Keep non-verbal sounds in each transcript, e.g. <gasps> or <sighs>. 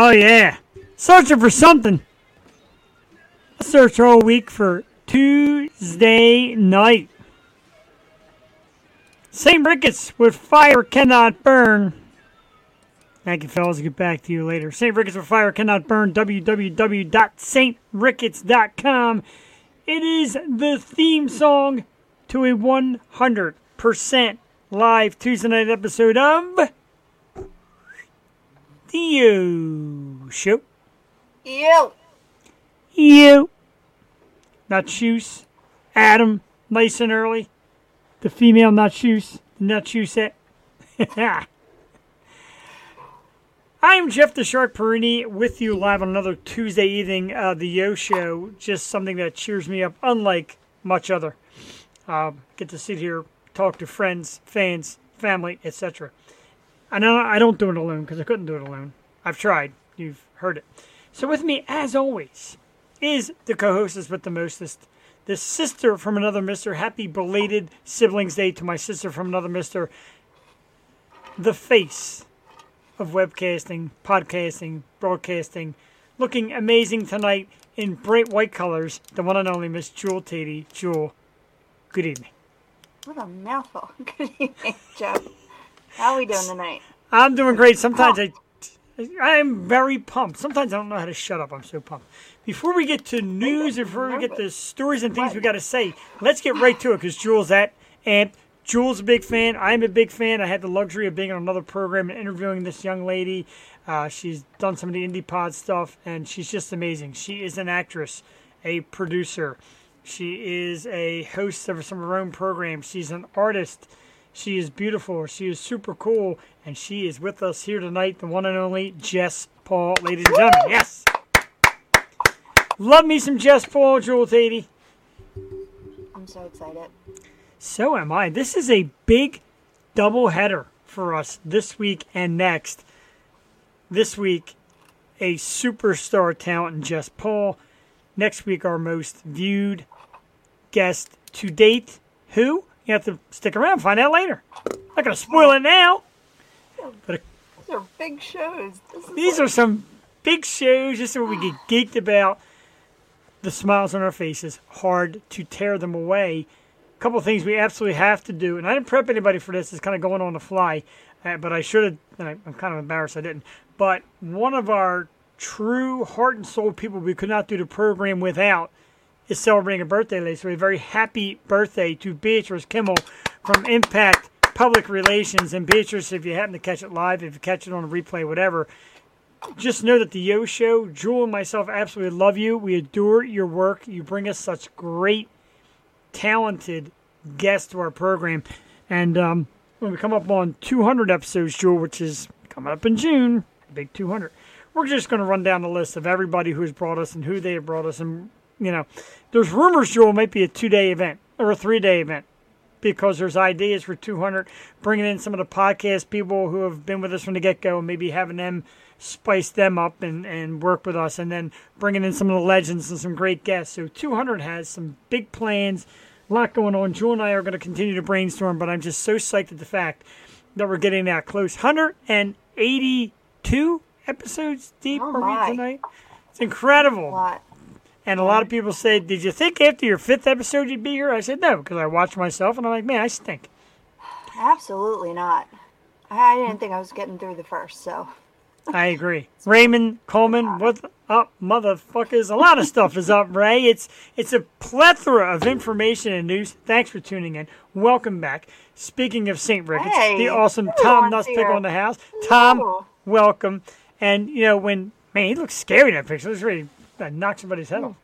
Oh yeah, searching for something. I search all week for Tuesday night. St. Ricketts with Fire Cannot Burn. Thank you, fellas. Get back to you later. St. Ricketts with Fire Cannot Burn. www.stricketts.com. It is the theme song to a 100% live Tuesday night episode of The Yo Show. Ew. You. Not shoes. Adam, nice and early. The female not shoes. Not shoe set. I'm Jeff the Shark Perini with you live on another Tuesday evening, uh, the Yo Show. Just something that cheers me up, unlike much other. Uh, get to sit here, talk to friends, fans, family, etc. I know I don't do it alone because I couldn't do it alone. I've tried. You've heard it. So with me, as always, is the co-hostess with the mostest, the sister from another mister. Happy belated siblings day to my sister from another mister. The face of webcasting, podcasting, broadcasting, looking amazing tonight in bright white colors. The one and only Miss Jewel Tatey. Jewel, good evening. What a mouthful. <laughs> Good evening, Jeff. How are we doing tonight? I'm doing great. Sometimes I, I'm very pumped. Sometimes I don't know how to shut up. I'm so pumped. Before we get to news, before we get to stories and things we got to say, let's get right to it because Jules at and Jules a big fan. I'm a big fan. I had the luxury of being on another program and interviewing this young lady. Uh, she's done some of the indie pod stuff, and she's just amazing. She is an actress, a producer. She is a host of some of her own programs. She's an artist. She is beautiful. She is super cool, and she is with us here tonight. The one and only Jess Paul, ladies and gentlemen. Yes. Love me some Jess Paul, Jewel Tatey. I'm so excited. So am I. This is a big double header for us this week and next. This week, a superstar talent in Jess Paul. Next week, our most viewed guest to date. Who? You have to stick around find out later. Not going to spoil it now. But These are big shows. These like- are some big shows. This is what we get geeked about. The smiles on our faces. Hard to tear them away. A couple things we absolutely have to do, and I didn't prep anybody for this. It's kind of going on the fly, uh, but I should have. I, I'm kind of embarrassed I didn't. But one of our true heart and soul people we could not do the program without is celebrating a birthday today. So a very happy birthday to Beatrice Kimmel from Impact Public Relations. And Beatrice, if you happen to catch it live, if you catch it on a replay, whatever, just know that the Yo Show, Jewel and myself absolutely love you. We adore your work. You bring us such great, talented guests to our program. And um, when we come up on 200 episodes, Jewel, which is coming up in June, big 200, we're just going to run down the list of everybody who's brought us and who they have brought us and you know, there's rumors Jewel might be a two day event or a three day event because there's ideas for 200, bringing in some of the podcast people who have been with us from the get go and maybe having them spice them up and, and work with us, and then bringing in some of the legends and some great guests. So 200 has some big plans, a lot going on. Jewel and I are going to continue to brainstorm, but I'm just so psyched at the fact that we're getting that close. 182 episodes deep Oh are we tonight? It's incredible. And a lot of people say, "Did you think after your fifth episode you'd be here?" I said, "No," because I watched myself and I'm like, "Man, I stink." Absolutely not. I didn't think I was getting through the first, so I agree. Raymond Coleman, <laughs> what up, motherfuckers? A lot of stuff is up, Ray. It's it's a plethora of information and news. Thanks for tuning in. Welcome back. Speaking of St. Ricketts, Hey, the awesome Tom Nusspick here. on the house. Tom, welcome. And you know when man, he looks scary in that picture. Looks ready to knock somebody's head off.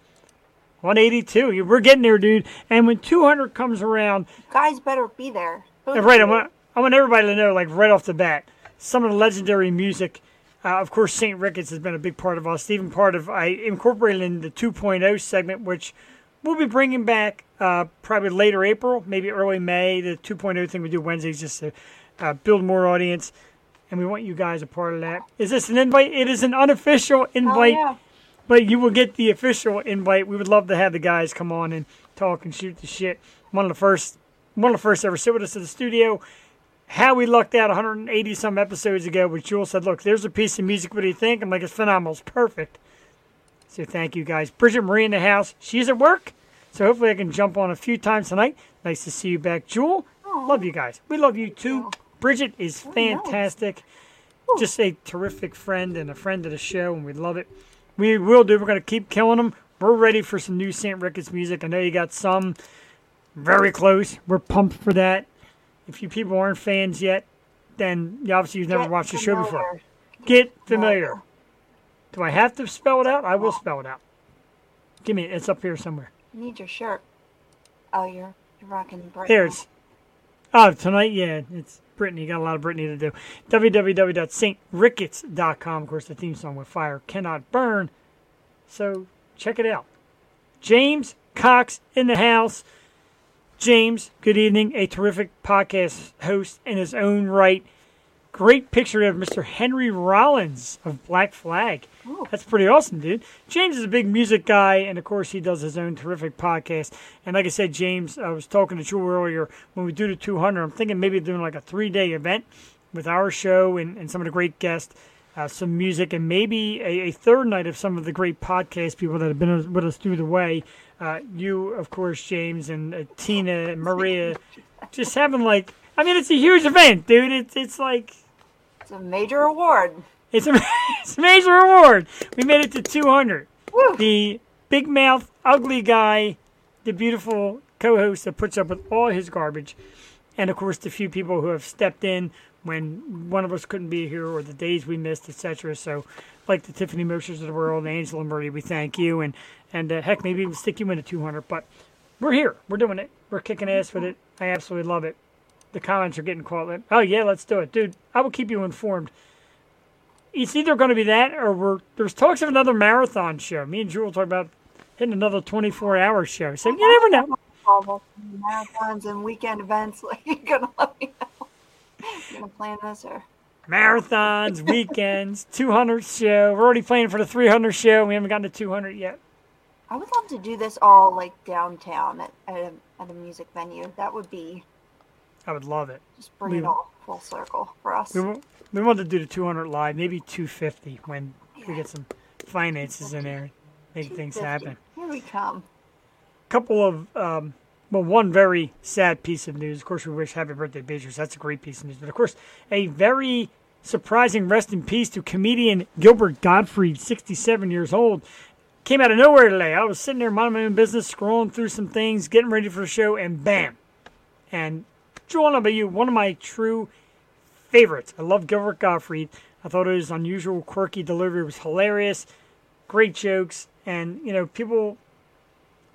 182. We're getting there, dude. And when 200 comes around, guys better be there. Both uh, Right, I want I want everybody to know, like right off the bat, some of the legendary music. Uh, of course, St. Ricketts has been a big part of us. Even part of I incorporated in the 2.0 segment, which we'll be bringing back uh, probably later April, maybe early May. The 2.0 thing we do Wednesdays just to uh, build more audience, and we want you guys a part of that. Is this an invite? It is an unofficial Oh, invite yeah. But you will get the official invite. We would love to have the guys come on and talk and shoot the shit. One of the first, one of the first ever sit with us in the studio. How we lucked out 180 some episodes ago, which Jules said, "Look, there's a piece of music. What do you think?" I'm like, "It's phenomenal. It's perfect." So thank you guys. Bridget Marie in the house. She's at work, so hopefully I can jump on a few times tonight. Nice to see you back, Jewel. Love you guys. We love you too. Bridget is fantastic. Just a terrific friend and a friend of the show, and we love it. We will do. We're going to keep killing them. We're ready for some new St. Ricketts music. I know you got some very close. We're pumped for that. If you people aren't fans yet, then you obviously you've never Get watched the show before. Get familiar. Do I have to spell it out? I will spell it out. Give me it. It's up here somewhere. You need your shirt. Oh, you're you're rocking bright. There it's. Oh, tonight, yeah, it's Britney. Got a lot of Britney to do. www.stricketts.com. Of course, the theme song with Fire Cannot Burn. So check it out. James Cox in the house. James, good evening. A terrific podcast host in his own right. Great picture of Mr. Henry Rollins of Black Flag. Ooh. That's pretty awesome, dude. James is a big music guy, and of course, he does his own terrific podcast. And like I said, James, I was talking to Jewel earlier when we do the 200. I'm thinking maybe doing like a three day event with our show and, and some of the great guests, uh, some music, and maybe a, a third night of some of the great podcast people that have been with us through the way. Uh, you, of course, James, and uh, Tina and <laughs> Maria. Just having like, I mean, it's a huge event, dude. It's, it's like, It's a major award. it's a, <laughs> it's a major award. We made it to 200. Woo. The big mouth, ugly guy, the beautiful co host that puts up with all his garbage, and of course, the few people who have stepped in when one of us couldn't be here or the days we missed, etc. So, like the Tiffany Moshers of the world, Angela Murray, we thank you. And, and uh, heck, maybe even stick you into 200. But we're here. We're doing it. We're kicking ass with it. I absolutely love it. The comments are getting caught. Like, oh, yeah, let's do it. Dude, I will keep you informed it's either going to be that or we're there's talks of another marathon show. Me and Jewel talk about hitting another 24 hour show. So you never know. All the marathons and weekend events. <laughs> Like you're gonna let me know. Gonna plan this or? Marathons, weekends, 200 show. We're already planning for the 300 show. We haven't gotten to 200 yet. I would love to do this all like downtown at, at, a, at a music venue. That would be I would love it. just bring We- it all full circle for us. We, we want to do the 200 live, maybe 250 when we get some finances in there, make things happen. Here we come. couple of um, well, one very sad piece of news. Of course, we wish happy birthday, Beatrice. That's a great piece of news. But of course, a very surprising rest in peace to comedian Gilbert Gottfried, 67 years old. Came out of nowhere today. I was sitting there minding my own business, scrolling through some things, getting ready for the show, and bam! And Know about you, one of my true favorites. I love Gilbert Gottfried. I thought his unusual, quirky delivery was hilarious. Great jokes, and you know, people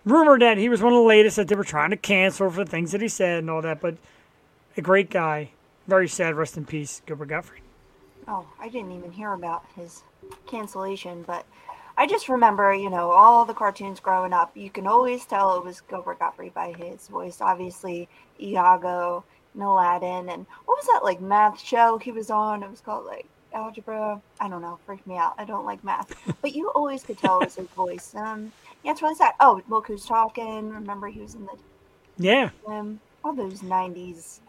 rumored that he was one of the latest that they were trying to cancel for the things that he said and all that, but a great guy. Very sad. Rest in peace, Gilbert Gottfried. Oh, I didn't even hear about his cancellation, but I just remember, you know, all the cartoons growing up. You can always tell it was Gilbert Gottfried by his voice. Obviously, Iago and Aladdin, and what was that like math show he was on? It was called like algebra. I don't know. Freaked me out. I don't like math, <laughs> but you always could tell it was his voice. Um, yeah, it's really sad. Oh, look who's talking. Remember, he was in the Yeah, um, all those '90s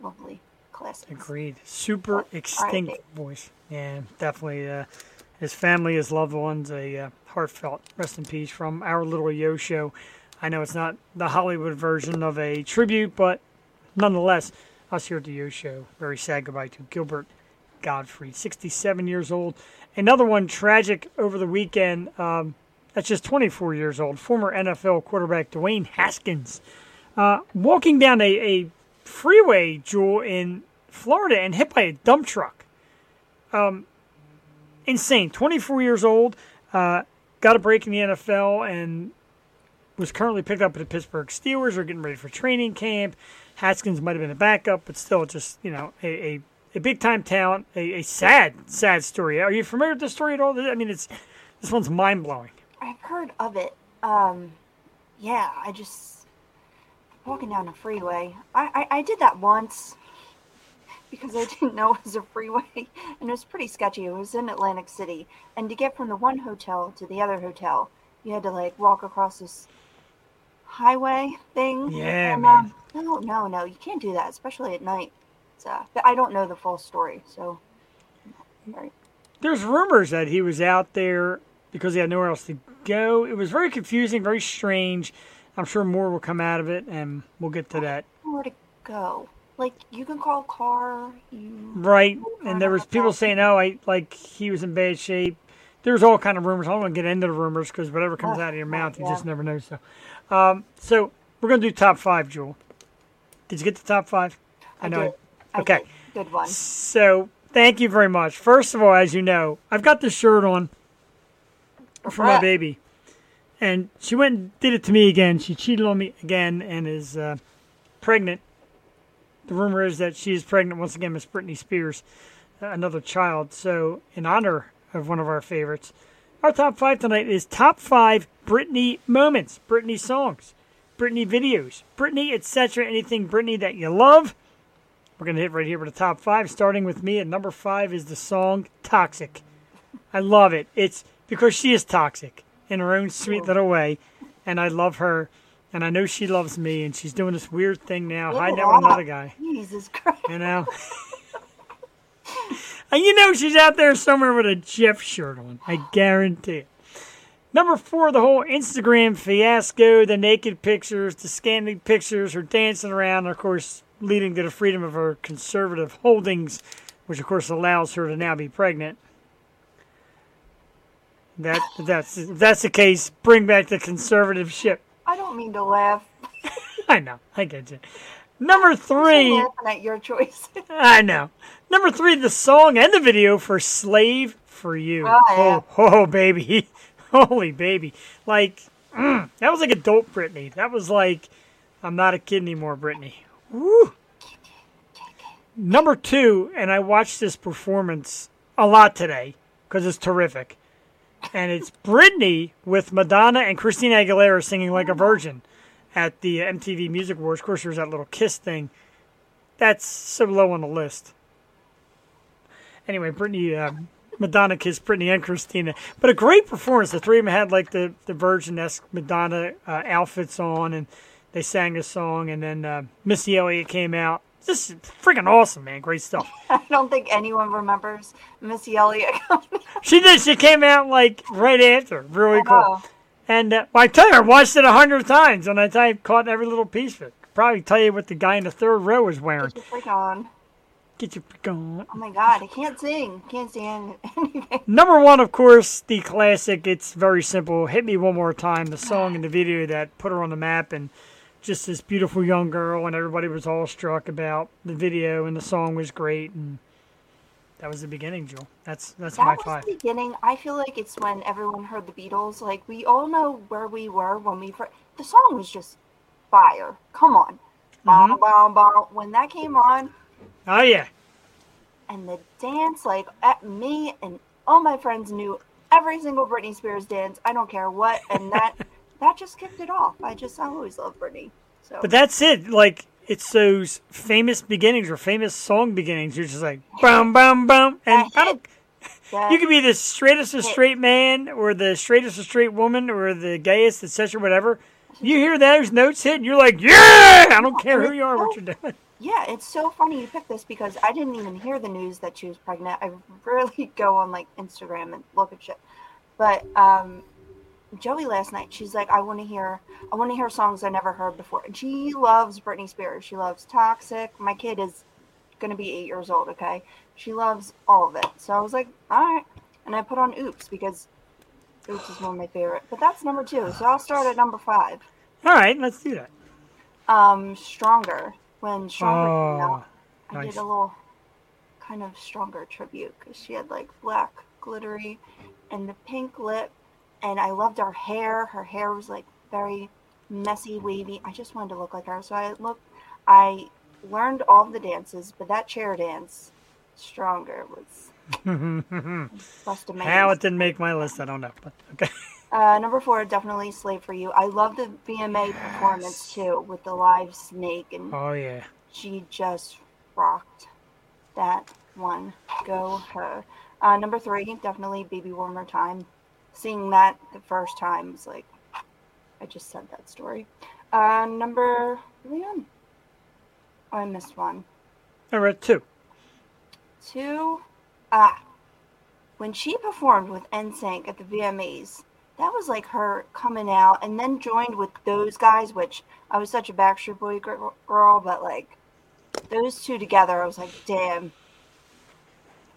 lovely classics. agreed. Super Oh, extinct voice. Yeah, definitely. Uh, his family, his loved ones, a uh, heartfelt rest in peace from our little Yo show. I know it's not the Hollywood version of a tribute, but nonetheless, us here at the Yo show, very sad goodbye to Gilbert Gottfried, 67 years old. Another one tragic over the weekend. Um, that's just 24 years old. Former NFL quarterback Dwayne Haskins uh, walking down a, a freeway, Jewel, in Florida and hit by a dump truck. Um, insane. 24 years old. Uh, got a break in the NFL and was currently picked up at the Pittsburgh Steelers. Are getting ready for training camp. Haskins might have been a backup, but still, just you know, a, a, a big time talent. A, a sad, sad story. Are you familiar with this story at all? I mean, it's this one's mind blowing. I've heard of it. Um, yeah, I just walking down a freeway. I, I I did that once because I <laughs> didn't know it was a freeway, and it was pretty sketchy. It was in Atlantic City, and to get from the one hotel to the other hotel, you had to like walk across this highway thing. Yeah, and, man. um, no, no, no, you can't do that, especially at night. So, but I don't know the full story, so. There's rumors that he was out there because he had nowhere else to go. It was very confusing, very strange. I'm sure more will come out of it, and we'll get to that. Where to go? Like you can call a car. Right, and there was people saying, "Oh, I like he was in bad shape." There's all kind of rumors. I don't want to get into the rumors because whatever comes Oh, out of your mouth, you just never know. So, um, so we're gonna do top five, Jewel. Did you get the top five? I know. did. I Okay. did. Good one. So thank you very much. First of all, as you know, I've got this shirt on for my baby, and she went and did it to me again. She cheated on me again and is uh, pregnant. The rumor is that she is pregnant once again, Miss Britney Spears, uh, another child. So, in honor of one of our favorites, our top five tonight is top five Britney moments, Britney songs, Britney videos, Britney, etc. Anything Britney that you love. We're going to hit right here with the top five, starting with me at number five is the song Toxic. I love it. It's because she is toxic in her own sweet little way, and I love her, and I know she loves me, and she's doing this weird thing now, hiding out with another guy, Jesus Christ. you know? <laughs> and you know she's out there somewhere with a Jeff shirt on. I guarantee it. Number four, the whole Instagram fiasco, the naked pictures, the scanning pictures, her dancing around, of course, leading to the freedom of her conservative holdings, which of course allows her to now be pregnant. That that's if that's the case. Bring back the conservative ship. I don't mean to laugh. <laughs> I know, I get you. Number three, I'm laughing at your choice. <laughs> I know. Number three, the song and the video for "Slave for You." Oh, yeah. oh, oh, baby, <laughs> holy baby! Like mm, that was like adult Britney. That was like I'm not a kid anymore, Britney. Woo. Number two, and I watched this performance a lot today because it's terrific, and it's Britney with Madonna and Christina Aguilera singing like a virgin at the MTV Music Awards. Of course, there was that little kiss thing. That's so low on the list. Anyway, Britney, uh, Madonna kissed Britney and Christina, but a great performance. The three of them had like the the virgin-esque Madonna uh, outfits on, and they sang a song, and then uh, Missy Elliott came out. This is freaking awesome, man! Great stuff. <laughs> I don't think anyone remembers Missy Elliott. <laughs> She did. She came out like right after. Really cool. Oh, And uh, well, I tell you, I watched it a hundred times, and I tell you, caught every little piece of it. Probably tell you what the guy in the third row was wearing. Get your freak on. Get your freak on. Oh my god, I can't sing. Can't sing <laughs> anything. Number one, of course, the classic. It's very simple. Hit me one more time. The song and the <sighs> video that put her on the map, and just this beautiful young girl, and everybody was all struck about the video, and the song was great, and that was the beginning, Jewel. That's that's That my was five. the beginning. I feel like it's when everyone heard the Beatles. Like we all know where we were when we first. The song was just fire. Come on, Mm-hmm. Bow, bow, bow. when that came on, Oh yeah, and the dance, like at me and all my friends knew every single Britney Spears dance. I don't care what, and that <laughs> that just kicked it off. I just I always love Britney. So But that's it. Like it's those famous beginnings or famous song beginnings. You're just like bum bum bum, <laughs> and I don't. <laughs> You could be the straightest of straight man, or the straightest of straight woman, or the gayest, etc. Whatever. You hear those notes hit, and you're like, yeah! I don't care who you are, what you're doing. Yeah, it's so funny you picked this because I didn't even hear the news that she was pregnant. I <laughs> rarely go on like Instagram and look at shit. But um Joey last night, she's like, I want to hear, I want to hear songs I never heard before. And she loves Britney Spears. She loves Toxic. My kid is gonna be eight years old. Okay, she loves all of it. So I was like, all right, and I put on Oops because Oops is one of my favorite. But that's number two. So I'll start at number five. All right, let's do that. Um, Stronger. When Stronger came Oh, out, I nice. did a little kind of stronger tribute because she had like black glittery and the pink lip, and I loved her hair. Her hair was like very messy, wavy. I just wanted to look like her, so I looked. I learned all the dances, but that chair dance, Stronger, was. <laughs> How it didn't make my list, I don't know. But okay. <laughs> Uh, number four, definitely Slave for You. I love the VMA performance too with the live snake and Oh yeah. she just rocked that one. Go her. Uh, number three, definitely Baby One More Time. Seeing that the first time was like, I just said that story. Uh, number, Leon. Oh, I missed one. All right, two. Two, ah, when she performed with NSYNC at the VMAs, that was like her coming out and then joined with those guys, which I was such a Backstreet Boy girl, but like those two together, I was like, damn.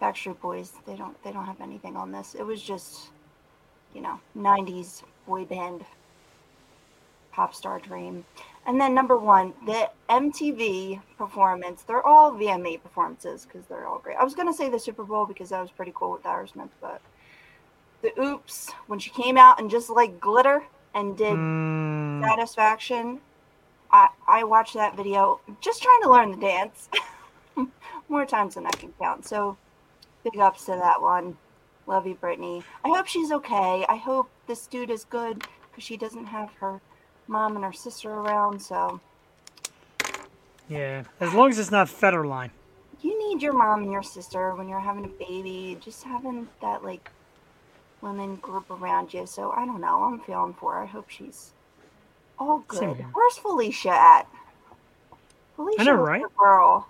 Backstreet Boys, they don't they don't have anything on this. It was just, you know, '90s boy band, pop star dream. And then number one, the MTV performance. They're all VMA performances because they're all great. I was gonna say the Super Bowl because that was pretty cool with Aerosmith, but the Oops when she came out and just like glitter and did Mm, Satisfaction. I I watched that video just trying to learn the dance <laughs> more times than I can count. So big ups to that one. Love you, Britney. I hope she's okay. I hope this dude is good because she doesn't have her mom and her sister around. So yeah. As long as it's not Federline. you need your mom and your sister when you're having a baby. Just having that like women group around you. So I don't know. I'm feeling for her. I hope she's all Same good. here. Where's Felicia at? Felicia know, right? girl.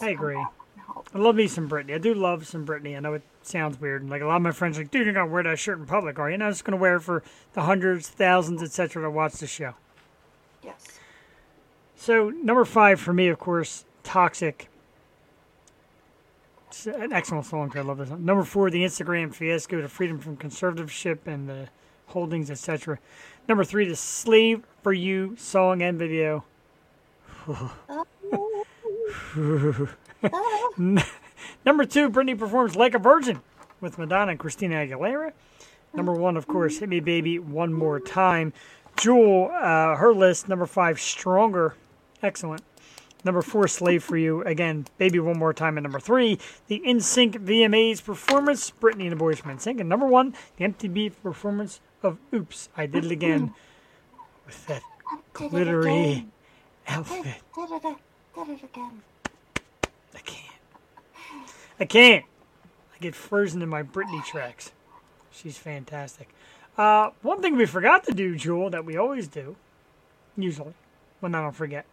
I agree. back and help. I love me some Britney. I do love some Britney. I know it sounds weird. Like a lot of my friends are like, dude, you're gonna wear that shirt in public, are you? And I was just gonna wear it for the hundreds, thousands, etc. to watch the show. Yes. So number five for me, of course, Toxic. It's an excellent song. I love this. One. Number four, the Instagram fiasco, the freedom from conservatorship and the holdings, etc. Number three, the Slave for You song and video. <laughs> Number two, Britney performs Like a Virgin with Madonna and Christina Aguilera. Number one, of course, Hit Me Baby One More Time. Jewel, uh, her list, number five, Stronger. Excellent. Number four, Slave for You. Again, Baby One More Time. And number three, the NSYNC VMAs performance, Britney and the Boys from NSYNC. And number one, the MTV performance of Oops, I Did It Again with that glittery outfit. I can't. I can't. I get frozen in my Britney tracks. She's fantastic. Uh, one thing we forgot to do, Jewel, that we always do, usually, when I don't forget,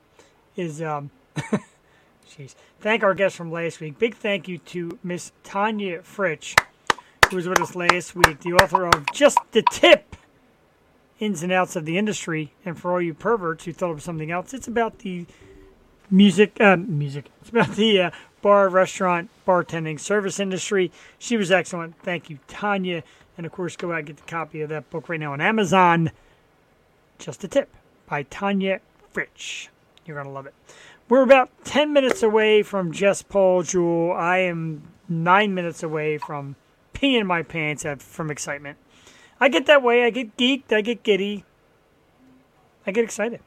is um, <laughs> jeez, thank our guest from last week. Big thank you to Miss Tanya Fritsch, who was with us last week, the author of Just the Tip Ins and Outs of the Industry. And for all you perverts who thought of something else, it's about the music, uh, music. <laughs> It's about the uh, bar, restaurant, bartending, service industry. She was excellent. Thank you, Tanya. And of course, go out and get the copy of that book right now on Amazon. Just a tip by Tanya Fritsch. You're gonna love it. We're about ten minutes away from Jess Paul Jewel. I am nine minutes away from peeing my pants from excitement. I get that way. I get geeked. I get giddy. I get excited.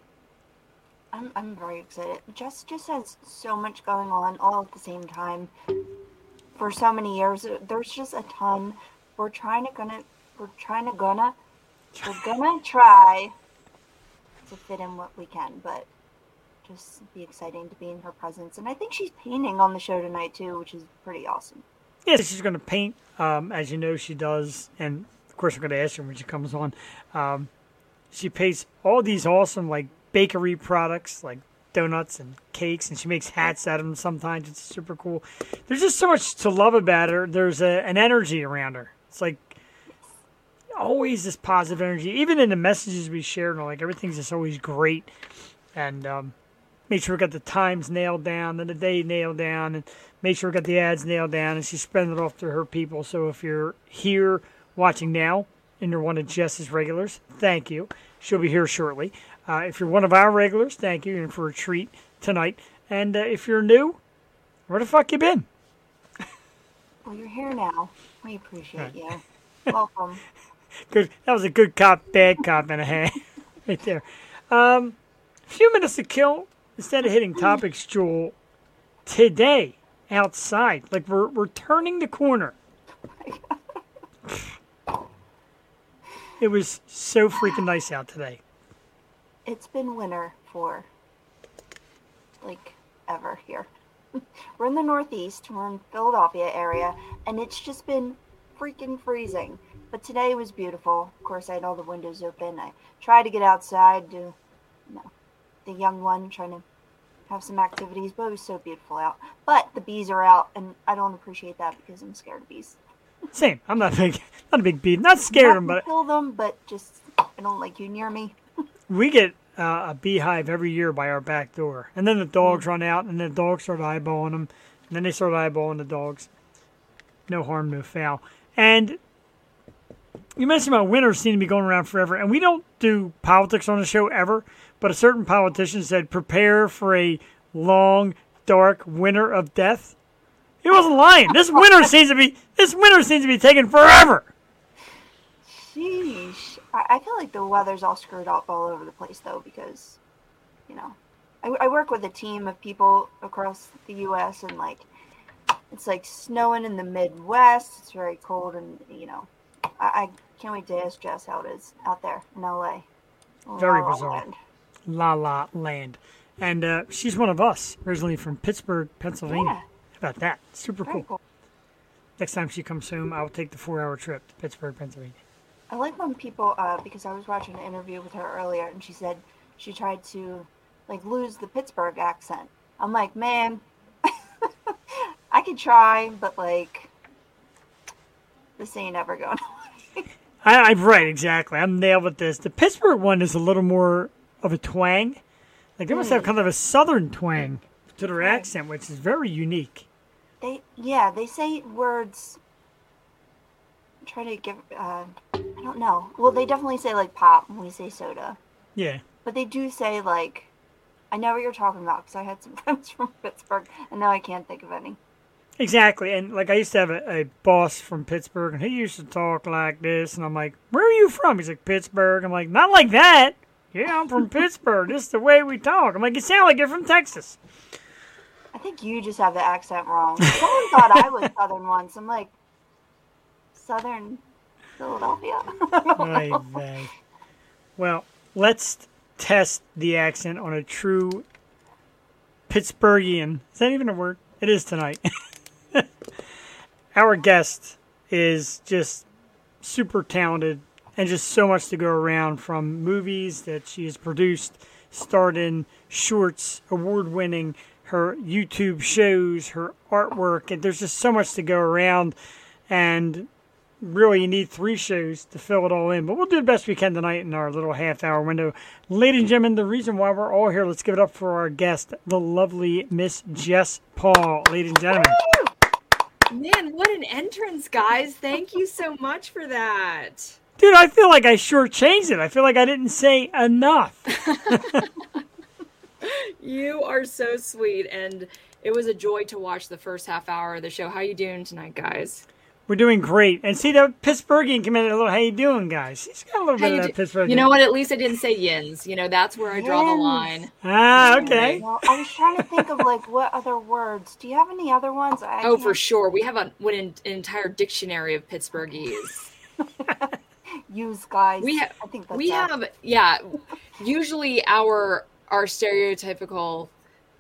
I'm, I'm very excited. Jess just has so much going on all at the same time. For so many years, there's just a ton we're trying to gonna we're trying to gonna we're gonna try to fit in what we can, but just be exciting to be in her presence. And I think she's painting on the show tonight too, which is pretty awesome. Yeah, she's going to paint, um, as you know she does, and of course we're going to ask her when she comes on. Um, she paints all these awesome like bakery products, like donuts and cakes, and she makes hats out of them. Sometimes it's super cool. There's just so much to love about her. There's a, an energy around her. It's like always this positive energy, even in the messages we share. And like everything's just always great, and um, make sure we got the times nailed down and the day nailed down, and make sure we got the ads nailed down. And she spreading it off to her people. So if you're here watching now and you're one of Jess's regulars, thank you. She'll be here shortly. Uh, if you're one of our regulars, thank you, and for a treat tonight. And uh, if you're new, where the fuck you been? <laughs> Well, you're here now. We appreciate you. <laughs> Welcome. Good. That was a good cop, bad cop, and a half <laughs> right there. Um, a few minutes to kill. Instead of hitting topics, Jewel, today outside, like we're we're turning the corner. It was so freaking nice out today. It's been winter for like ever here. <laughs> We're in the Northeast, we're in Philadelphia area, and it's just been freaking freezing. But today was beautiful. Of course, I had all the windows open. I tried to get outside, to, know, the young one trying to have some activities, but it was so beautiful out. But the bees are out, and I don't appreciate that because I'm scared of bees. Same. I'm not big, not a big bee. Not scared of them, but kill them, but just I don't like you near me. <laughs> we get uh, a beehive every year by our back door, and then the dogs run out, and the dogs start eyeballing them, and then they start eyeballing the dogs. No harm, no foul. And you mentioned about winners seem to be going around forever, and we don't do politics on the show ever. But a certain politician said, "Prepare for a long, dark winter of death." He wasn't lying. This <laughs> winter seems to be this winter seems to be taking forever. Sheesh. I, I feel like the weather's all screwed up all over the place, though, because, you know, I, I work with a team of people across the U.S. and like, it's like snowing in the Midwest. It's very cold, and you know, I, I can't wait to ask Jess how it is out there in L.A. Very bizarre. Land. La La Land. And uh, she's one of us, originally from Pittsburgh, Pennsylvania. Yeah. How about that? Super cool. cool. Next time she comes home, I'll take the four hour trip to Pittsburgh, Pennsylvania. I like when people, uh, because I was watching an interview with her earlier, and she said she tried to like lose the Pittsburgh accent. I'm like, man, <laughs> I could try, but like, this ain't ever going. <laughs> I, I'm right, exactly. I'm nailed with this. The Pittsburgh one is a little more of a twang. Like they must have kind of a southern twang to their accent, which is very unique. they, yeah, they say words. I'm trying to give, uh, I don't know. Well, they definitely say like pop when we say soda, Yeah. but they do say like, I know what you're talking about because I had some <laughs> friends from Pittsburgh, and now I can't think of any. Exactly. And like I used to have a, a boss from Pittsburgh and he used to talk like this and I'm like, Where are you from? He's like, Pittsburgh. I'm like, Not like that. Yeah, I'm from Pittsburgh. This is the way we talk. I'm like, You sound like you're from Texas. I think you just have the accent wrong. Someone thought I was <laughs> Southern once. I'm like, Southern Philadelphia? Well, let's test the accent on a true Pittsburghian. Is that even a word? It is tonight. <laughs> Our guest is just super talented and just so much to go around from movies that she has produced, starred in, shorts, award winning, her YouTube shows, her artwork, and there's just so much to go around. And really you need three shows to fill it all in. But we'll do the best we can tonight in our little half hour window. Ladies and gentlemen, the reason why we're all here, let's give it up for our guest, the lovely Miss Jess Paul. Ladies and gentlemen. Man, what an entrance, guys. Thank you so much for that. Dude, I feel like I shortchanged it. I feel like I didn't say enough. <laughs> <laughs> You are so sweet and it was a joy to watch the first half hour of the show. How you doing tonight, guys? We're doing great. And see that Pittsburghian came in a little. How you doing, guys? He's got a little How bit you of do- that Pittsburghian. You know what? At least I didn't say yins. You know, that's where I draw the line. Ah, okay. Well, I was trying to think of like what other words. Do you have any other ones? I Oh, for can't sure. We have a, an, an entire dictionary of Pittsburghese. <laughs> Use guys. We have, I think that's we have yeah usually our our stereotypical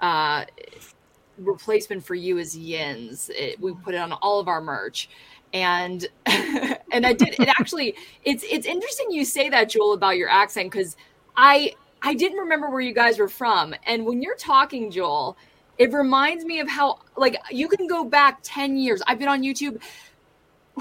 uh replacement for you is yins. It, we put it on all of our merch. And <laughs> and i did it actually it's it's interesting you say that Jewel about your accent because i i didn't remember where you guys were from. And when you're talking Jewel it reminds me of how like you can go back 10 years. I've been on youtube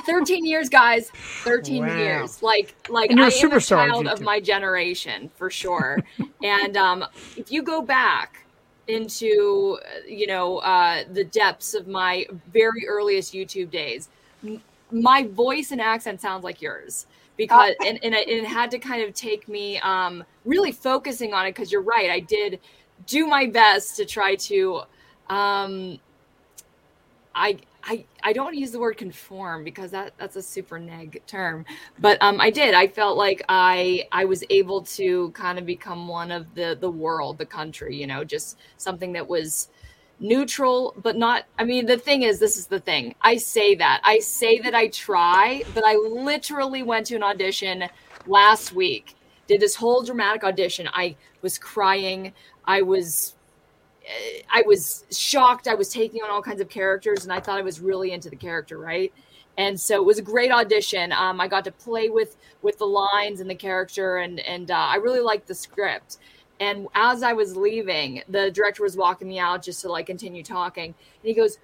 13 years guys. 13 Wow. years. Like like And you're i a am a child of my generation for sure. <laughs> And um if you go back into uh, you know uh the depths of my very earliest youtube days m- my voice and accent sounds like yours because and, and it, it had to kind of take me um really focusing on it because you're right i did do my best to try to um I I I don't use the word conform because that that's a super neg term, but um I did. I felt like I I was able to kind of become one of the the world, the country, you know, just something that was neutral but not I mean the thing is this is the thing. I say that. I say that I try, but I literally went to an audition last week. Did this whole dramatic audition. I was crying. I was I was shocked. I was taking on all kinds of characters, and I thought I was really into the character, right? And so it was a great audition. Um, I got to play with with the lines and the character, and and uh, I really liked the script. And as I was leaving, the director was walking me out just to like continue talking, and he goes,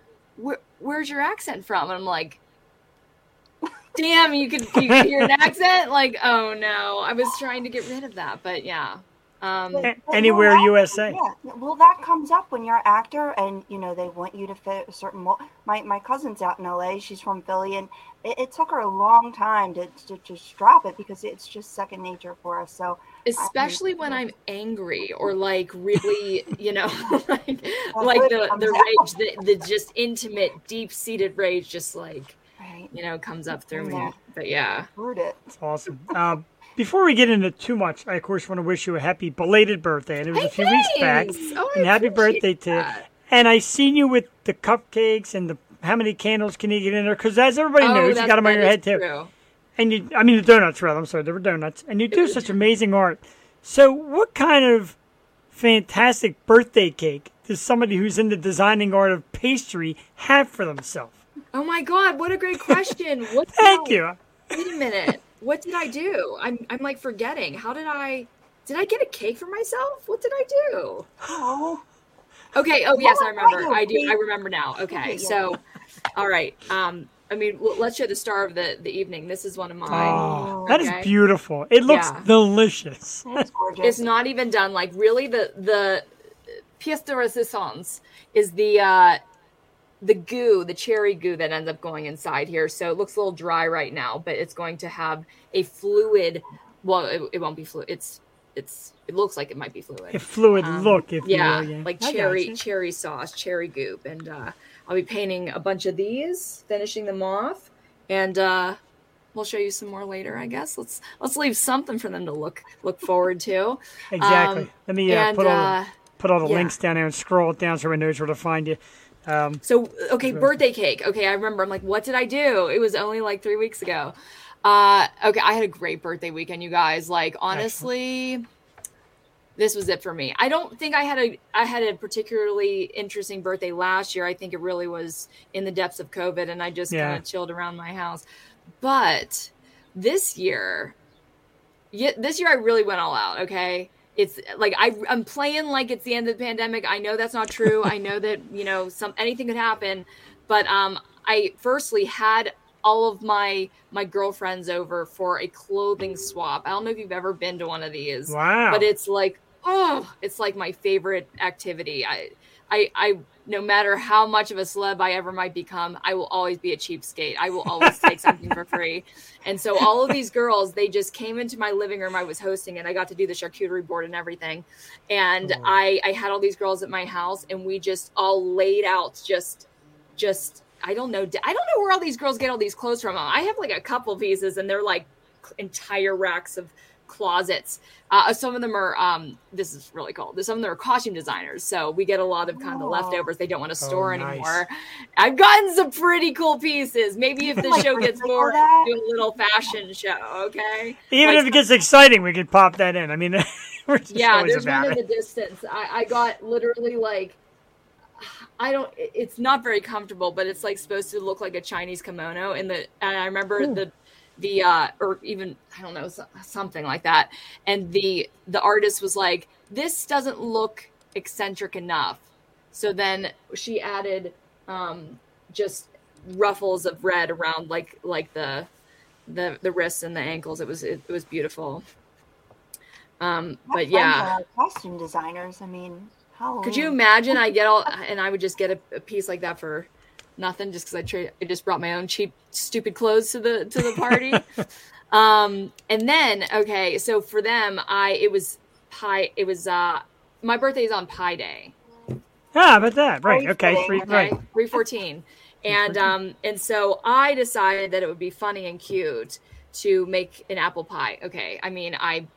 "Where's your accent from?" And I'm like, "Damn, you could you could hear an <laughs> accent? Like, oh no, I was trying to get rid of that, but yeah." Um, A- anywhere well, that- USA. Yeah, well, that comes up when you're an actor, and you know they want you to fit a certain mold. My my cousin's out in LA. She's from Philly, and it, it took her a long time to, to just drop it because it's just second nature for us. So especially when I'm angry or like really, you know, <laughs> <laughs> like like the the rage, the, the just intimate, deep seated rage, just like right, you know, comes up through me. But yeah, root it. It's awesome. Um, before we get into too much, I of course want to wish you a happy belated birthday. And it was a few weeks back. Thanks. Oh, I and happy appreciate birthday to that. And I seen you with the cupcakes and the how many candles can you get in there? Because as everybody Oh, knows, you got them on your head too. true. And you, I mean the donuts rather. I'm sorry, they were donuts. And you do such amazing art. So, what kind of fantastic birthday cake does somebody who's in the designing art of pastry have for themselves? Oh my god, what a great question! What? did <laughs> Thank I- you. Wait a minute. What did I do? I'm I'm like forgetting. How did I? Did I get a cake for myself? What did I do? Oh, Okay. Oh yes, I Oh, remember. I I do. I remember now. Okay. Yeah. So, all right. Um. I mean, l- let's show the star of the the evening. This is one of mine. Oh, that is beautiful. It looks Yeah. delicious. that's. It's not even done. Like really, the the pièce de résistance is the uh the goo, the cherry goo that ends up going inside here. So it looks a little dry right now, but it's going to have a fluid. Well, it, it won't be fluid. It's it's it looks like it might be fluid. A fluid Um, look, if yeah, will. Yeah, like I cherry cherry sauce, cherry goop, and uh, I'll be painting a bunch of these, finishing them off, and uh, we'll show you some more later. I guess let's let's leave something for them to look look forward to. <laughs> Exactly. Um, Let me uh, and put all uh, the, put all the yeah. links down there and scroll it down so everyone knows where to find you. Um, So okay, birthday cake. Okay, I remember. I'm like, what did I do? It was only like three weeks ago. Uh, okay, I had a great birthday weekend, you guys. Like honestly, this was it for me. I don't think I had a I had a particularly interesting birthday last year. I think it really was in the depths of COVID, and I just Yeah. kind of chilled around my house. But this year, yeah, this year I really went all out. Okay, it's like I, I'm playing like it's the end of the pandemic. I know that's not true. I know that you know some anything could happen, but um, I firstly had all of my my girlfriends over for a clothing swap. I don't know if you've ever been to one of these, wow. but it's like oh, it's like my favorite activity. I I I no matter how much of a celeb I ever might become, I will always be a cheapskate. I will always take something for free. And so all of these girls, they just came into my living room. I was hosting and I got to do the charcuterie board and everything. And Oh. I I had all these girls at my house and we just all laid out just just I don't know. I don't know where all these girls get all these clothes from. I have like a couple pieces, and they're like entire racks of closets. Uh, some of them are. Um, this is really cool. Some of them are costume designers, so we get a lot of kind of the Oh. leftovers they don't want to store nice. anymore. I've gotten some pretty cool pieces. Maybe if the show gets more, do a little fashion show. Okay. Even Like if it gets exciting, we could pop that in. I mean, <laughs> we're just yeah there's about one in the distance I, I got literally like i don't it's not very comfortable but it's like supposed to look like a chinese kimono and the and i remember Ooh. the the uh or even i don't know something like that. And the the artist was like this doesn't look eccentric enough. So then she added um just ruffles of red around like like the the the wrists and the ankles. It was it, it was beautiful. Um but yeah. costume designers. I mean, how could you imagine I get all and I would just get a, a piece like that for nothing just because I tra- I just brought my own cheap stupid clothes to the to the party. <laughs> um, and then okay, so for them, I it was pie. It was uh my birthday is on Pi Day. Ah, about that. Right. Very Okay. Three, Okay, right. three fourteen, and um and so I decided that it would be funny and cute to make an apple pie. Okay, I mean I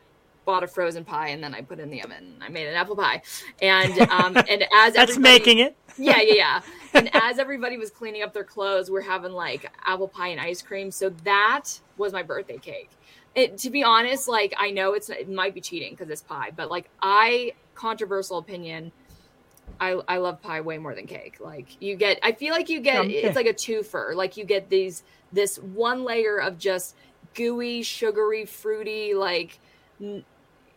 bought a frozen pie and then I put it in the oven. I made an apple pie, and um <laughs> and as That's making it. <laughs> yeah, yeah, yeah. <laughs> And as everybody was cleaning up their clothes, we're having like apple pie and ice cream. So that was my birthday cake. It, to be honest, like I know it's it might be cheating because it's pie, but like I controversial opinion. I, I love pie way more than cake. Like you get, I feel like you get, it's like a twofer. Like you get these, this one layer of just gooey, sugary, fruity, like n-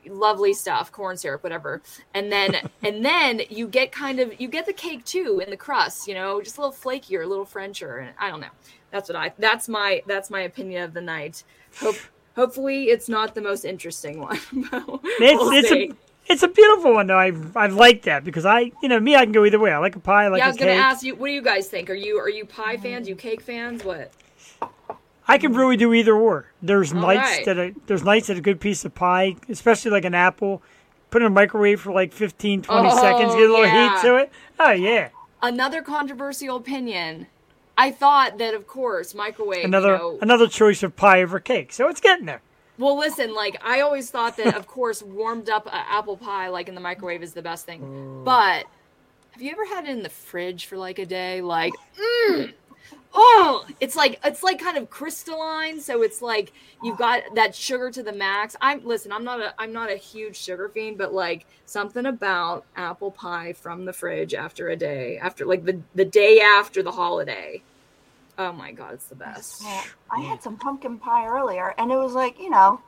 lovely stuff, corn syrup, whatever. And then, <laughs> and then you get kind of, you get the cake too in the crust, you know, just a little flakier, a little Frencher. And I don't know. That's what I, that's my, that's my opinion of the night. Hope, hopefully it's not the most interesting one. <laughs> It's We'll it's see. a it's a beautiful one though. I I like that because I you know me I can go either way. I like a pie. I like yeah, I was gonna cake. ask you. What do you guys think? Are you are you pie fans? You cake fans? What? I can really do either or. There's All nights right. that I, there's nights that a good piece of pie, especially like an apple, put in a microwave for like 15, 20 Oh, seconds, get a little yeah. heat to it. Oh yeah, Another controversial opinion. I thought that, of course, microwave. another you know, another choice of pie over cake. So it's getting there. Well, listen, like I always thought that, of course, warmed up uh, apple pie like in the microwave is the best thing. But have you ever had it in the fridge for like a day? Like, mm, <clears throat> oh, it's like it's like kind of crystalline. So it's like you've got that sugar to the max. I'm listen. I'm not a I'm not a huge sugar fiend, but like something about apple pie from the fridge after a day, after like the the day after the holiday. Oh my god, it's the best. I had some pumpkin pie earlier, and it was like you know,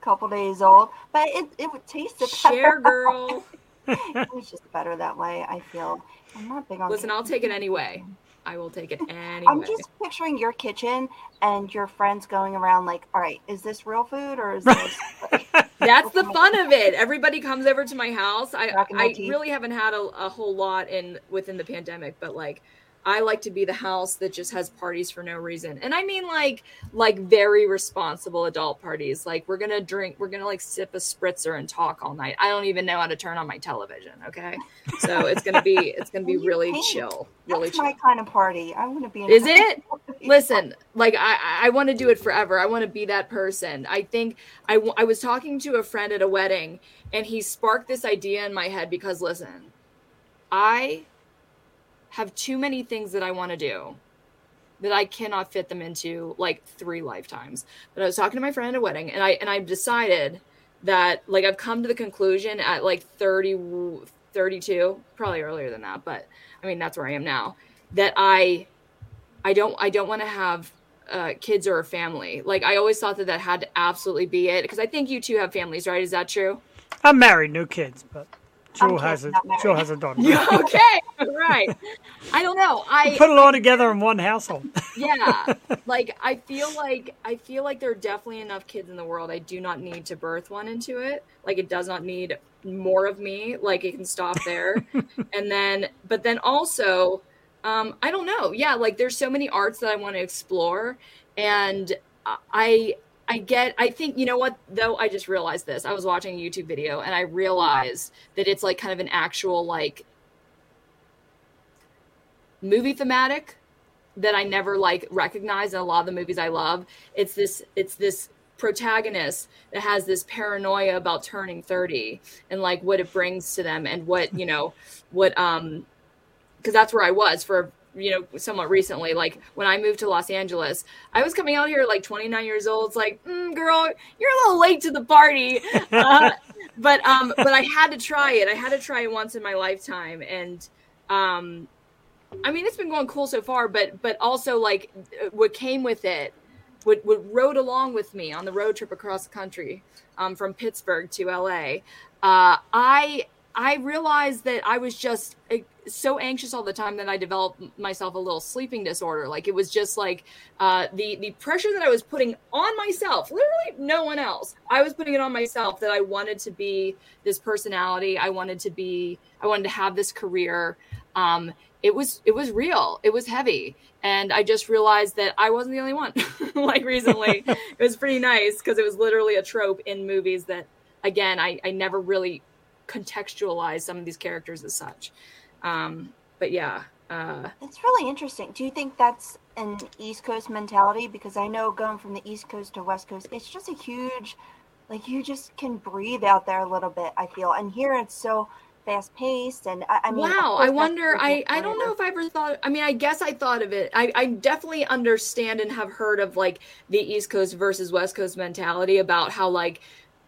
a couple days old, but it it would taste it Share, <laughs> girl. it was just better that way. I feel. I'm not big on. Listen. I'll take it anyway. I will take it <laughs> anyway. I'm just picturing your kitchen and your friends going around like, all right, is this real food or is this? <laughs> That's the fun of it. Everybody comes over to my house. I I teeth. really haven't had a, a whole lot in within the pandemic, but like I like to be the house that just has parties for no reason. And I mean like like very responsible adult parties. Like we're gonna drink, we're gonna like sip a spritzer and talk all night. I don't even know how to turn on my television. Okay, so it's gonna be it's gonna be really can. chill, really That's chill. my kind of party. I want to be. In Is it? <laughs> Listen, like I, I want to do it forever. I want to be that person. I think I I was talking to a friend at a wedding, and he sparked this idea in my head because listen, I have too many things that I want to do that I cannot fit them into like three lifetimes. But I was talking to my friend at a wedding, and I and I've decided that like I've come to the conclusion at like 30, 32, probably earlier than that, but I mean that's where I am now. That I I don't I don't want to have uh, kids or a family. Like I always thought that that had to absolutely be it because I think you two have families, right? Is that true? I'm married, no kids, but Jewel I'm has a not married. Jewel has a daughter. okay, right. I don't know. I Put it all together in one household. <laughs> yeah <laughs> like i feel like i feel like there are definitely enough kids in the world i do not need to birth one into it like it does not need more of me like it can stop there <laughs> and then but then also um i don't know yeah like there's so many arts that i want to explore and i i get i think you know what though i just realized this i was watching a youtube video and i realized that it's like kind of an actual like movie thematic that I never like recognize in a lot of the movies I love. It's this it's this protagonist that has this paranoia about turning 30 and like what it brings to them and what, you know, what um because that's where I was for you know somewhat recently like when i moved to los angeles i was coming out here like 29 years old. It's like mm, girl you're a little late to the party. <laughs> Uh, but um but i had to try it. I had to try it once in my lifetime. And um i mean it's been going cool so far but but also like what came with it what, what rode along with me on the road trip across the country um, from pittsburgh to la uh, i i realized that i was just so anxious all the time that I developed myself a little sleeping disorder. Like it was just like uh, the the pressure that I was putting on myself, literally no one else. I was putting it on myself that I wanted to be this personality. I wanted to be. I wanted to have this career. Um, it was it was real. It was heavy, and I just realized that I wasn't the only one. <laughs> like recently, <laughs> it was pretty nice because it was literally a trope in movies that, again, I I never really contextualized some of these characters as such. Um, but yeah, uh, It's really interesting. Do you think that's an East Coast mentality? Because I know going from the East Coast to West Coast, it's just a huge, like you just can breathe out there a little bit. I feel, and here it's so fast paced, and I, I mean, wow. I wonder. I I don't know if I ever thought. I mean, I guess I thought of it. I I definitely understand and have heard of like the East Coast versus West Coast mentality about how like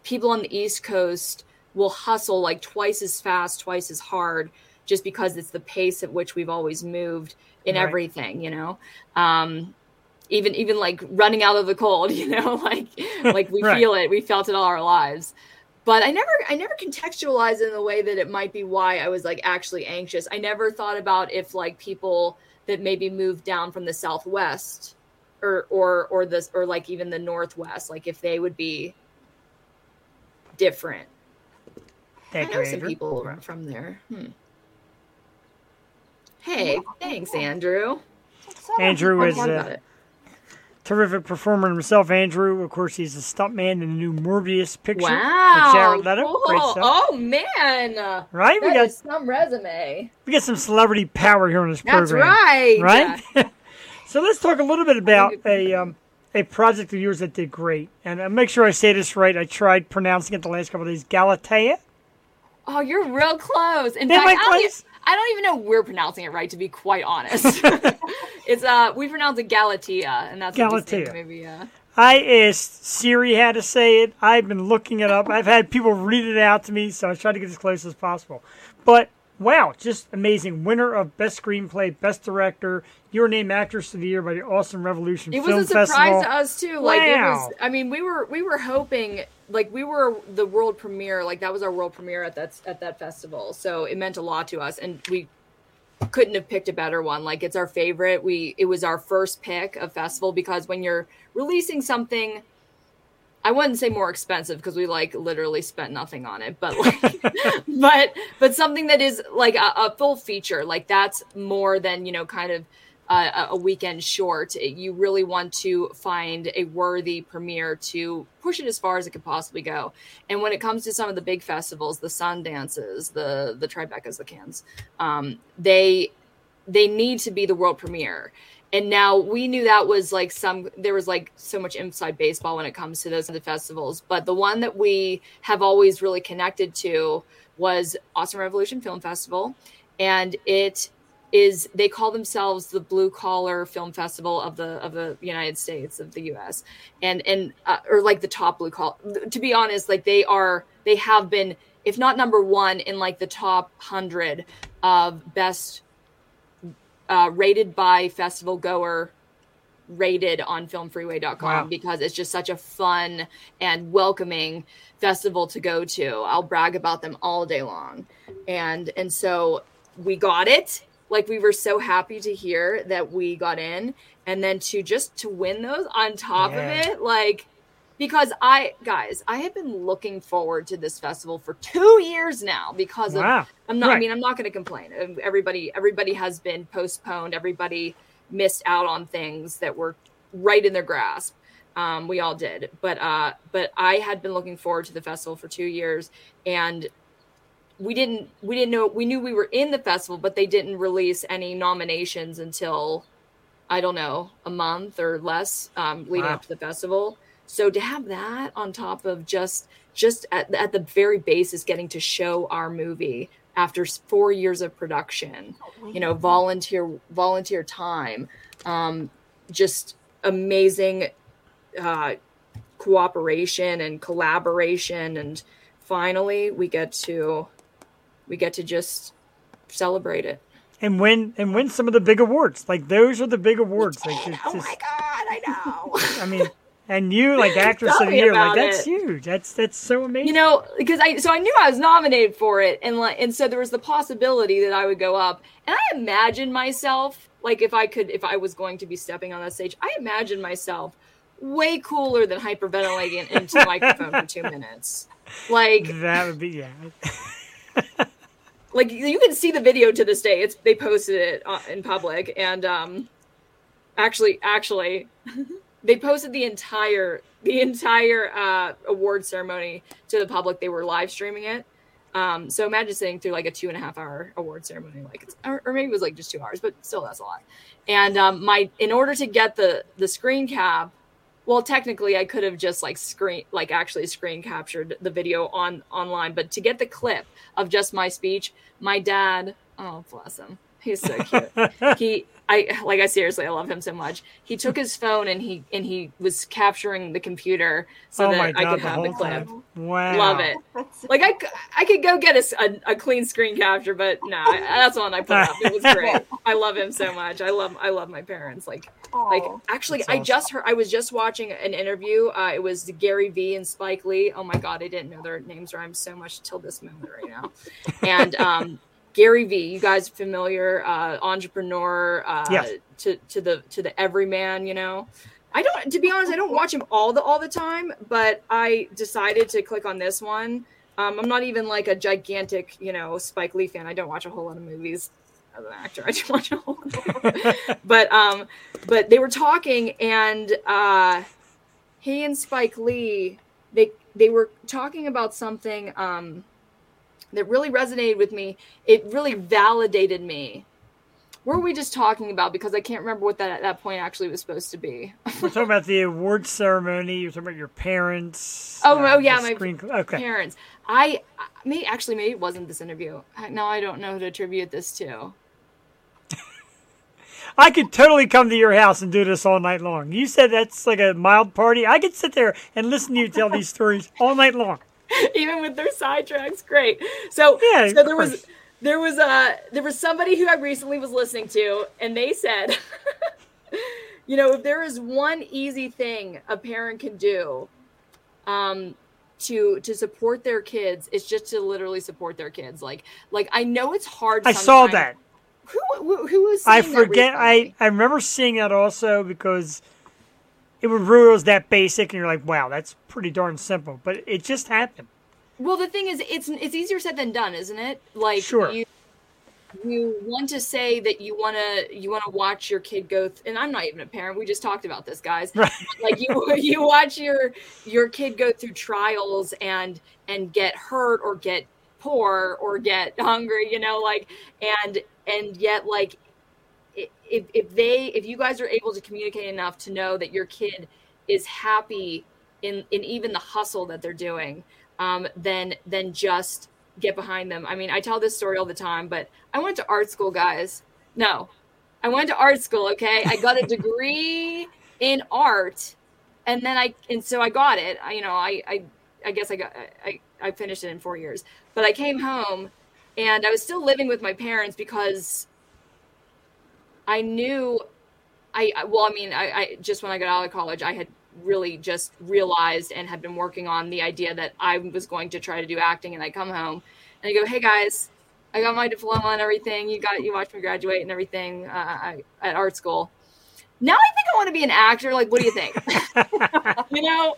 people on the East Coast will hustle like twice as fast, twice as hard, just because it's the pace at which we've always moved in Right. everything. You know. Um, even even like running out of the cold, <laughs> you know, like like we <laughs> Right. feel it, we felt it all our lives. But I never I never contextualized in the way that it might be why I was like actually anxious. I never thought about if like people that maybe moved down from the southwest or or or this or like even the northwest, like if they would be different. I know you, some people from there. Hmm. Hey, thanks, Andrew. Some of Andrew is, Thought can- about it. Terrific performer himself, Andrew. Of course, he's a stuntman in the new Morbius picture. Wow. Leto. Great cool. Oh man. Right? We got is some resume. we got some celebrity power here on this That's program. right. Right? <laughs> so let's talk a little bit about a um, a project of yours that did great. And uh, make sure I say this right. I tried pronouncing it the last couple of days. Galatea? Oh, you're real close. In Am fact, I I don't, I don't even know we're pronouncing it right. To be quite honest, <laughs> it's uh we pronounce it Galatea, and that's what Galatea. Maybe uh, I asked Siri how to say it. I've been looking it up. I've had people read it out to me, so I tried to get as close as possible. But wow, just amazing. Winner of Best Screenplay, Best Director, Your Name Actress of the Year by the Austin Revolution it Film was a surprise Festival. to us too. Like it was. I mean, we were we were hoping like we were the world premiere. Like that was our world premiere at that at that festival. So it meant a lot to us, and we couldn't have picked a better one. Like it's our favorite. We it was our first pick of festival because when you're releasing something I wouldn't say more expensive because we like literally spent nothing on it, but like, <laughs> but but something that is like a, a full feature, like that's more than you know, kind of a- weekend short. You really want to find a worthy premiere to push it as far as it could possibly go. And when it comes to some of the big festivals, the Sundances, the the Tribecas, the Cannes, um, they they need to be the world premiere and now we knew that was like some there was like so much inside baseball when it comes to those other festivals but the one that we have always really connected to was austin revolution film festival and it is they call themselves the blue collar film festival of the of the united states of the us and and uh, or like the top blue collar to be honest like they are they have been if not number one in like the top 100 of best uh, rated by festival goer rated on filmfreeway.com Wow. because it's just such a fun and welcoming festival to go to. I'll brag about them all day long. And and so we got it. Like we were so happy to hear that we got in and then to just to win those on top Yeah. of it like because I guys, I have been looking forward to this festival for 2 years now because of I'm not. I mean, I'm not going to complain. Um, Everybody, everybody has been postponed. Everybody missed out on things that were right in their grasp. Um, we all did, but uh, but I had been looking forward to the festival for two years, and we didn't. We didn't know. We knew we were in the festival, but they didn't release any nominations until I don't know, a month or less um, leading Wow. up to the festival. So to have that on top of just just at, at the very basis getting to show our movie after four years of production, you know, volunteer volunteer time, um, just amazing uh, cooperation and collaboration, and finally we get to we get to just celebrate it. and win and win some of the big awards. Like those are the big awards. Like it's oh my god, I know. <laughs> I mean, and you like actress of the year. Like that's it. huge. That's that's so amazing. you know because i so i knew i was nominated for it and like and so there was the possibility that i would go up and i imagined myself like if i could if i was going to be stepping on that stage i imagined myself way cooler than hyperventilating into the microphone for two <laughs> minutes like that would be yeah. <laughs> like you can see the video to this day. It's they posted it uh, in public and um actually actually <laughs> they posted the entire the entire uh award ceremony to the public. They were live streaming it. Um so imagine sitting through like a two and a half hour award ceremony like it's or, or maybe it was like just two hours but still that's a lot. And um my in order to get the the screen cap well technically i could have just like screen like actually screen captured the video on online but to get the clip of just my speech my dad oh bless him. He's so cute. <laughs> He i like i seriously i love him so much he took his phone and he and he was capturing the computer so oh that my i could the have the clip time. Wow. love it That's like I could go get a clean screen capture, but no, I, <laughs> that's the one I put up. It was great. <laughs> I love him so much. I love I love my parents. Like like actually, That's I awesome. just heard. I was just watching an interview. Uh, it was Gary Vee and Spike Lee. Oh my god, I didn't know their names rhyme so much till this moment right now. And um, Gary Vee, you guys familiar? Uh, entrepreneur. Uh, Yes. To to the to the everyman, you know. I don't. To be honest, I don't watch him all the all the time. But I decided to click on this one. Um, I'm not even like a gigantic, you know, Spike Lee fan. I don't watch a whole lot of movies as an actor. I just watch a whole lot. <laughs> but um, but they were talking, and uh, he and Spike Lee, they they were talking about something um, that really resonated with me. It really validated me. What were we just talking about? Because I can't remember what that at that point actually was supposed to be. We're talking about the award ceremony. You're talking about your parents. Oh, uh, oh, yeah, my screen- okay. Parents, I may actually maybe it wasn't this interview. Now I don't know who to attribute this to. <laughs> I could totally come to your house and do this all night long. You said that's like a mild party. I could sit there and listen to you tell these <laughs> stories all night long. <laughs> even with their sidetracks. Great. So Yeah, so there was there was uh there was somebody who I recently was listening to, and they said, <laughs> you know, if there is one easy thing a parent can do, um, to to support their kids, it's just to literally support their kids. Like like I know it's hard. I saw that. Who who, who was? I forget. I. I remember seeing that also because it was rules that basic, and you're like, wow, that's pretty darn simple. But it just happened. Well, the thing is, it's it's easier said than done, isn't it? Like Sure. you you want to say that you want to you want to watch your kid go, th- and I'm not even a parent. We just talked about this, guys. Right. Like you <laughs> you watch your your kid go through trials and and get hurt or get poor or get <laughs> hungry, you know, like and and yet like if if they if you guys are able to communicate enough to know that your kid is happy in in even the hustle that they're doing um, then then just get behind them. I mean, I tell this story all the time, but I went to art school, guys. No, I went to art school. Okay, I got a degree <laughs> in art, and then I and so I got it. I, you know, I I I guess I got I I finished it in four years, but I came home, and I was still living with my parents because I knew I I- well, I mean, I, I just when I got out of college, I had really just realized and had been working on the idea that I was going to try to do acting. And I come home and I go, "Hey guys, I got my diploma and everything. You got you watched me graduate and everything uh, I, at art school. Now I think I want to be an actor. Like, what do you think? <laughs> <laughs> you know,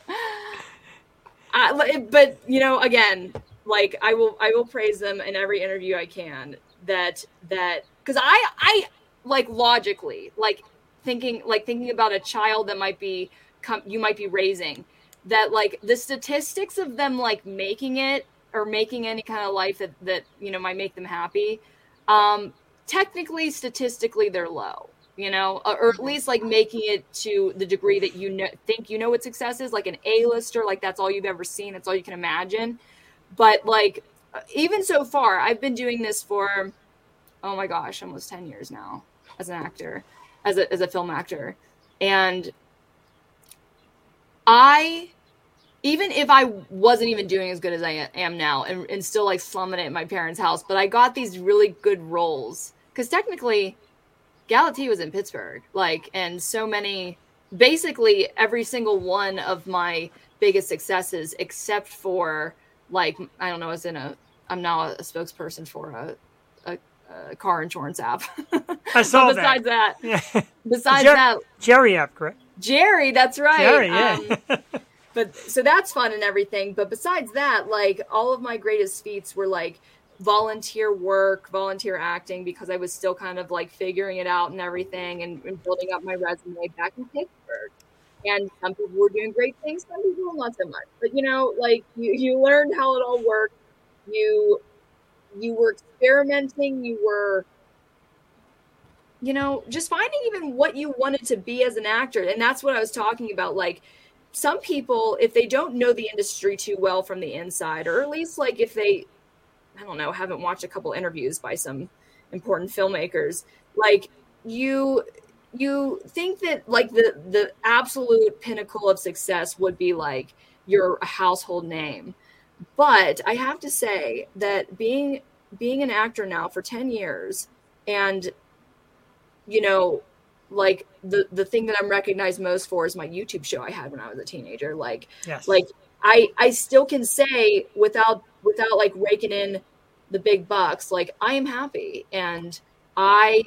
I, but you know, again, like I will I will praise them in every interview I can. That that because I I like logically like thinking like thinking about a child that might be come you might be raising that like the statistics of them like making it or making any kind of life that that you know might make them happy um technically statistically they're low you know, or or at least like making it to the degree that you know think you know what success is, like an A-lister, like that's all you've ever seen, that's all you can imagine. But like even so far, I've been doing this for oh my gosh, almost 10 years now as an actor, as a as a film actor. And I even if I wasn't even doing as good as I am now and, and still like slumming it at my parents' house, but I got these really good roles. Because technically, Galatea was in Pittsburgh. Like, and so many, basically every single one of my biggest successes, except for like, I don't know, I was in a, I'm now a spokesperson for a, a, a car insurance app. <laughs> I saw But that. besides that, <laughs> Yeah. besides Jer- that, Jerry app, correct? Jerry, that's right. Jerry, yeah. Um, <laughs> but so that's fun and everything. But besides that, like all of my greatest feats were like volunteer work, volunteer acting, because I was still kind of like figuring it out and everything and, and building up my resume back in Pittsburgh. And some people were doing great things, some people not so much. But you know, like you, you learned how it all worked. You you were experimenting, you were you know, just finding even what you wanted to be as an actor. And that's what I was talking about. Like, some people, if they don't know the industry too well from the inside, or at least like if they, I don't know, haven't watched a couple interviews by some important filmmakers, like you you think that like the the absolute pinnacle of success would be like you're a household name but i have to say that being being an actor now for 10 years and you know like the the thing that i'm recognized most for is my youtube show i had when i was a teenager. Like Yes. like i i still can say without without like raking in the big bucks like i am happy. And i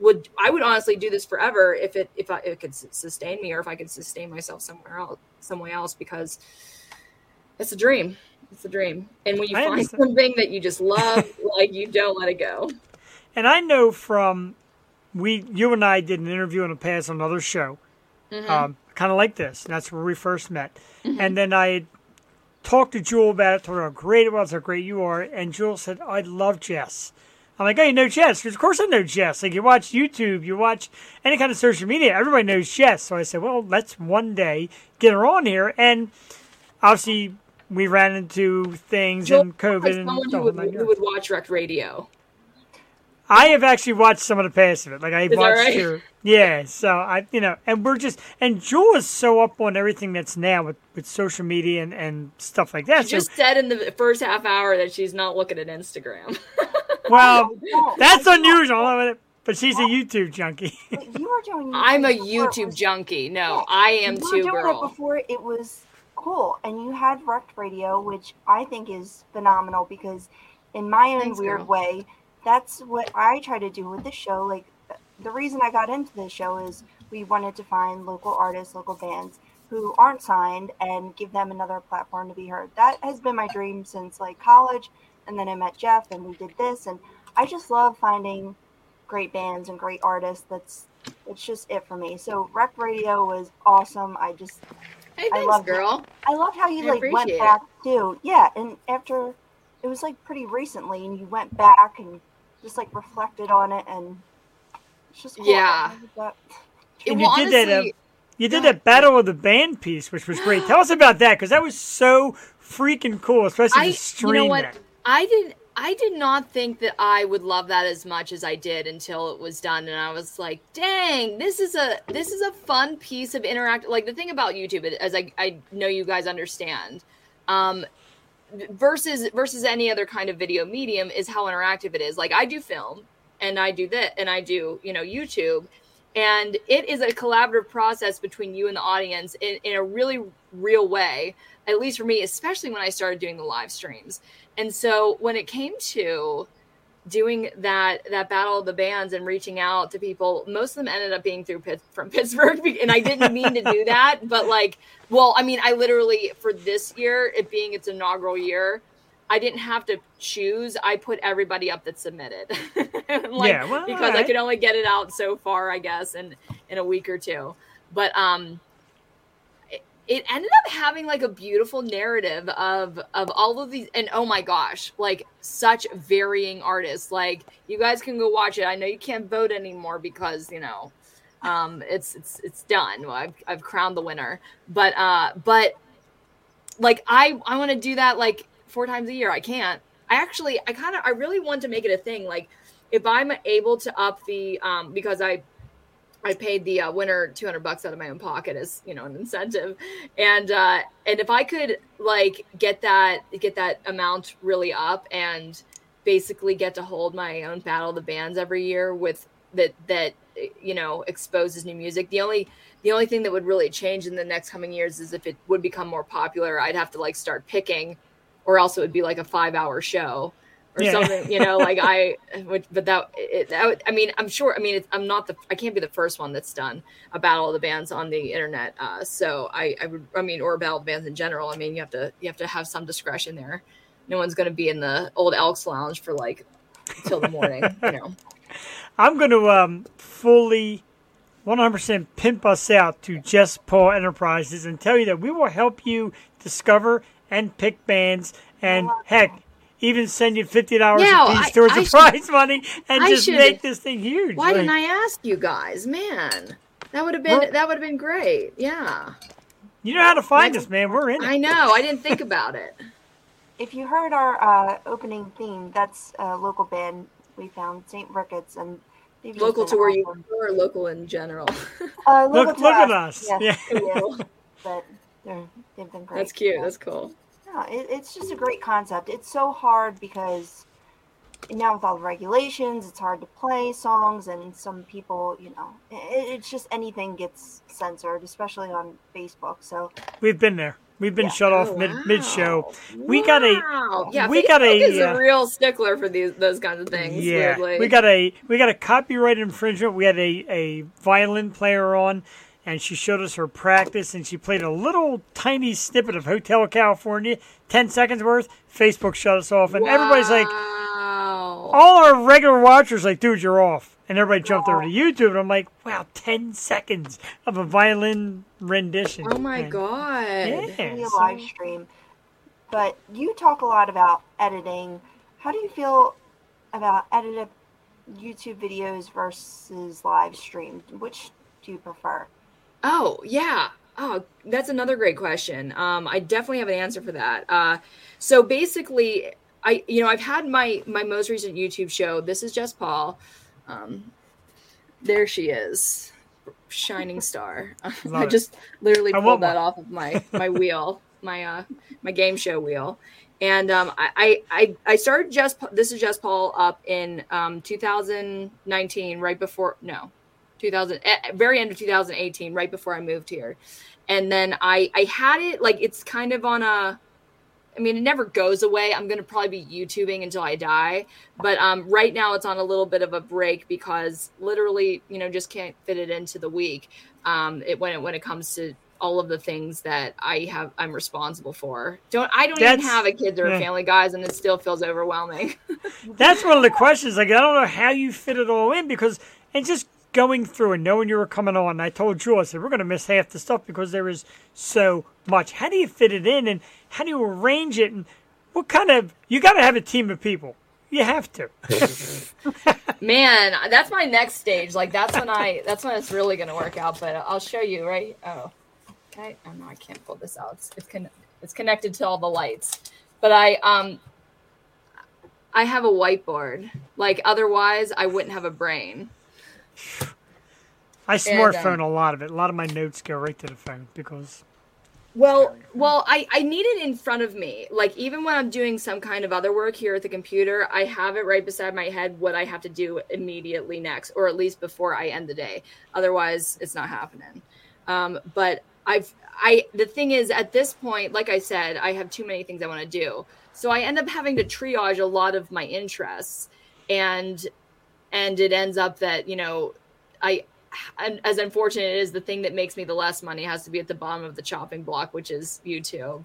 would i would honestly do this forever if it if I, it could sustain me or if i could sustain myself somewhere else some way else because it's a dream it's a dream and when you I find understand. something that you just love <laughs> like you don't let it go And I know from we, you and I did an interview in the past on another show, Mm-hmm. um, kind of like this. And that's where we first met. And then I talked to Jewel about it, told her how great it was, how great you are. And Jewel said, I love Jess. I'm like, oh, you know Jess? Because of course I know Jess. Like you watch YouTube, you watch any kind of social media, everybody knows Jess. So I said, well, let's one day get her on here. And obviously, we ran into things Jewel, and COVID like and someone the who whole would, who would watch rec radio I have actually watched some of the past of it. Like I that watched right? your yeah. So I you know, and we're just and Jewel is so up on everything that's now with, with social media and, and stuff like that. She So just said in the first half hour that she's not looking at Instagram. <laughs> well, that's unusual. But she's a YouTube junkie. You were doing. I'm a YouTube junkie. No, Yeah, I am you were too, doing girl. It before it was cool, and you had Rec Radio, which I think is phenomenal because, in my own Thanks, weird girl. way, that's what I try to do with the show. Like, the reason I got into this show is we wanted to find local artists, local bands who aren't signed, and give them another platform to be heard. That has been my dream since like college, and then I met Jeff, and we did this, and I just love finding great bands and great artists. That's it's just it for me. So Rec Radio was awesome. I just Hey, I love girl. I love how you I like went appreciate it. back too. Yeah, and after it was like pretty recently, and you went back and just like reflected on it, and it's just cool. Yeah. I love that. And well, you did that, uh, You did that Battle of the Band piece, which was great. Tell us about that because that was so freaking cool, especially I, to you know what? that. I did. I did not think that I would love that as much as I did until it was done, and I was like, "Dang, this is a this is a fun piece of interact." Like the thing about YouTube, as I I know you guys understand, um, versus versus any other kind of video medium is how interactive it is. Like I do film, and I do that, and I do you know YouTube, and it is a collaborative process between you and the audience in, in a really real way at least for me especially when i started doing the live streams and so when it came to doing that that battle of the bands and reaching out to people most of them ended up being through Pitt, from pittsburgh and i didn't <laughs> mean to do that but like well i mean i literally for this year it being its inaugural year i didn't have to choose. I put everybody up that submitted. <laughs> Like Yeah, well, because i alright. could only get it out so far i guess in in a week or two. But um it- ended up having like a beautiful narrative of of all of these and oh my gosh like such varying artists like you guys can go watch it i know you can't vote anymore because you know Um, it's it's it's done. Well, I've I've crowned the winner. But uh, but like I I want to do that like four times a year. I can't. I actually I kind of I really want to make it a thing. Like if I'm able to up the um because I I paid the uh, winner 200 bucks out of my own pocket as you know an incentive, and uh, and if I could like get that get that amount really up and basically get to hold my own battle of the bands every year with that that you know exposes new music. The only the only thing that would really change in the next coming years is if it would become more popular. I'd have to like start picking, or else it would be like a five hour show or Yeah. something. You know, like I <laughs> would, but that, it, that would, I mean, I'm sure. I mean, I'm not the, I can't be the first one that's done a battle of the bands on the internet. Uh, so I, I would, I mean, or a battle of bands in general. I mean, you have to, you have to have some discretion there. No one's going to be in the old Elks Lounge for like till the morning. you know. <laughs> I'm going to um, fully 100% pimp us out to Jess Paul Enterprises and tell you that we will help you discover and pick bands and heck, even send you fifty dollars Yeah, a piece I- towards I the should- prize money and I just should- make this thing huge. Why didn't I ask you guys, man? That would have been, that would have been great. Yeah. You know how to find us, man. We're in it. I know. I didn't think about it. <laughs> If you heard our uh, opening theme, that's a local band we found, St. Ricketts, and they've Local to where you awesome. were, or local in general. <laughs> <laughs> Uh, local Look, to look at us. Yes, Yeah. but they've been great. That's cute. Yeah. That's cool. No, it, it's just a great concept. It's so hard because now with all the regulations, it's hard to play songs, and some people, you know, it, it's just anything gets censored, especially on Facebook. So We've been there. We've been Yeah. shut off Oh, mid wow. mid show. We got a- yeah. we Facebook got a, is uh, a real stickler for these those kinds of things. Yeah, weirdly. we got a we got a copyright infringement. We had a a violin player on, and she showed us her practice, and she played a little tiny snippet of Hotel California, ten seconds worth. Facebook shut us off, and everybody's like, all our regular watchers like, dude, you're off, and everybody jumped over to YouTube, and I'm like, wow, ten seconds of a violin rendition. Oh my And- god. Yeah. a so- live stream. But you talk a lot about editing. How do you feel about edited YouTube videos versus live stream? Which do you prefer? Oh, yeah. Oh, that's another great question. Um, I definitely have an answer for that. Uh, so basically, I you know I've had my my most recent YouTube show. This is Jess Paul. Um, there she is, shining star. <laughs> I just literally pulled that off of my <laughs> my wheel, my uh my game show wheel. And um, I, I I started just this is Jess Paul up in um 2019, right before no 2000 very end of 2018 right before i moved here. And then i i had it like it's kind of on a i mean it never goes away. I'm gonna probably be youtubing until i die. But um right now it's on a little bit of a break because literally you know just can't fit it into the week. Um it when it when it comes to all of the things that i have i'm responsible for. Don't i don't even have a kids or a family guys and it still feels overwhelming. <laughs> That's one of the questions. Like, I don't know how you fit it all in because, and just going through and knowing you were coming on, I told Drew, I said, we're going to miss half the stuff because there is so much. How do you fit it in and how do you arrange it? And what kind of, you got to have a team of people. You have to. <laughs> Man, that's my next stage. Like that's when I that's when it's really gonna work out. But I'll show you right. Oh, okay. Oh no, I can't pull this out. It's it's, con- it's connected to all the lights. But I um I have a whiteboard. Like otherwise, I wouldn't have a brain. I And, smartphone um, a lot of it. A lot of my notes go right to the phone because Well, well, I I need it in front of me. Like even when I'm doing some kind of other work here at the computer, I have it right beside my head what I have to do immediately next, or at least before I end the day. Otherwise, it's not happening. Um, but I've I the thing is at this point, like I said, I have too many things I want to do, so I end up having to triage a lot of my interests, and and it ends up that you know I and as unfortunate as the thing that makes me the less money has to be at the bottom of the chopping block, which is YouTube.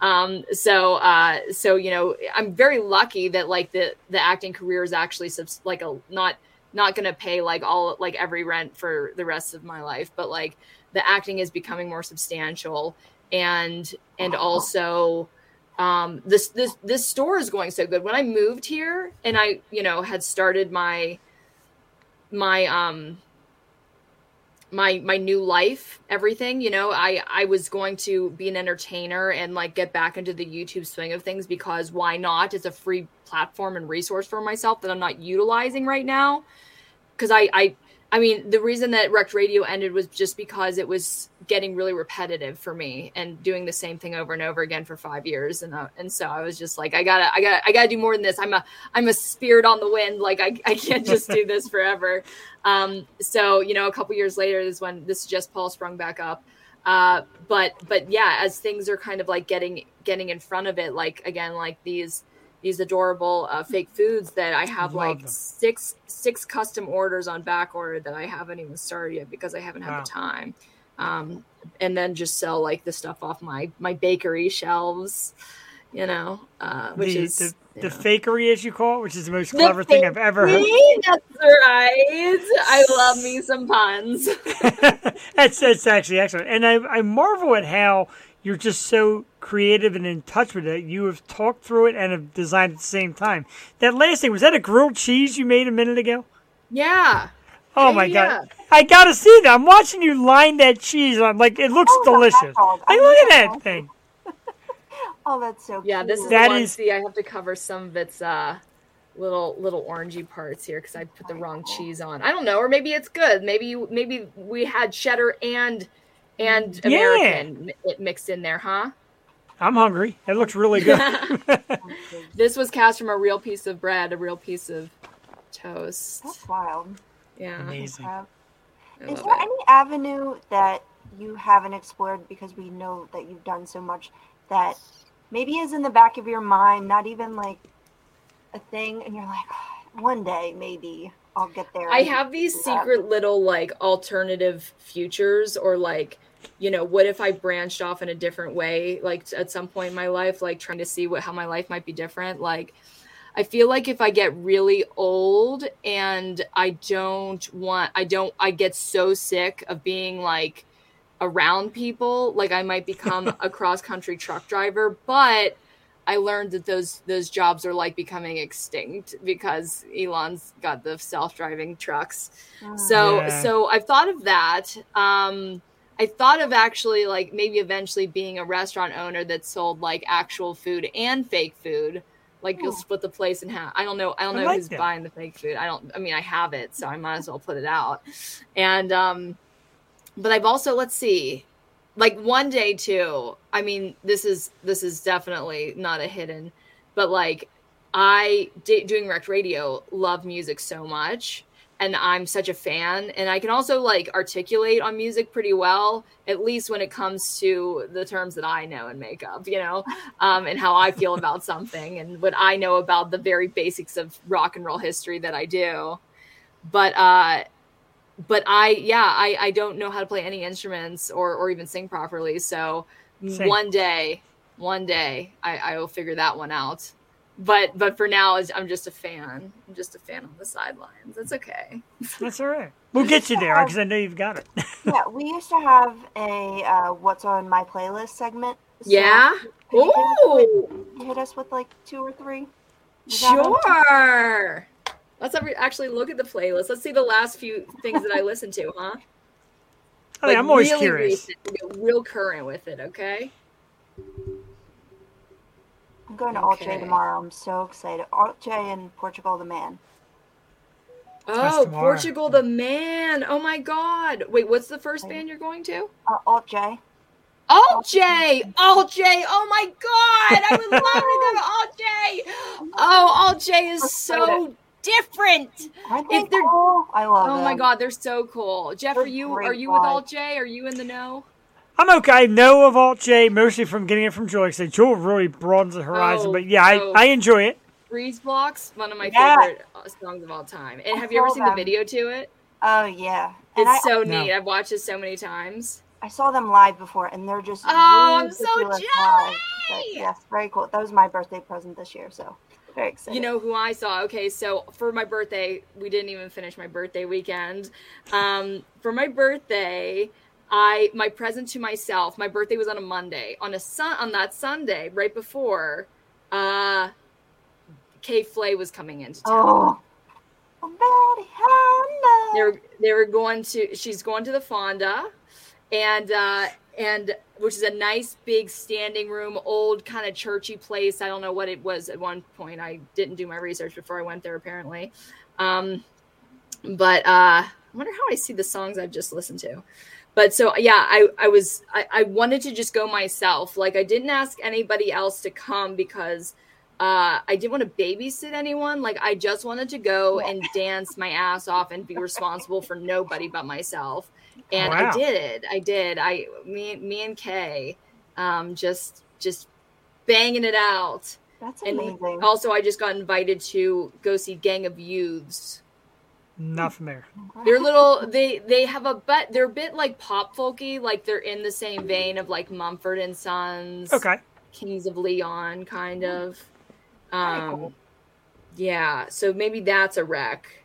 Um, so, uh, so you know, I'm very lucky that like the the acting career is actually subs- like a not not going to pay like all like every rent for the rest of my life, but like the acting is becoming more substantial, and and also um this this this store is going so good. When i moved here and i you know had started my my um my my new life everything you know? I i was going to be an entertainer and like get back into the youtube swing of things because why not? It's a free platform and resource for myself that i'm not utilizing right now. Because i i i mean the reason that rec radio ended was just because it was getting really repetitive for me and doing the same thing over and over again for five years. And uh, and so i was just like i gotta i gotta i gotta do more than this. I'm a i'm a spirit on the wind. Like i, I can't just do this forever. <laughs> Um, so you know, a couple years later is when this Jess Paul sprung back up. Uh, but but yeah, as things are kind of like getting getting in front of it, like again, like these these adorable uh, fake foods that I have Love like them. six six custom orders on back order that I haven't even started yet because I haven't had Wow. the time. Um, and then just sell like the stuff off my my bakery shelves, you know, uh, which the, is the, the fakery, as you call it, which is the most The clever thing I've ever heard. That's right. I love me some puns. <laughs> <laughs> that's that's actually excellent, and I I marvel at how you're just so creative and in touch with it. You have talked through it and have designed at the same time. That last thing was that a grilled cheese you made a minute ago? yeah. Oh Yeah, my yeah. god! I gotta see that. I'm watching you line that cheese on. Like it looks Oh, delicious. dog. Hey, I look at that thing. <laughs> Oh, that's so Yeah, this is. That the one. is- See, I have to cover some of its uh little little orangey parts here because I put the wrong cheese on. I don't know, or maybe it's good. Maybe you- maybe we had cheddar and and American mi- it mixed in there, huh? I'm hungry. It looks really good. <laughs> <laughs> this was cast from a real piece of bread, a real piece of toast. That's wild. Yeah, Amazing. Uh, is there it. any avenue that you haven't explored because we know that you've done so much that maybe is in the back of your mind, not even like a thing, and you're like, "Ah, one day maybe I'll get there. I have these do that." secret little like alternative futures or like you know what if I branched off in a different way like at some point in my life like trying to see what how my life might be different like I feel like if I get really old and I don't want I don't I get so sick of being like around people like I might become <laughs> a cross country truck driver but I learned that those those jobs are like becoming extinct because Elon's got the self-driving trucks. Mm. So Yeah. so I've thought of that. Um I thought of actually like maybe eventually being a restaurant owner that sold like actual food and fake food. Like you'll split the place in half. I don't know. I don't I know like who's that. buying the fake food. I don't. I mean, I have it, so I might as well put it out. And um, but I've also let's see, like one day too. I mean, this is this is definitely not a hidden, but like I doing rec radio love music so much and I'm such a fan and I can also like articulate on music pretty well at least when it comes to the terms that I know and make up you know um, and how I feel about <laughs> something and what I know about the very basics of rock and roll history that I do but uh but I yeah I I don't know how to play any instruments or or even sing properly so Same. one day one day I, I will figure that one out but but for now is i'm just a fan i'm just a fan on the sidelines it's okay That's all right. We'll get you there because I know you've got it. <laughs> yeah, we used to have a uh, "What's on my playlist" segment. So yeah could you hit us with- oh hit us with like two or three. Is okay? sure let's every- actually look at the playlist let's see the last few things that i listened to huh <laughs> I mean, Like, I'm always really curious. recent, real current with it okay I'm going to Alt J tomorrow. I'm so excited. Alt J and Portugal the Man. That's oh portugal the man oh my god wait what's the first band you're going to Uh, Alt J. Alt J, Alt J. Oh my God, I would love to go to Alt J. <laughs> Oh, Alt J is so different. Aren't they If they're- cool? I love them. Oh them. my God, they're so cool. Jeff, They're are you are you with. Alt J? Are you in the know? I'm okay. I know of Alt J mostly from getting it from Joy. So Jewel really broadens the horizon. Oh, but yeah, I, oh. I enjoy it. Breezeblocks, one of my Yeah. favorite uh, songs of all time. And I have you ever saw seen the video to it? Oh yeah. And It's I, so No. neat. I've watched it so many times. I saw them live before, and they're just. Oh, I'm so ridiculous. But jelly! yes, very cool. That was my birthday present this year, so You know who I saw? Okay, so for my birthday, we didn't even finish my birthday weekend. Um, for my birthday, I my present to myself. My birthday was on a Monday. On a sun on that Sunday, right before, uh, K.Flay was coming into town. Oh. Betty Hanna. they were they were going to she's going to the fonda and uh and which is a nice big standing room old kind of churchy place. I don't know what it was at one point. I didn't do my research before i went there apparently. Um but uh i wonder how i see the songs i've just listened to. But so yeah i i was I, I wanted to just go myself. Like i didn't ask anybody else to come because uh, I didn't want to babysit anyone. Like I just wanted to go and dance my ass off and be responsible for nobody but myself. And Wow. I did. I did. I me me and Kay, um, just just banging it out. That's And amazing. also, I just got invited to go see Gang of Youths. Not familiar. They're little. They they have a but they're a bit like pop folky. Like they're in the same vein of like Mumford and Sons. Okay. Kings of Leon, kind of. Um, cool. yeah, so maybe that's a rec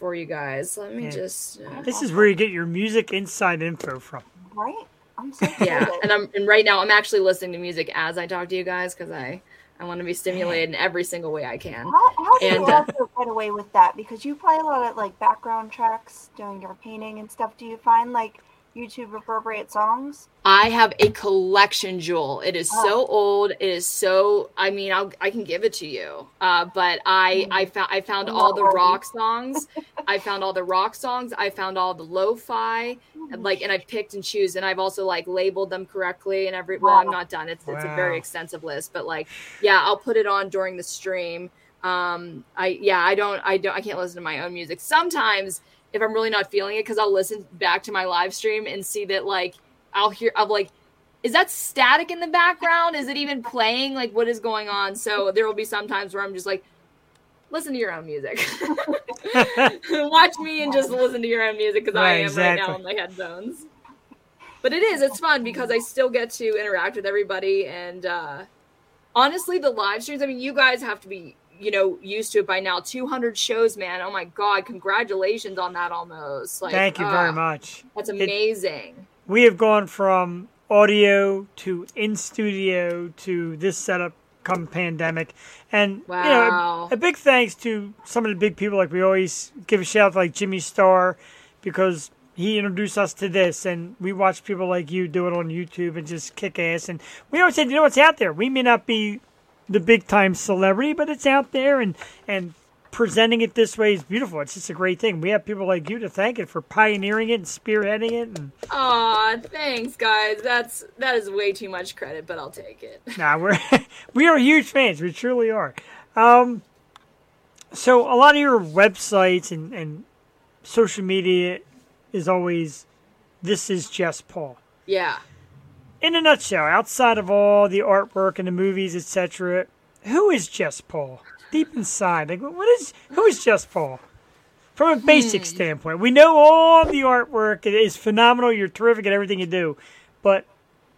for you guys. Let me Yeah. just. uh, This is where you get your music inside info from. right? I'm so <laughs> yeah, and I'm and right now I'm actually listening to music as I talk to you guys because I I want to be stimulated in every single way I can. How, how do you And, uh, get away with that? Because you play a lot of like background tracks doing your painting and stuff. Do you find like YouTube appropriate songs? I have a collection, Jewel. It is Oh. so old. It is so. I mean, I'll, I can give it to you. Uh, but I, I found, I found I'm all the ready. rock songs. <laughs> I found all the rock songs. I found all the lo-fi, and like, and I picked and choose, and I've also like labeled them correctly and every. Well, I'm not done. It's it's a very extensive list, but like, yeah, I'll put it on during the stream. Um, I yeah, I don't, I don't, I can't listen to my own music. Sometimes if I'm really not feeling it, because I'll listen back to my live stream and see that like I'll hear, I'm like, is that static in the background? Is it even playing? Like, what is going on? So there will be some times where I'm just like, listen to your own music. <laughs> Watch me and just listen to your own music because I Right, am right now on my headphones. But it is, it's fun because I still get to interact with everybody. And uh, honestly, the live streams, I mean, you guys have to be, you know, used to it by now. 200 shows, man. Oh my God. Congratulations on that almost. Like, Thank you very uh, much. That's It- amazing. we have gone from audio to in studio to this setup come pandemic and you know a, a big thanks to some of the big people like we always give a shout out to like Jimmy Star because he introduced us to this and we watch people like you do it on youtube and just kick ass and we always said you know what's out there we may not be the big time celebrity but it's out there and and presenting it this way is beautiful it's just a great thing we have people like you to thank it for pioneering it and spearheading it and Aw, thanks, guys. That's that is way too much credit, but I'll take it. Nah, we're <laughs> we are huge fans. We truly are. Um, so a lot of your websites and, and social media is always this is Jess Paul. Yeah. In a nutshell, outside of all the artwork and the movies, etc., who is Jess Paul? Deep inside, like what is who is Jess Paul? From a hmm. basic standpoint, we know all the artwork it is phenomenal. You're terrific at everything you do, but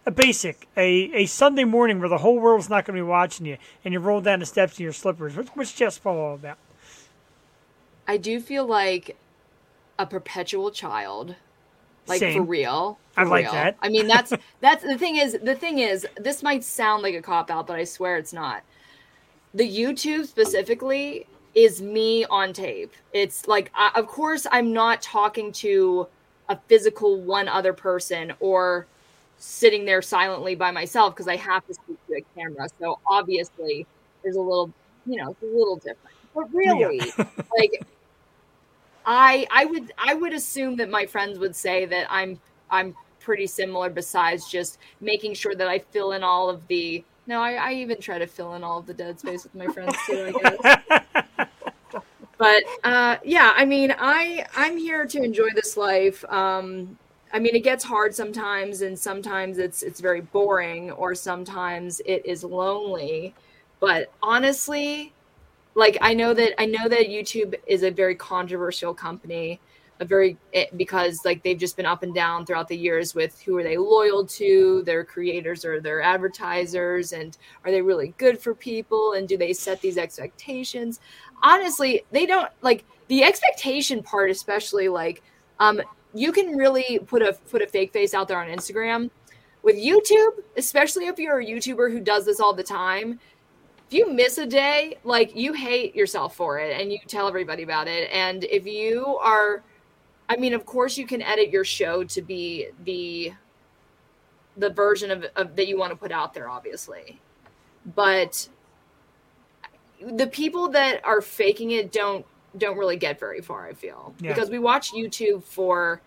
a basic, a, a Sunday morning where the whole world's not going to be watching you, and you roll down the steps in your slippers. What's Jess Paul all about? I do feel like a perpetual child. Like for Same. real. I like real. that. I mean that's <laughs> that's the thing is the thing is this might sound like a cop out, but I swear it's not. The YouTube specifically is me on tape. It's like I, of course I'm not talking to a physical one other person or sitting there silently by myself because I have to speak to a camera. So obviously there's a little, you know, it's a little different. But really, <laughs> like I I would I would assume that my friends would say that I'm I'm pretty similar besides just making sure that I fill in all of the no, I, I even try to fill in all of the dead space with my friends too, I guess. <laughs> but uh, yeah, I mean, I I'm here to enjoy this life. Um, I mean, it gets hard sometimes, and sometimes it's it's very boring, or sometimes it is lonely. But honestly, like I know that I know that YouTube is a very controversial company, a very it, because like they've just been up and down throughout the years with who are they loyal to, their creators or their advertisers, and are they really good for people, and do they set these expectations? Honestly, they don't like the expectation part, especially like um you can really put a put a fake face out there on Instagram. With YouTube, especially if you're a YouTuber who does this all the time, if you miss a day, like you hate yourself for it and you tell everybody about it. And if you are, I mean, of course you can edit your show to be the the version of, of that you want to put out there, obviously. But the people that are faking it don't don't really get very far. I feel Yeah. because we watch YouTube for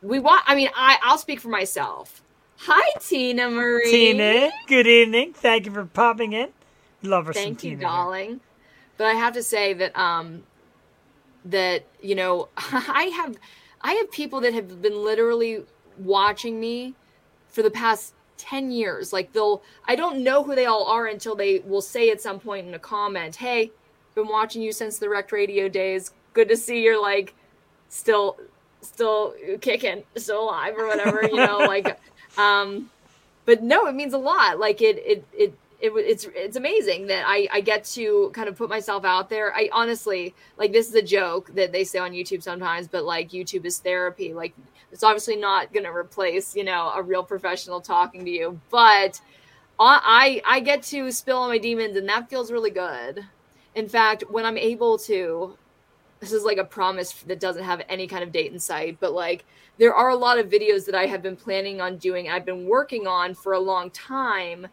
we watch. I mean, I I'll speak for myself. Hi, Tina Marie. Tina, good evening. Thank you for popping in. Love her Thank you, darling. But I have to say that um that you know <laughs> I have I have people that have been literally watching me for the past 10 years. Like they'll I don't know who they all are until they will say at some point in a comment, "Hey, been watching you since the Rec Radio days. Good to see you're like still still kicking, still alive or whatever, you know, like <laughs> um but no, it means a lot. Like it it it it, it's it's amazing that I, I get to kind of put myself out there. I honestly like this is a joke that they say on YouTube sometimes, but like YouTube is therapy. Like it's obviously not going to replace you know a real professional talking to you, but I I get to spill on my demons, and that feels really good. In fact, when I'm able to, this is like a promise that doesn't have any kind of date in sight, but like there are a lot of videos that I have been planning on doing. I've been working on for a long time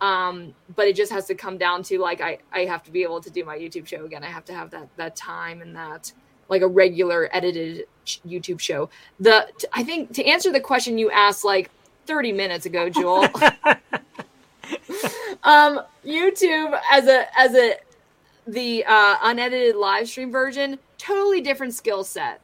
um but it just has to come down to like i i have to be able to do my youtube show again. I have to have that that time and that like a regular edited youtube show. The t- i think to answer the question you asked like 30 minutes ago Jewel <laughs> <laughs> um youtube as a as a the uh unedited live stream version totally different skill set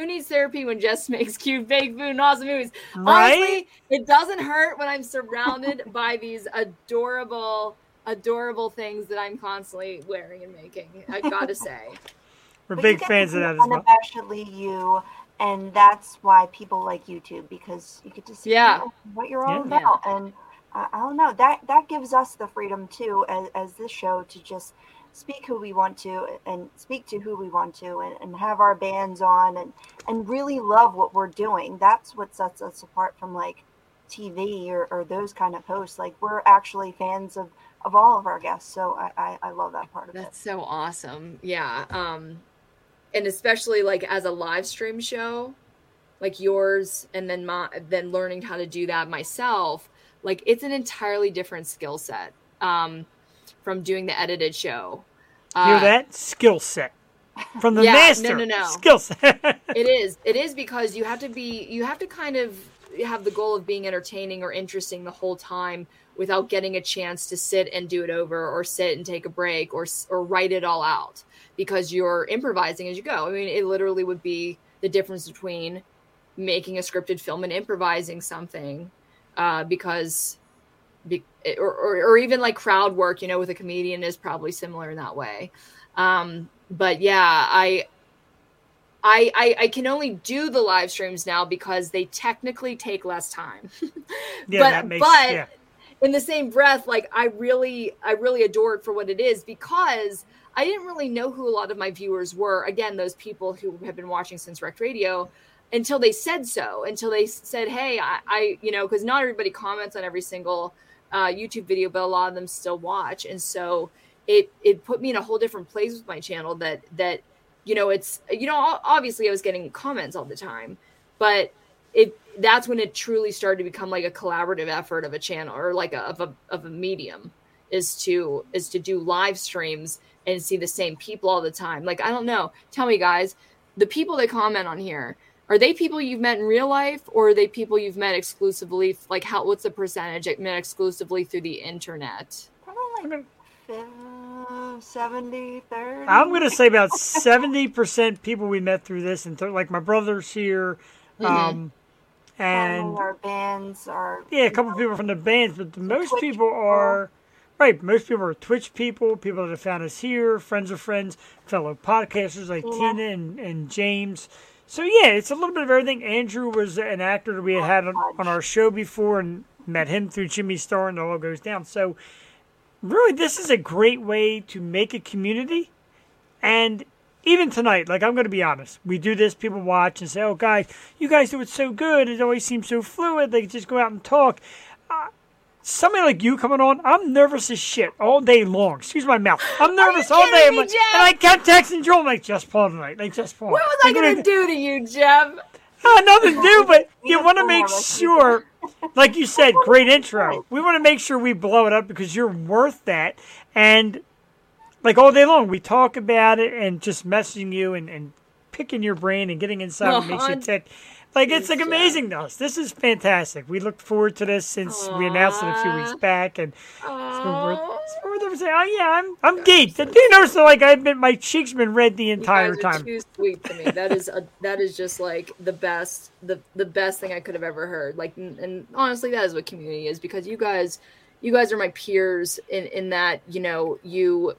who needs therapy when Jess <laughs> makes cute fake food and awesome movies? Right? Honestly, it doesn't hurt when I'm surrounded <laughs> by these adorable, adorable things that I'm constantly wearing and making. I gotta <laughs> say. We're But big fans of that as well. Unabashedly you, and that's why people like YouTube because you get to see Yeah. what you're all Yeah. about. And I, I don't know that that gives us the freedom too, as, as this show, to just speak who we want to and speak to who we want to and, and have our bands on and and really love what we're doing that's what sets us apart from like tv or, or those kind of hosts like we're actually fans of of all of our guests so i i, I love that part of it That's so awesome. Yeah. Um and especially like as a live stream show, like yours and then my then learning how to do that myself, like it's an entirely different skill set. Um from doing the edited show. Hear Uh, that? Skill set. From the <laughs> Yeah, no, master. no, no. Skill set. <laughs> it is it is because you have to be you have to kind of have the goal of being entertaining or interesting the whole time without getting a chance to sit and do it over or sit and take a break or or write it all out because you're improvising as you go i mean it literally would be the difference between making a scripted film and improvising something uh, because be, or, or, or even like crowd work you know with a comedian is probably similar in that way um, but yeah i I, I I can only do the live streams now because they technically take less time. <laughs> yeah, but that makes but yeah. in the same breath, like I really I really adore it for what it is because I didn't really know who a lot of my viewers were. Again, those people who have been watching since Rec Radio until they said so, until they said, "Hey, I, I you know," because not everybody comments on every single uh, YouTube video, but a lot of them still watch, and so it it put me in a whole different place with my channel. That that you know, it's you know, obviously I was getting comments all the time, but it that's when it truly started to become like a collaborative effort of a channel or like a of a of a medium is to is to do live streams and see the same people all the time. Like I don't know. Tell me guys, the people that comment on here, are they people you've met in real life or are they people you've met exclusively like how what's the percentage that met exclusively through the internet? probably like 70 30 I'm going to say about 70% people we met through this, and th- like my brother's here. Mm-hmm. Um, and and our bands are yeah, a couple people from the bands, but the most Twitch people people. are right. Most people are Twitch people, people that have found us here, friends of friends, fellow podcasters like Yeah. Tina and, and James. So yeah, it's a little bit of everything. Andrew was an actor that we had had on, on our show before, and met him through Jimmy Star, and it all goes down. So really, this is a great way to make a community, and even tonight, like I'm going to be honest, we do this. People watch and say, "Oh, guys, you guys do it so good. It always seems so fluid. They just go out and talk." Uh, somebody like you coming on, I'm nervous as shit all day long. Excuse my mouth. I'm <laughs> nervous all day. me, like, and I kept texting Jewel, I'm like, Jess Paul tonight. Like, Jess Paul. What was I gonna do to you, Jeff? uh, nothing to do, <laughs> but you want to make sure, like you said, <laughs> great intro. We want to make sure we blow it up because you're worth that. And like all day long, we talk about it and just messaging you and, and picking your brain and getting inside what makes you tick. Like it's like amazing to us. This is fantastic. We looked forward to this since we announced it a few weeks back, and it's been worth, it's been worth saying, "Oh yeah, I'm I'm geeked." And you notice that, like I've been my cheeks been red the entire time. too sweet to me. That is a, that is just like the best the the best thing I could have ever heard. Like and, and honestly, that is what community is because you guys you guys are my peers in in that you know you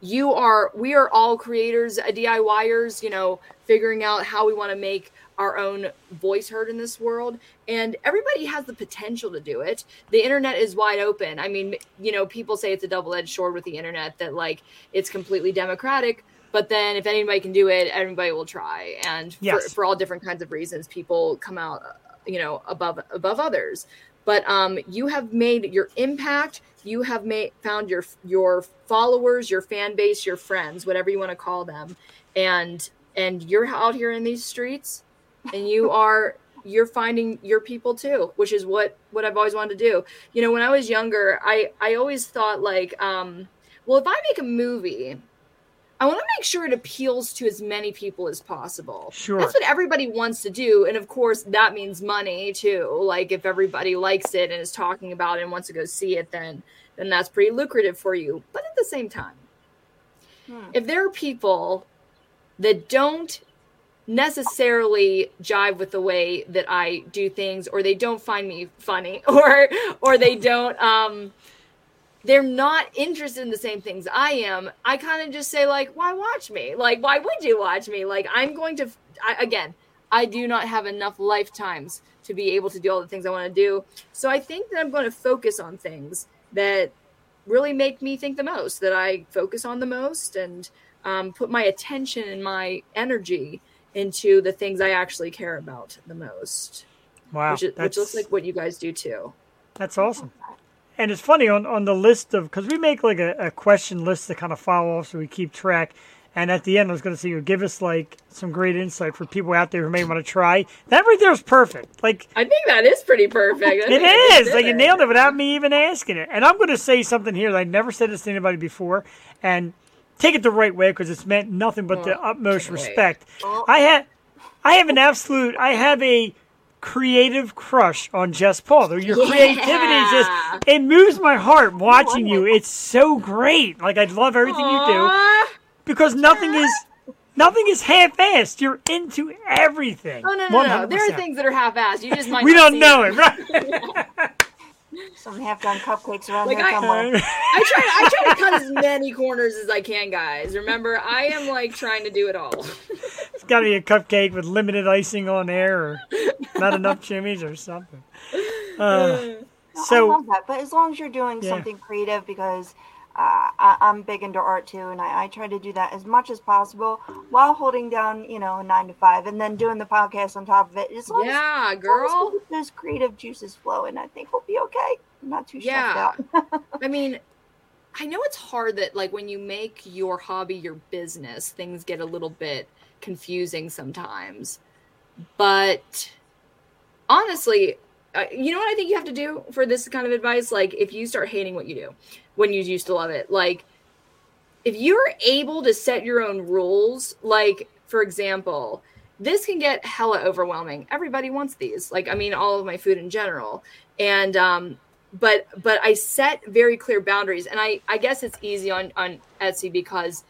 you are we are all creators uh, DIYers. You know, figuring out how we want to make our own voice heard in this world and everybody has the potential to do it. The internet is wide open. I mean you know people say it's a double-edged sword with the internet that like it's completely democratic but then if anybody can do it everybody will try. And for, Yes. for all different kinds of reasons people come out you know above above others. But um you have made your impact. You have made found your your followers your fan base your friends whatever you want to call them. And and you're out here in these streets and you are you're finding your people too which is what what i've always wanted to do you know when i was younger i i always thought like um well if i make a movie i want to make sure it appeals to as many people as possible Sure. that's what everybody wants to do and of course that means money too like if everybody likes it and is talking about it and wants to go see it then then that's pretty lucrative for you but at the same time Hmm. if there are people that don't necessarily jive with the way that I do things or they don't find me funny <laughs> or or they don't um they're not interested in the same things I am, I kind of just say like, why watch me? Like, why would you watch me? Like, I'm going to I, again, I do not have enough lifetimes to be able to do all the things I want to do. So I think that I'm going to focus on things that really make me think the most, that I focus on the most and um, put my attention and my energy into the things I actually care about the most, Wow, which, is, which looks like what you guys do too. that's awesome. And it's funny on, on the list of because we make like a, a question list to kind of follow off so we keep track. And at the end, I was going to say, you give us like some great insight for people out there who may want to try. That right there is perfect. Like I think that is pretty perfect. it is. it think I just is. did Like you nailed it without me even asking it. And I'm going to say something here that I never said this to anybody before, and take it the right way because it's meant nothing but the Oh, utmost can't respect. Oh. I had, I have an absolute. I have a creative crush on Jess Paul. Your creativity is just it moves my heart watching you. It's so great. Like I love everything you do because nothing is nothing is half-assed. You're into everything. Oh no, no, no! There are things that are half-assed. You just might. we don't know it, right? <laughs> Some half-done cupcakes around Like here I- somewhere. <laughs> I try. I try to cut as many corners as I can, guys. Remember, I am like trying to do it all. It's got to be a cupcake with limited icing on there, or not <laughs> enough chimneys, or something. Uh, No, So- I love that. But as long as you're doing Yeah. something creative, because uh, I, I'm big into art too, and I, I try to do that as much as possible while holding down, you know, a nine to five, and then doing the podcast on top of it. As long as, yeah, as long as girl. those creative juices flowing, and I think we'll be okay. I'm not too Yeah. out. <laughs> I mean, I know it's hard that like when you make your hobby your business, things get a little bit confusing sometimes. But honestly, uh, you know what I think you have to do for this kind of advice? Like, if you start hating what you do when you used to love it, like, if you're able to set your own rules, like, for example, this can get hella overwhelming. Everybody wants these. Like, I mean, all of my food in general. And, um, but but I set very clear boundaries, and I I guess it's easy on on Etsy because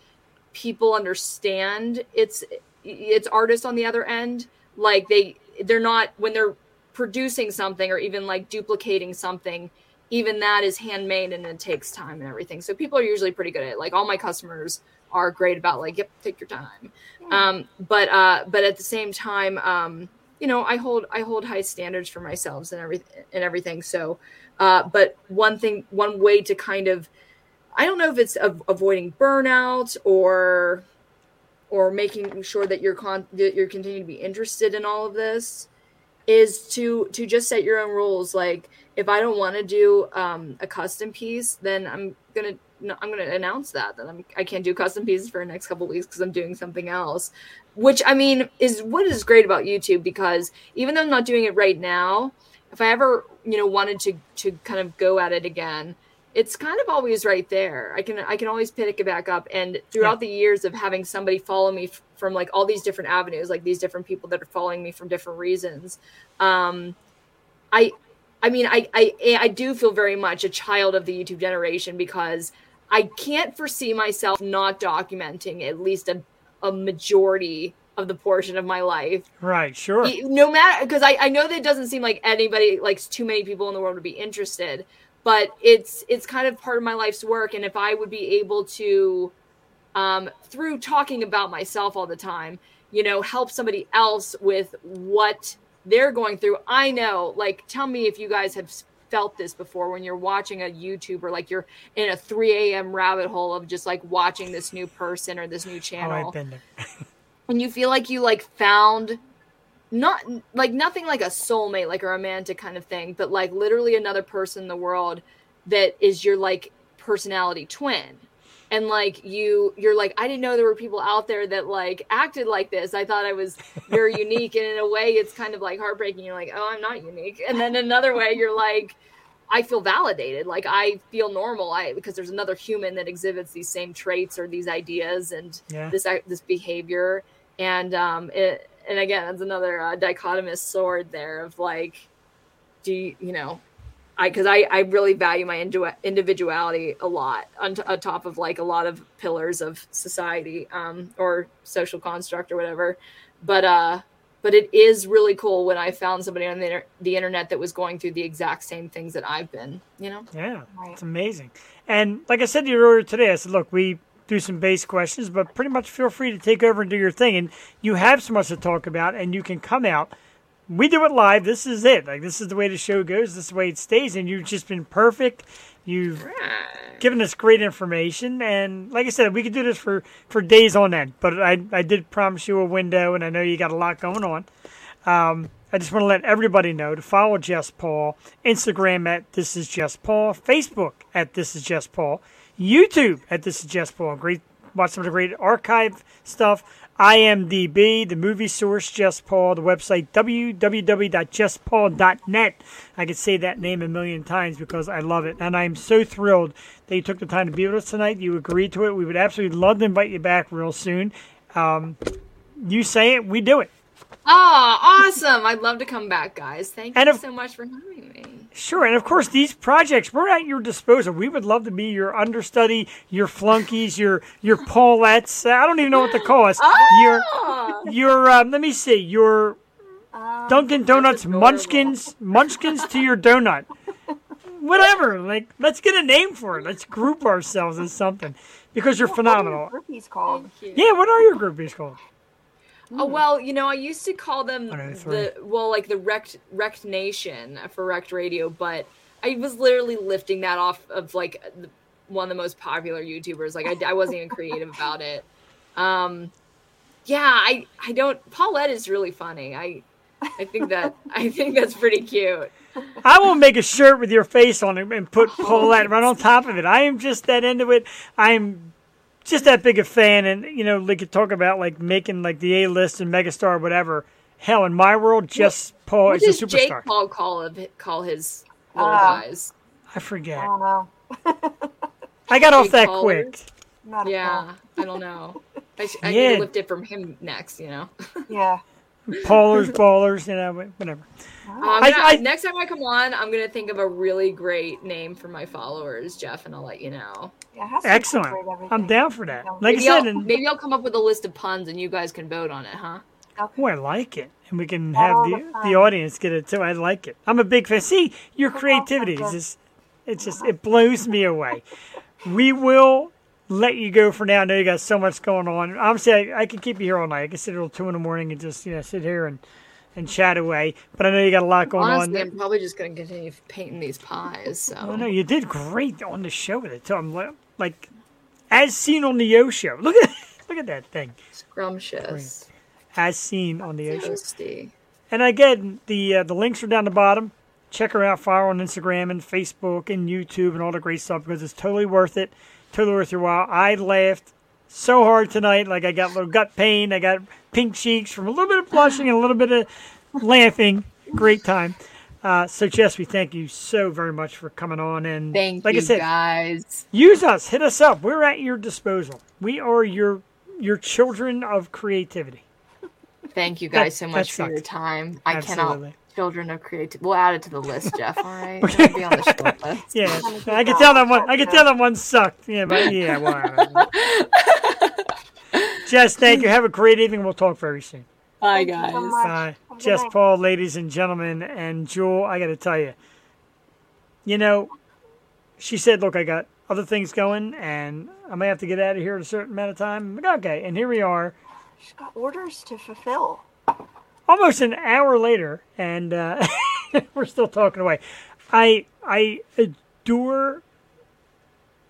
people understand it's it's artists on the other end. Like they they're not when they're producing something or even like duplicating something. Even that is handmade and it takes time and everything. So people are usually pretty good at it. Like all my customers are great about like, yep, take your time. Um, but uh, but at the same time, um, you know, I hold I hold high standards for myself and everything and everything. So, uh, but one thing, one way to kind of, I don't know if it's av- avoiding burnout or or making sure that you're con that you're continuing to be interested in all of this. is to to just set your own rules. Like if I don't want to do um, a custom piece, then I'm gonna no, I'm gonna announce that that I'm I can't do custom pieces for the next couple weeks because I'm doing something else. Which I mean is what is great about YouTube because even though I'm not doing it right now, if I ever you know wanted to to kind of go at it again, it's kind of always right there. I can I can always pick it back up. And throughout the years of having somebody follow me f- from like all these different avenues, like these different people that are following me from different reasons, um, I I mean I I I do feel very much a child of the YouTube generation because I can't foresee myself not documenting at least a a majority of the portion of my life Right, sure. No matter because I, I know that it doesn't seem like anybody like too many people in the world would be interested but it's it's kind of part of my life's work and if i would be able to um, through talking about myself all the time you know help somebody else with what they're going through. I know like tell me if you guys have felt this before when you're watching a youtuber like you're in a 3 a.m rabbit hole of just like watching this new person or this new Oh, channel. I've been there. <laughs> and you feel like you like found not like nothing like a soulmate like a romantic kind of thing but like literally another person in the world that is your like personality twin and like you you're like i didn't know there were people out there that like acted like this. I thought i was very <laughs> unique. And in a way it's kind of like heartbreaking. You're like oh i'm not unique. And then another way you're like i feel validated. Like i feel normal. I because there's another human that exhibits these same traits or these ideas and Yeah. this this behavior. And um it, and again that's another uh, dichotomous sword there of like do you, you know i because I, I really value my indu- individuality a lot on, t- on top of like a lot of pillars of society um or social construct or whatever but uh but it is really cool when i found somebody on the, inter- the internet that was going through the exact same things that i've been you know Yeah, Right. it's amazing. And like I said to you earlier today, I said, look, we do some base questions, but pretty much feel free to take over and do your thing. And you have so much to talk about, and you can come out. We do it live. This is it. Like this is the way the show goes. This is the way it stays. And you've just been perfect. You've given us great information, and like I said, we could do this for for days on end. But I I did promise you a window, and I know you got a lot going on. Um, I just want to let everybody know to follow Jess Paul, Instagram at This Is Jess Paul, Facebook at This Is Jess Paul, YouTube at This Is Jess Paul. Great, watch some of the great archive stuff. IMDb, the movie source, Jess Paul, the website www.jesspaul.net. I could say that name a million times because I love it, and I'm so thrilled that you took the time to be with us tonight. You agreed to it. We would absolutely love to invite you back real soon. Um, you say it, we do it. Oh awesome i'd love to come back guys thank And you if- so much for having me Sure, and of course, these projects we're at your disposal. We would love to be your understudy, your flunkies, your your Paulettes. I don't even know what to call us. <gasps> Your Ah! your um, let me see, your Um, Dunkin' Donuts munchkins, munchkins to your donut. Whatever, like let's get a name for it. Let's group ourselves as something because you're what are your phenomenal. groupies called? Thank you. Yeah, what are your groupies called? Oh well, you know, I used to call them One oh three. the well, like the Wrecked Rec Nation for Rec Radio, but I was literally lifting that off of like the, one of the most popular YouTubers. Like I, I wasn't even creative about it. Um, yeah, I I don't. Paulette is really funny. I I think that I think that's pretty cute. I will make a shirt with your face on it and put <laughs> Paulette right on top of it. I am just that into it. I'm just that big a fan, and you know, they could talk about like making like the A list and megastar, or whatever. Hell, in my world, Jess Paul What is a does Jake. Paul call of call his little Ah. guys? I forget. I don't know. <laughs> I got off Jake that Paulers? quick. Not Yeah, I don't know. <laughs> I, sh- I Yeah. need to lift it from him next. You know. <laughs> Yeah. Paulers, ballers, you know, whatever. I'm I- gonna- I- next time I come on, I'm gonna think of a really great name for my followers, Jeff, and I'll let you know. Yeah. it has to Excellent. I'm down for that. Yeah. Like I said, I'll, and, maybe I'll come up with a list of puns, and you guys can vote on it, huh? Okay. oh, I like it, and we can have all the the the audience get it too. I like it. I'm a big fan. See, your creativity is just, it's just, uh-huh. it blows me away. We will let you go for now. I know you got so much going on. Obviously, I, I could keep you here all night. I could sit till two in the morning and just, you know, sit here and, and chat away. But I know you got a lot going Honestly, on. I'm probably just gonna continue painting these pies. So I know you did great on the show with it too. I'm li- like, as seen on the Yo show. Look at <laughs> look at that thing. scrumptious, As seen on the Yo show. And again, the uh, the links are down the bottom. Check her out, follow her on Instagram and Facebook and YouTube and all the great stuff because it's totally worth it. Totally worth your while. I laughed so hard tonight, like I got a little gut pain. I got pink cheeks from a little bit of blushing and a little bit of laughing. Great time. Uh, so Jess, we thank you so very much for coming on and Thank like you, I said, guys. use us, hit us up. We're at your disposal. We are your your children of creativity. Thank you guys That- so much for your time. I Absolutely. cannot. Children of creativity. We'll add it to the list, Jeff. All right, <laughs> It'll be on the short list. <laughs> Yeah, I can tell that one. I can tell that one sucked. Yeah, but yeah, well. <laughs> Jess, thank you. Have a great evening. We'll talk very soon. Bye, Thank you so guys. much. Bye. Have a good Jess night. Paul, ladies and gentlemen, and Jewel, I got to tell you, you know, she said, look, I got other things going, and I may have to get out of here at a certain amount of time. I'm like, okay, and here we are, She's got orders to fulfill. almost an hour later, and uh, <laughs> we're still talking away. I I adore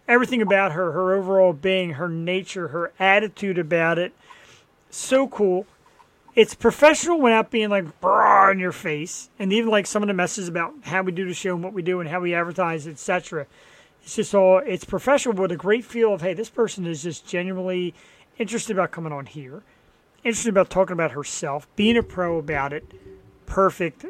everything about her, her overall being, her nature, her attitude about it. So cool. It's professional without being like bra in your face, and even like some of the messages about how we do the show and what we do and how we advertise, etc. It's just all it's professional with a great feel of hey, this person is just genuinely interested about coming on here, interested about talking about herself, being a pro about it. Perfect.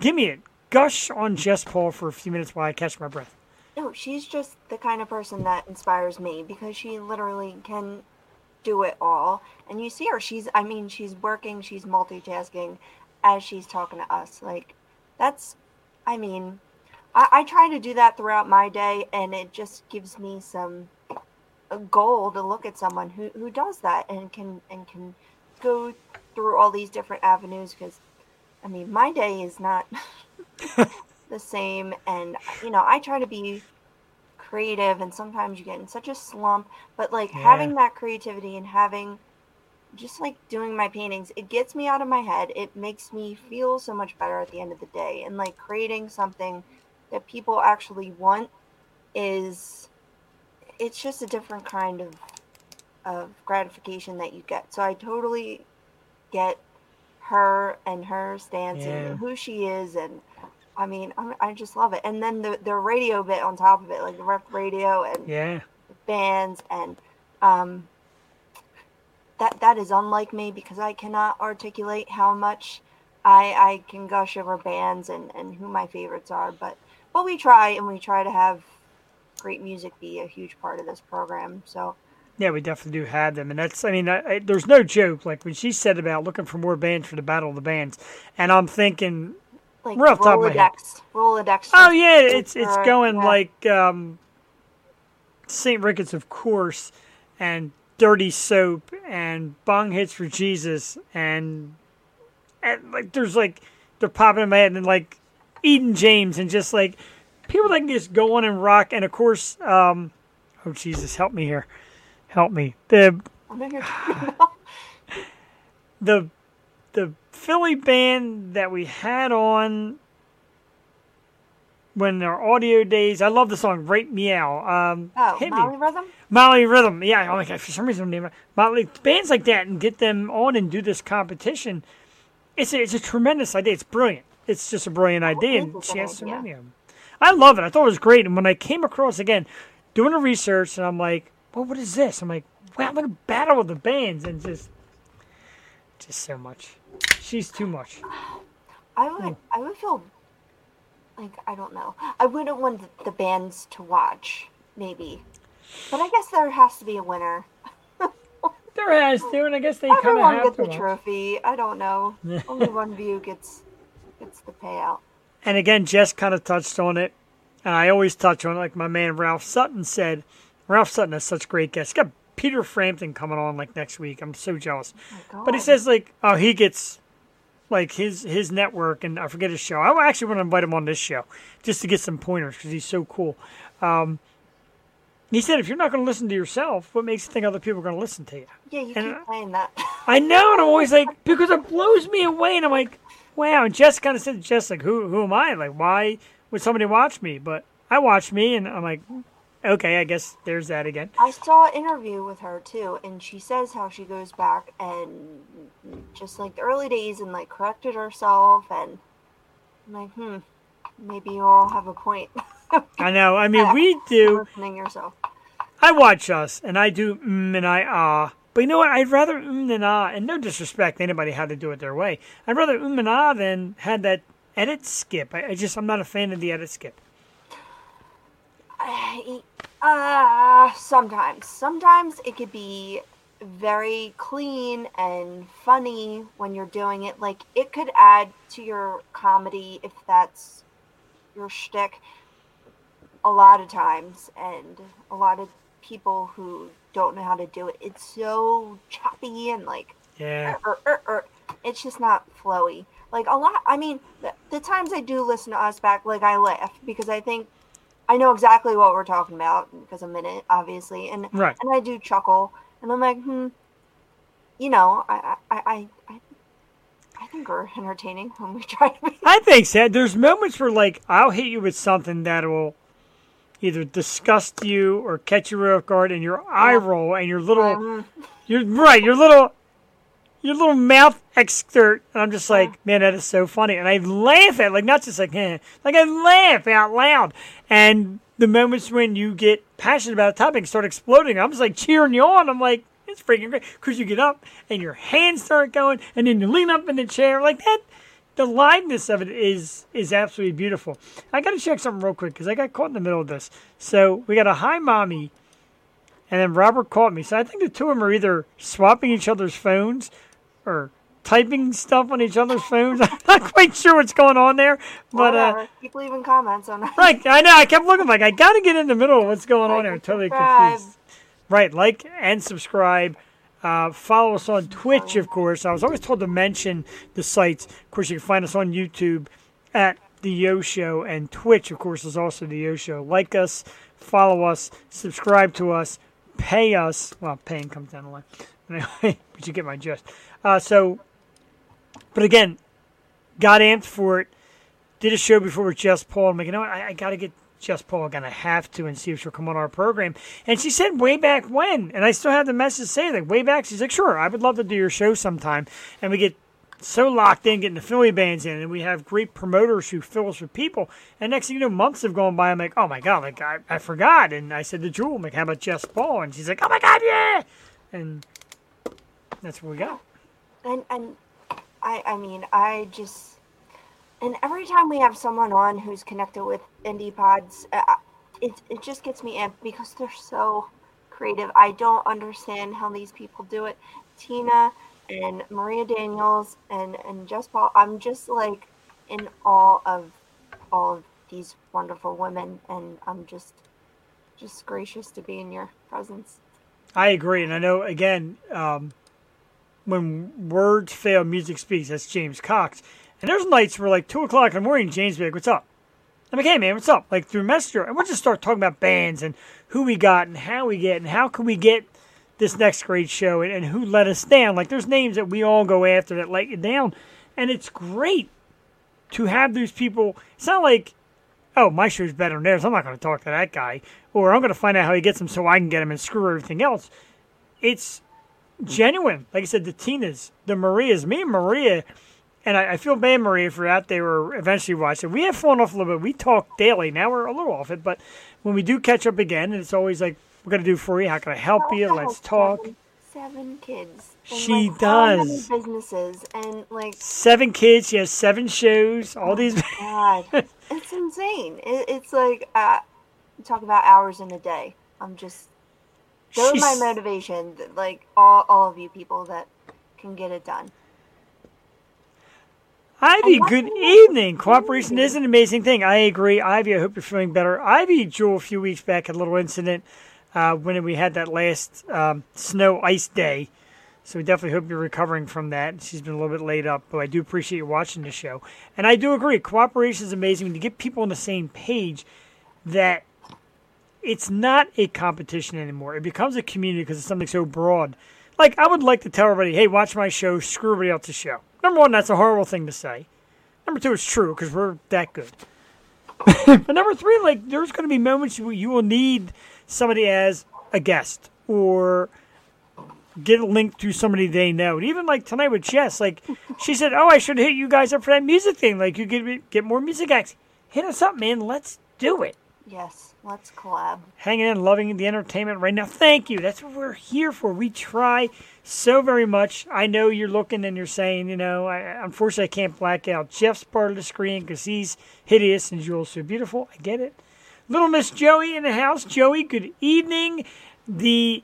Give me it. Gush on Jess Paul for a few minutes while I catch my breath. No, she's just the kind of person that inspires me because she literally can do it all. And you see her, she's, I mean, she's working, she's multitasking as she's talking to us. Like, that's, I mean, I, I try to do that throughout my day, and it just gives me some goal to look at someone who, who does that and can and can go through all these different avenues because I mean my day is not <laughs> the same and you know I try to be creative and sometimes you get in such a slump but like Yeah. having that creativity and having just like doing my paintings it gets me out of my head it makes me feel so much better at the end of the day and like creating something that people actually want is it's just a different kind of of gratification that you get so i totally get her and her stance Yeah. and who she is and i mean I, I just love it and then the the radio bit on top of it like the Rec Radio and Yeah. bands and um that that is unlike me because I cannot articulate how much I I can gush over bands and and who my favorites are but but we try and we try to have great music be a huge part of this program so Yeah, we definitely do have them, and that's. I mean, I, I, there's no joke. Like when she said about looking for more bands for the Battle of the Bands, and I'm thinking, like We're top of my head. Rolodex Rolodex oh yeah, it's it's going yeah. like um, St. Ricketts, of course, and Dirty Soap, and Bong Hits for Jesus, and and like there's like they're popping in my head, and like Eden James, and just like people that can just go on and rock, and of course, um, oh Jesus, help me here, help me the I'm not here- <laughs> the the Philly band that we had on when our audio days. I love the song "Rape Meow." Um, oh Molly me, Rhythm Molly Rhythm. Yeah, oh my god, for some reason, I'm naming Molly bands like that and get them on and do this competition. It's a, it's a tremendous idea. It's brilliant. It's just a brilliant idea, and she has so many of them. I love it. I thought it was great. And when I came across again, doing the research, and I'm like, well, what is this? I'm like, wow, look at Battle of the Bands, and just, just so much. She's too much. I would mm. I would feel like I don't know. I wouldn't want the, bands to watch, maybe. But I guess there has to be a winner. <laughs> There has to, and I guess they kind of Everyone have gets to. the watch. trophy. I don't know. <laughs> Only one view gets gets the payout. And again, Jess kind of touched on it, and I always touch on it. Like my man Ralph Sutton said, Ralph Sutton has such great guests. He's got Peter Frampton coming on like next week. I'm so jealous. Oh But he says like, oh, he gets like his his network, and I forget his show. I actually want to invite him on this show just to get some pointers because he's so cool. Um, he said, if you're not going to listen to yourself, what makes you think other people are going to listen to you? Yeah, you and- keep playing that. <laughs> I know, and I'm always like, because it blows me away, and I'm like, wow. And Jess kind of said, Jess, like, who, who am I? Like, why would somebody watch me? But I watch me, and I'm like, okay, I guess there's that again. I saw an interview with her too, and she says how she goes back and just like the early days and like corrected herself, and I'm like, hmm, maybe you all have a point. I know. I mean, <laughs> we do. listening yourself. I watch us, and I do mm and I ah. But you know what? I'd rather mm than ah, and no disrespect to anybody how to do it their way. I'd rather mm and ah than had that edit skip. I, I just I'm not a fan of the edit skip. Uh, sometimes. Sometimes it could be very clean and funny when you're doing it. Like, it could add to your comedy if that's your shtick a lot of times. And a lot of people who don't know how to do it, it's so choppy and like, Yeah. er, er, er, it's just not flowy. Like a lot. I mean, the, the times I do listen to us back, like I laugh because I think I know exactly what we're talking about because I'm in it, obviously, and Right. and I do chuckle, and I'm like, hmm, you know, I I I I, I think we're entertaining when we <laughs> try to be. I think so. There's moments where like I'll hit you with something that will either disgust you or catch you off guard, and your eye roll and your little, Um, you're right, your little, your little mouth extort. And I'm just like, man, that is so funny, and I laugh at like not just like, eh, like I laugh out loud. And the moments when you get passionate about a topic start exploding, I'm just like cheering you on. I'm like. It's freaking great because you get up and your hands start going, and then you lean up in the chair like that the liveness of it is is absolutely beautiful. I got to check something real quick because I got caught in the middle of this. So we got a hi mommy, and then Robert caught me. So I think the two of them are either swapping each other's phones or typing stuff on each other's phones. <laughs> I'm not quite sure what's going on there, but uh, whatever. Keep leaving comments on. right, I know. I kept looking like I got to get in the middle of what's going on Like there. and Totally subscribe. confused. Right, like and subscribe. Uh, follow us on Twitch, of course. I was always told to mention the sites. Of course, you can find us on YouTube at the Yo Show, and Twitch, of course, is also the Yo Show. Like us, follow us, subscribe to us, pay us. Well, paying comes down the line. Anyway, but <laughs> you get my gist. Uh, so, but again, got amped for it. Did a show before with Jess Paul. I'm like, you know what? I, I got to get Jess Paul. I'm gonna have to and see if she'll come on our program. And she said way back when, and I still have the message saying like way back. She's like, sure, I would love to do your show sometime. And we get so locked in getting the Philly bands in, and we have great promoters who fill us with people. And next thing you know, months have gone by. I'm like, oh my god, like I, I forgot. And I said to Jewel, I'm like, how about Jess Paul? And she's like, oh my god, yeah. And that's what we got. and and I I mean I just and every time we have someone on who's connected with indie pods, uh, it it just gets me amped because they're so creative. I don't understand how these people do it. Tina and Maria Daniels and and Jess Paul. I'm just like in awe of all of these wonderful women, and I'm just just gracious to be in your presence. I agree, and I know again um, when words fail, music speaks. That's James Cox. And there's nights where like two o'clock in the morning, James be like, "What's up?" I'm like, "Hey man, what's up?" Like through Messenger, and we'll just start talking about bands and who we got and how we get and how can we get this next great show and, and who let us down. Like there's names that we all go after that let you down, and it's great to have those people. It's not like oh, my show's better than theirs. I'm not going to talk to that guy. Or I'm going to find out how he gets them so I can get him and screw everything else. It's genuine. Like I said, the Tinas, the Marias, me and Maria, and I, I feel bad, Maria, for that. They were eventually watching. We have fallen off a little bit. We talk daily. Now we're a little off it. But when we do catch up again, it's always like, we're going to do for you. How can I help you? Let's talk. Seven, seven kids. She like, does. businesses and like Seven kids. She has seven shows. All these. God, <laughs> it's insane. It, it's like uh, talk about hours in a day. I'm just those are my motivation. Like all all of you people that can get it done. Ivy, good evening. Cooperation is an amazing thing. I agree. Ivy, I hope you're feeling better. Ivy, Jewel, a few weeks back, had a little incident uh, when we had that last um, snow ice day. So we definitely hope you're recovering from that. She's been a little bit laid up, but I do appreciate you watching the show. And I do agree. Cooperation is amazing when you get people on the same page that it's not a competition anymore. It becomes a community because it's something so broad. Like, I would like to tell everybody, hey, watch my show, screw everybody else's show. Number one, that's a horrible thing to say. Number two, it's true because we're that good. <laughs> but number three, like there's going to be moments where you will need somebody as a guest or get a link to somebody they know. And even like tonight with Jess, like she said, "Oh, I should hit you guys up for that music thing. Like you get get more music acts. Hit us up, man. Let's do it." Yes, let's collab. hanging in, loving the entertainment right now. Thank you. That's what we're here for. We try so very much. I know you're looking and you're saying, you know, I, unfortunately, I can't black out Jeff's part of the screen because he's hideous and Jules so beautiful. I get it. Little Miss Joey in the house. Joey, good evening. The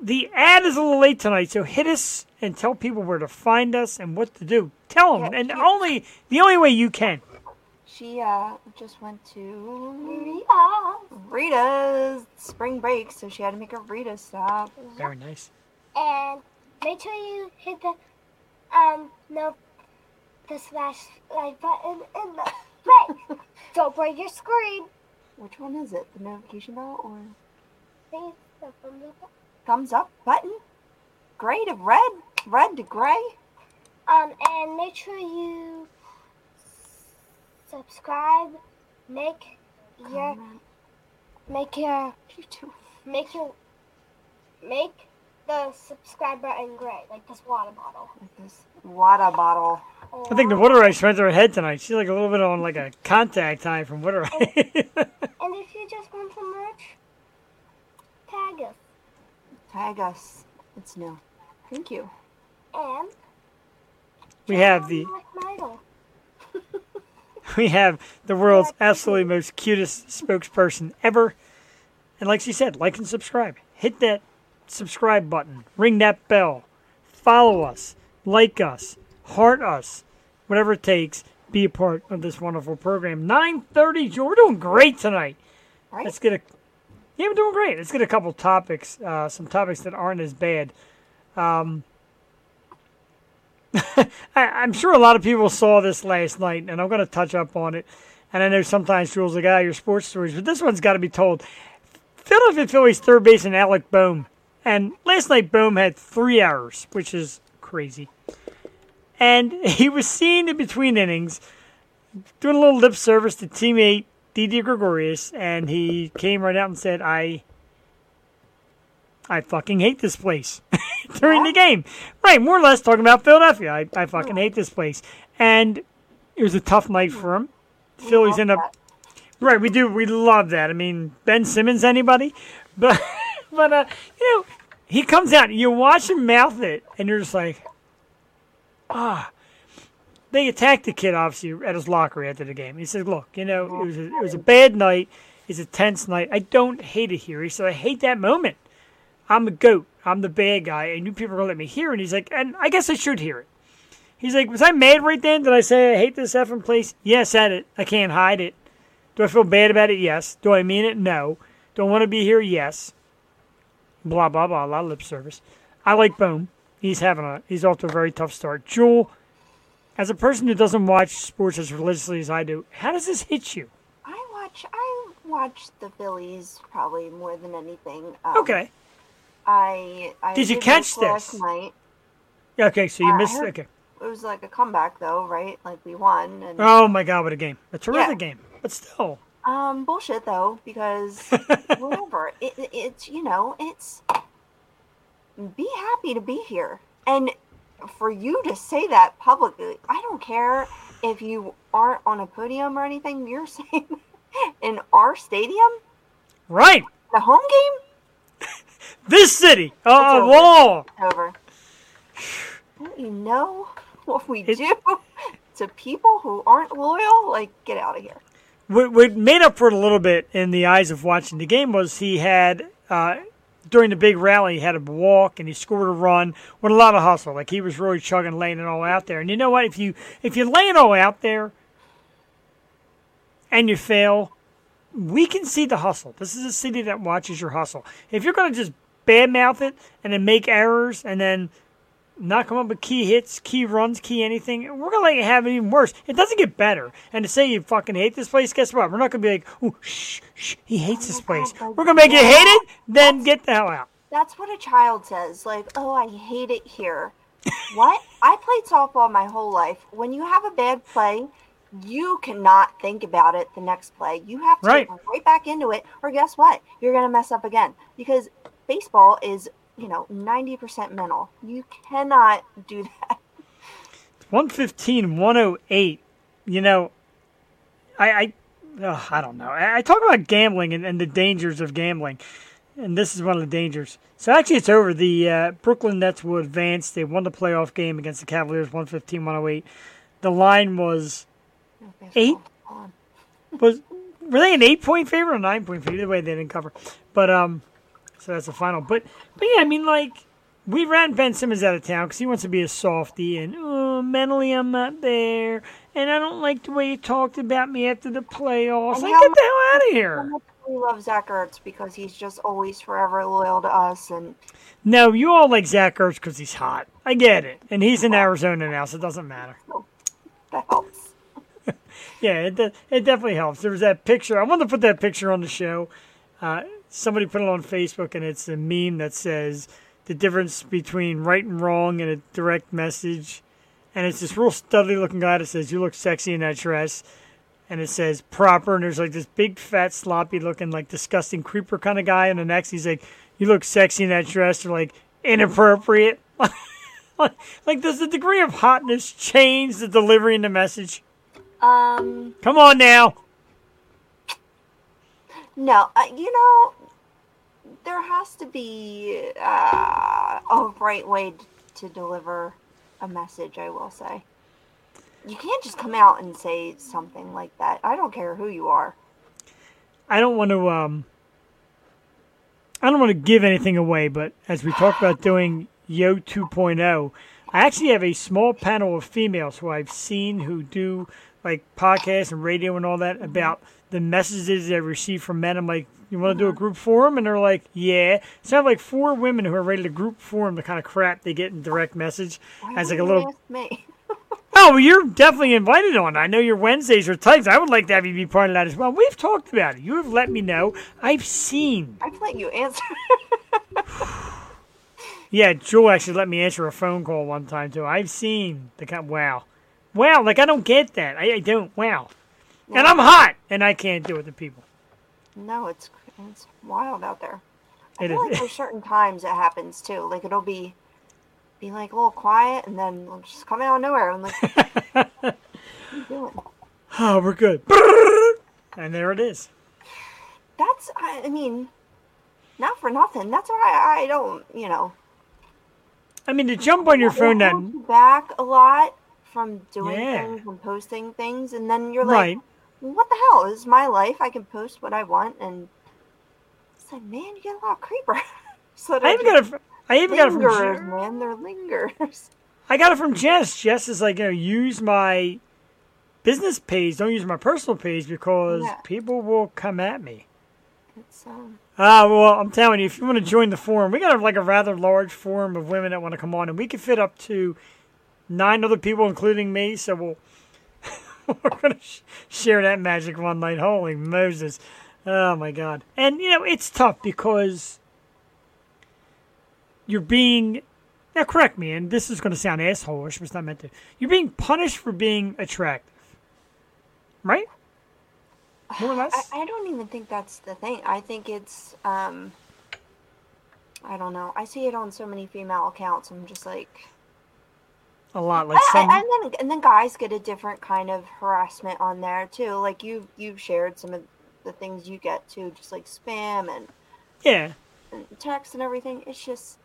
the ad is a little late tonight, so hit us and tell people where to find us and what to do. Tell them, Yeah, and yeah. only the only way you can. She uh just went to Rita. Rita's spring break, so she had to make a Rita stop. Very nice. And make sure you hit the um no the smash like button in the <laughs> right. Don't break your screen. Which one is it? The notification bell or Please, the thumbs up. thumbs up button? Gray to red, red to gray. Um, and make sure you subscribe. Make your make your You too. make your make the subscribe button gray, like this water bottle. Like this water bottle. I think the water ice went to her head tonight. She's like a little bit on like a contact time from water ice. <laughs> And if you just want some merch, tag us. Tag us. It's new. Thank you. And we have the Like Myrtle. <laughs> we have the world's absolutely most cutest spokesperson ever. And like she said, like and subscribe. Hit that subscribe button. Ring that bell. Follow us. Like us. Heart us. Whatever it takes. Be a part of this wonderful program. 9.30. Joe, We're doing great tonight. Right? Let's get a yeah, we're doing great. Let's get a couple topics, uh, some topics that aren't as bad. Um, <laughs> I, I'm sure a lot of people saw this last night, and I'm going to touch up on it. And I know sometimes Jules like, ah, your sports stories, but this one's got to be told. Philadelphia Phillies third baseman Alec Bohm, and last night Bohm had three errors, which is crazy. And <laughs> he was seen in between innings doing a little lip service to teammate Didi Gregorius, and he came right out and said, "I, I fucking hate this place." <laughs> During the game, right? More or less talking about Philadelphia. I, I fucking hate this place, and it was a tough night for him. Phillies end up right. We do. We love that. I mean, Ben Simmons, anybody, <laughs> but but uh, you know, he comes out. You watch him mouth it, and you're just like, ah they attacked the kid obviously at his locker after the game. He said, "Look, you know, it was a, it was a bad night. It's a tense night. I don't hate it here." He said, "I hate that moment. I'm a goat. I'm the bad guy, and you people are gonna let me hear." it." And he's like, "And I guess I should hear it." He's like, "Was I mad right then? Did I say I hate this effing place? Yes, I said it. I can't hide it. Do I feel bad about it? Yes. Do I mean it? No. Don't want to be here? Yes. Blah blah blah. A lot of lip service. I like Bohm. He's having a he's off to a very tough start. Jewel, as a person who doesn't watch sports as religiously as I do, how does this hit you? I watch. I watch the Phillies probably more than anything. Um, Okay. I. I Did you catch last this? night? Okay, so you Uh, missed. Okay. It was like a comeback though, right? Like we won. And Oh my God, what a game! A terrific Yeah. game, but still. um, bullshit though, because <laughs> whatever. It, it, it's you know, it's be happy to be here, and for you to say that publicly, I don't care if you aren't on a podium or anything. You're <laughs> saying in our stadium, Right. the home game. This city, a a over. over. Don't you know what we It- do to people who aren't loyal? Like, get out of here. What, what made up for it a little bit in the eyes of watching the game was he had uh, during the big rally he had a walk and he scored a run with a lot of hustle. Like he was really chugging, laying it all out there. And you know what? If you if you lay it all out there and you fail, we can see the hustle. This is a city that watches your hustle. If you're going to just badmouth it and then make errors and then not come up with key hits, key runs, key anything, we're gonna let you have it even worse. It doesn't get better. And to say you fucking hate this place, guess what? We're not gonna be like, oh, shh, shh, he hates this place. We're gonna make you hate it, then get the hell out. That's what a child says. Like, oh, I hate it here. <laughs> what? I played softball my whole life. When you have a bad play, you cannot think about it the next play. You have to Right. right back into it, or guess what? You're gonna mess up again because baseball is you know ninety percent mental. You cannot do that. 115, 108. You know, I I, I don't know. I, I talk about gambling and, and the dangers of gambling, and this is one of the dangers. So actually, it's over. The uh, Brooklyn Nets will advance. They won the playoff game against the Cavaliers, 115, 108. The line was Eight? Was were they an eight point favorite or nine point favorite? Either way, they didn't cover. But um, so that's the final. But but yeah, I mean like we ran Ben Simmons out of town because he wants to be a softie and oh, mentally I'm not there and I don't like the way you talked about me after the playoffs. Like get the hell out of here. we love Zach Ertz because he's just always forever loyal to us, and No, you all like Zach Ertz because he's hot. I get it, and he's in Arizona now, so it doesn't matter. <laughs> that helps. Yeah, it, de- it definitely helps. There was that picture. I wanted to put that picture on the show. Uh, somebody put it on Facebook, and it's a meme that says the difference between right and wrong in a direct message. And it's this real studly looking guy that says, You look sexy in that dress. And it says proper. And there's like this big, fat, sloppy looking, like disgusting creeper kind of guy. And the next, he's like, You look sexy in that dress. Or like, inappropriate. <laughs> like, does the degree of hotness change the delivery in the message? Um, Come on now. no, uh, you know, there has to be uh, a right way to deliver a message. I will say, you can't just come out and say something like that. I don't care who you are. I don't want to um I don't want to give anything away, but as we talk about doing Yo 2.0, I actually have a small panel of females who I've seen who do like podcasts and radio and all that mm-hmm. about the messages they receive from men. I'm like, you want to do a group forum? And they're like, yeah. So I have like four women who are ready to group forum the kind of crap they get in direct message Why as like a little. me. <laughs> Oh, well, you're definitely invited on. I know your Wednesdays are tight. I would like to have you be part of that as well. We've talked about it. You have let me know. I've seen. I've let you answer. <laughs> Yeah, Joel actually let me answer a phone call one time too. I've seen the kind. Wow, wow. Like I don't get that. I, I don't. Wow. And I'm hot, and I can't do it to people. no, it's it's wild out there. I It feel is. like there's certain times it happens too. Like it'll be be like a little quiet, and then it'll just come out of nowhere. I'm like, what <laughs> are you doing? Oh, we're good. <laughs> And there it is. That's I, I mean, not for nothing. That's why I don't you know. I mean, to jump on your phone that back a lot from doing Yeah. things and posting things, and then you're like, right. what the hell? This is my life. I can post what I want, and it's like, man, you get a lot of creeper. <laughs> so I even got it. I even got it from. man. They're lingers. <laughs> I got it from Jess. Jess is like, you know, use my business page. Don't use my personal page because Yeah. people will come at me. It's um, Ah, well, I'm telling you, if you want to join the forum, we got like a rather large forum of women that want to come on, and we can fit up to nine other people, including me. So we'll <laughs> we're gonna sh- share that magic one night. Holy Moses! Oh my God! And you know it's tough because you're being now. Correct me, and this is going to sound assholeish, but it's not meant to. You're being punished for being attractive, right? More or <sighs> less. I, I don't even think that's the thing. I think it's um, I don't know. I see it on so many female accounts. I'm just like, a lot like some. And then and then guys get a different kind of harassment on there too. Like you you've shared some of the things you get too, just like spam and yeah. and text and everything. It's just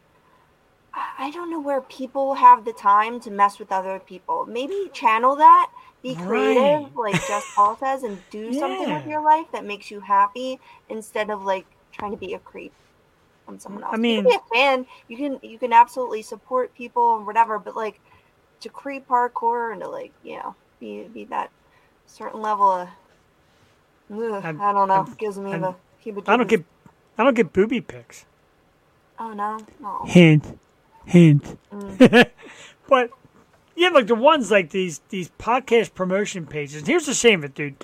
I don't know where people have the time to mess with other people. Maybe channel that, be creative, like Jess Paul says, and do <laughs> something with your life that makes you happy instead of like trying to be a creep on someone else. I you mean- can be a fan. You can you can absolutely support people and whatever, but like to creep hardcore and to like you know be be that certain level of ugh, I'm- I don't know I'm- gives me I'm- the I don't get I don't get booby pics. oh no no Hint, hint. Mm. <laughs> but yeah, like the ones like these these podcast promotion pages. Here's the shame of it, dude.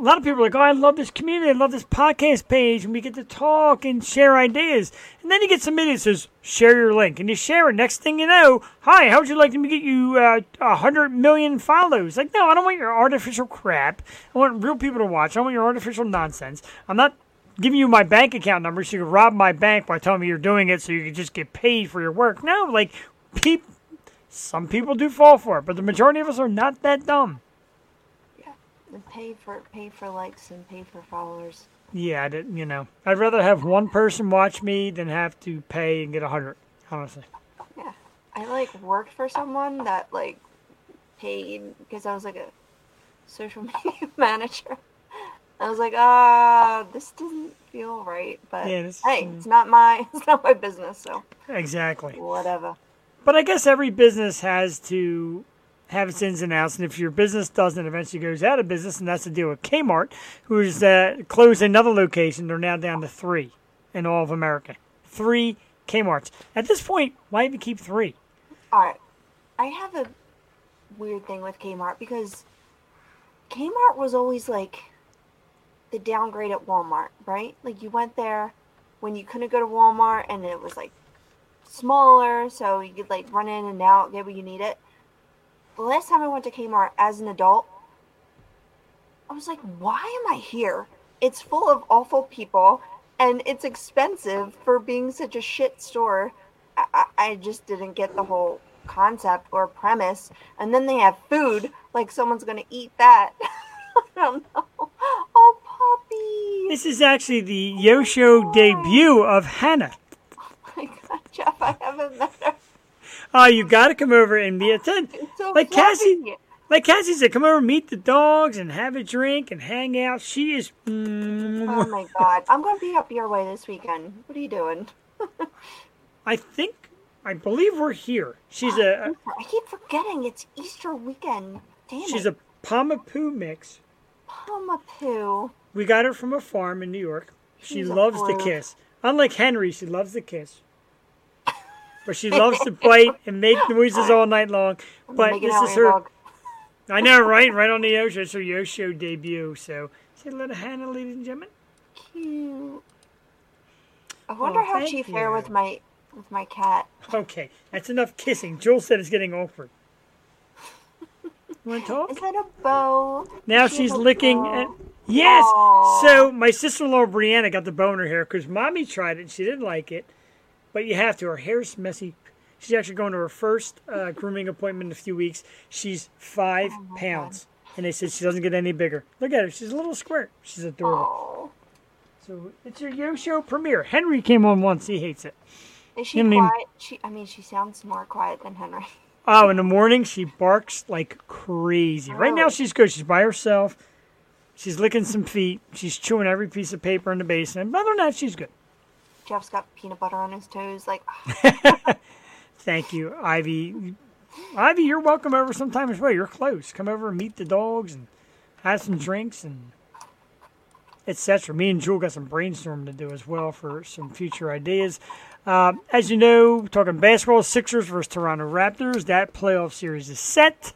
A lot of people are like, oh, I love this community. I love this podcast page. And we get to talk and share ideas. And then you get some idiot that says, share your link. And you share it. Next thing you know, hi, how would you like me to get you uh, 100 million follows? Like, no, I don't want your artificial crap. I want real people to watch. I want your artificial nonsense. I'm not giving you my bank account number so you can rob my bank by telling me you're doing it so you can just get paid for your work. No, like, peop- some people do fall for it, but the majority of us are not that dumb. And pay for pay for likes and pay for followers. Yeah, I did, you know, I'd rather have one person watch me than have to pay and get a hundred. Honestly, Yeah, I like worked for someone that like paid because I was like a social <laughs> media manager. I was like, ah, this doesn't feel right. But Yeah, this- hey, it's not my <laughs> it's not my business, so exactly. whatever. But I guess every business has to have its ins and outs, and if your business doesn't, eventually goes out of business, and that's the deal with Kmart, who's uh, closed another location. They're now down to three in all of America. Three Kmart's. At this point, why even keep three? All right, I have a weird thing with Kmart because Kmart was always like the downgrade at Walmart, right? Like you went there when you couldn't go to Walmart, and it was like smaller, so you could like run in and out, get what you needed. The last time I went to Kmart as an adult, I was like, why am I here? It's full of awful people and it's expensive for being such a shit store. I, I just didn't get the whole concept or premise. And then they have food, like someone's gonna eat that. <laughs> I don't know. Oh, puppy! This is actually the Yo Show debut of Hannah. Oh my God, Jeff, I haven't met her. Oh, you got to come over and be a ah, ten. So Like Cassie, like Cassie said, come over, meet the dogs, and have a drink and hang out. She is. Oh my God, I'm gonna be up your way this weekend. What are you doing? <laughs> I think, I believe we're here. She's a <gasps> I keep forgetting it's Easter weekend. Damn she's it. a Pomapoo mix. Pomapoo. We got her from a farm in New York. She She's loves to pooh. kiss. Unlike Henry, she loves to kiss. But she loves to bite and make noises all night long. But this is her. dog. I know, right? Right on the Yo Show. It's her Yo Show debut. So say hello to Hannah, ladies and gentlemen. Cute. I wonder Oh, how she fare with my with my cat. Okay, that's enough kissing. Jewel said it's getting awkward. You want to talk? Is that a bow? Now she she's licking. And, yes. Aw. So my sister-in-law Brianna got the boner hair because mommy tried it and she didn't like it. But you have to. Her hair's messy. She's actually going to her first uh, grooming appointment in a few weeks. She's five Oh pounds, and they said she doesn't get any bigger. Look at her. She's a little squirt. She's adorable. Oh. So it's your yo show premiere. Henry came on once. He hates it. Is she quiet? She, I mean, she sounds more quiet than Henry. <laughs> Oh, in the morning she barks like crazy. Right now she's good. She's by herself. She's licking some feet. She's chewing every piece of paper in the basement. But other than that, she's good. Jeff's got peanut butter on his toes. Like, <laughs> Thank you, Ivy. Ivy, you're welcome over sometime as well. You're close. Come over and meet the dogs and have some drinks and etc. Me and Jewel got some brainstorming to do as well for some future ideas. Uh, as you know, talking basketball, Sixers versus Toronto Raptors. That playoff series is set.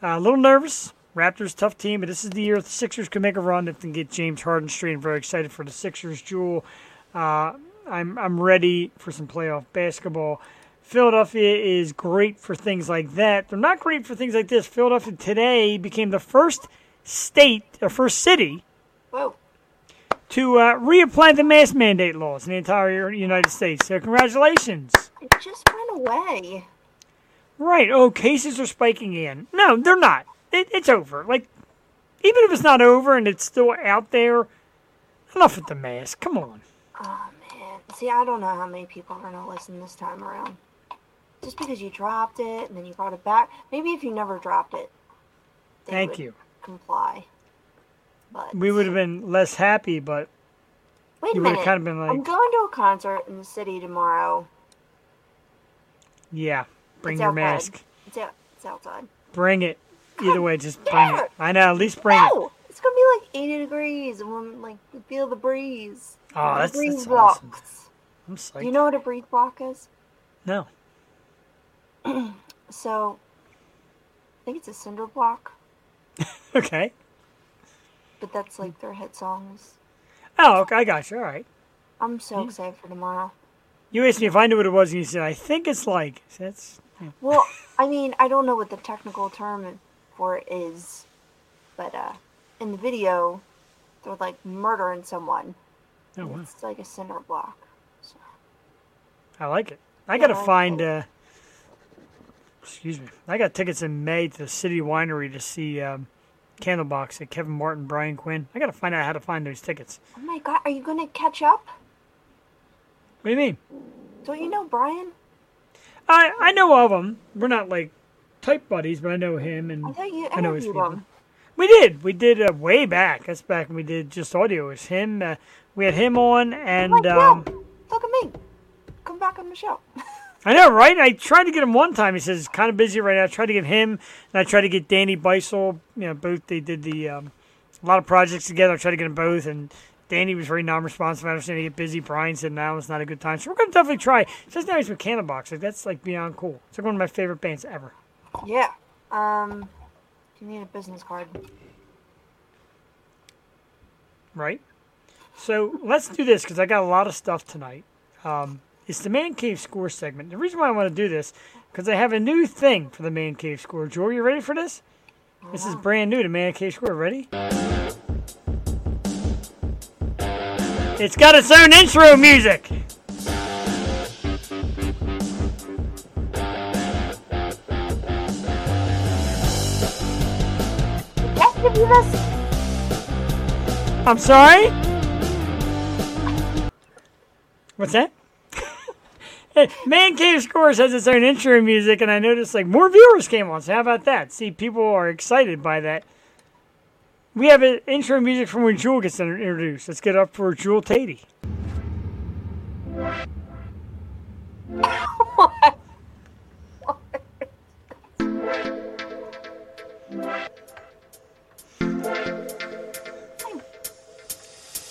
Uh, a little nervous. Raptors tough team, but this is the year the Sixers can make a run if they can get James Harden straight. I'm very excited for the Sixers, Jewel. Uh, I'm I'm ready for some playoff basketball. Philadelphia is great for things like that. They're not great for things like this. Philadelphia today became the first state or first city whoa. to uh, reapply the mask mandate laws in the entire United States. So congratulations. It just went away. Right. Oh, cases are spiking in. No, they're not. It, it's over. Like, even if it's not over and it's still out there, enough with the mask. Come on. Man. See, I don't know how many people are gonna listen this time around. Just because you dropped it and then you brought it back. Maybe if you never dropped it. Thank you. Comply. But We would have been less happy, but wait a you would minute. have kind of been like, I'm going to a concert in the city tomorrow. yeah, bring It's your outside. mask. It's out. It's outside. Bring it. Either way, just bring it. I know. At least bring it. No, it's gonna be like 80 degrees, and we'll like feel the breeze. Oh, that's, breeze that's awesome. I'm sorry. Do you know what a breeze block is? no. <clears throat> So, I think it's a cinder block. <laughs> Okay. but that's like their hit songs. Oh, okay, I got you. All right. I'm so excited for tomorrow. You asked me if I knew what it was, and you said, I think it's like. That's. yeah. Well, <laughs> I mean, I don't know what the technical term for it is, but uh, in the video, they're like murdering someone. Oh, wow. It's like a cinder block. So, I like it. I Yeah, got to I find. Uh, excuse me. I got tickets in May to the City Winery to see um, Candlebox at Kevin Martin, Brian Quinn. I got to find out how to find those tickets. oh my god, are you gonna catch up? What do you mean? Don't you know Brian? I I know of him. We're not like type buddies, but I know him, and I you I know his people. him. We did. We did uh, way back. That's back when we did just audio. It was him. Uh, we had him on, and God, um, look at me. Come back on the show. <laughs> I know, right? I tried to get him one time. He says he's kind of busy right now. I tried to get him, and I tried to get Danny Beisel. You know, both they did the um, a lot of projects together. I tried to get them both, and Danny was very non-responsive. I understand he get busy. Brian said now is not a good time, so we're gonna definitely try. It says now he's with Candlebox. Like that's like beyond cool. It's like one of my favorite bands ever. yeah. Um, you need a business card. right? So let's do this because I got a lot of stuff tonight. Um, it's the Man Cave Score segment. The reason why I want to do this because I have a new thing for the Man Cave Score. Jewel, you ready for this? This is brand new to Man Cave Score. Ready? It's got its own intro music. Yes, give you this. I'm sorry? What's that? Man Cave Scores has its own intro music, and I noticed like more viewers came on. So how about that? See, people are excited by that. We have an intro music from when Jewel gets introduced. Let's get up for Jewel Tatey.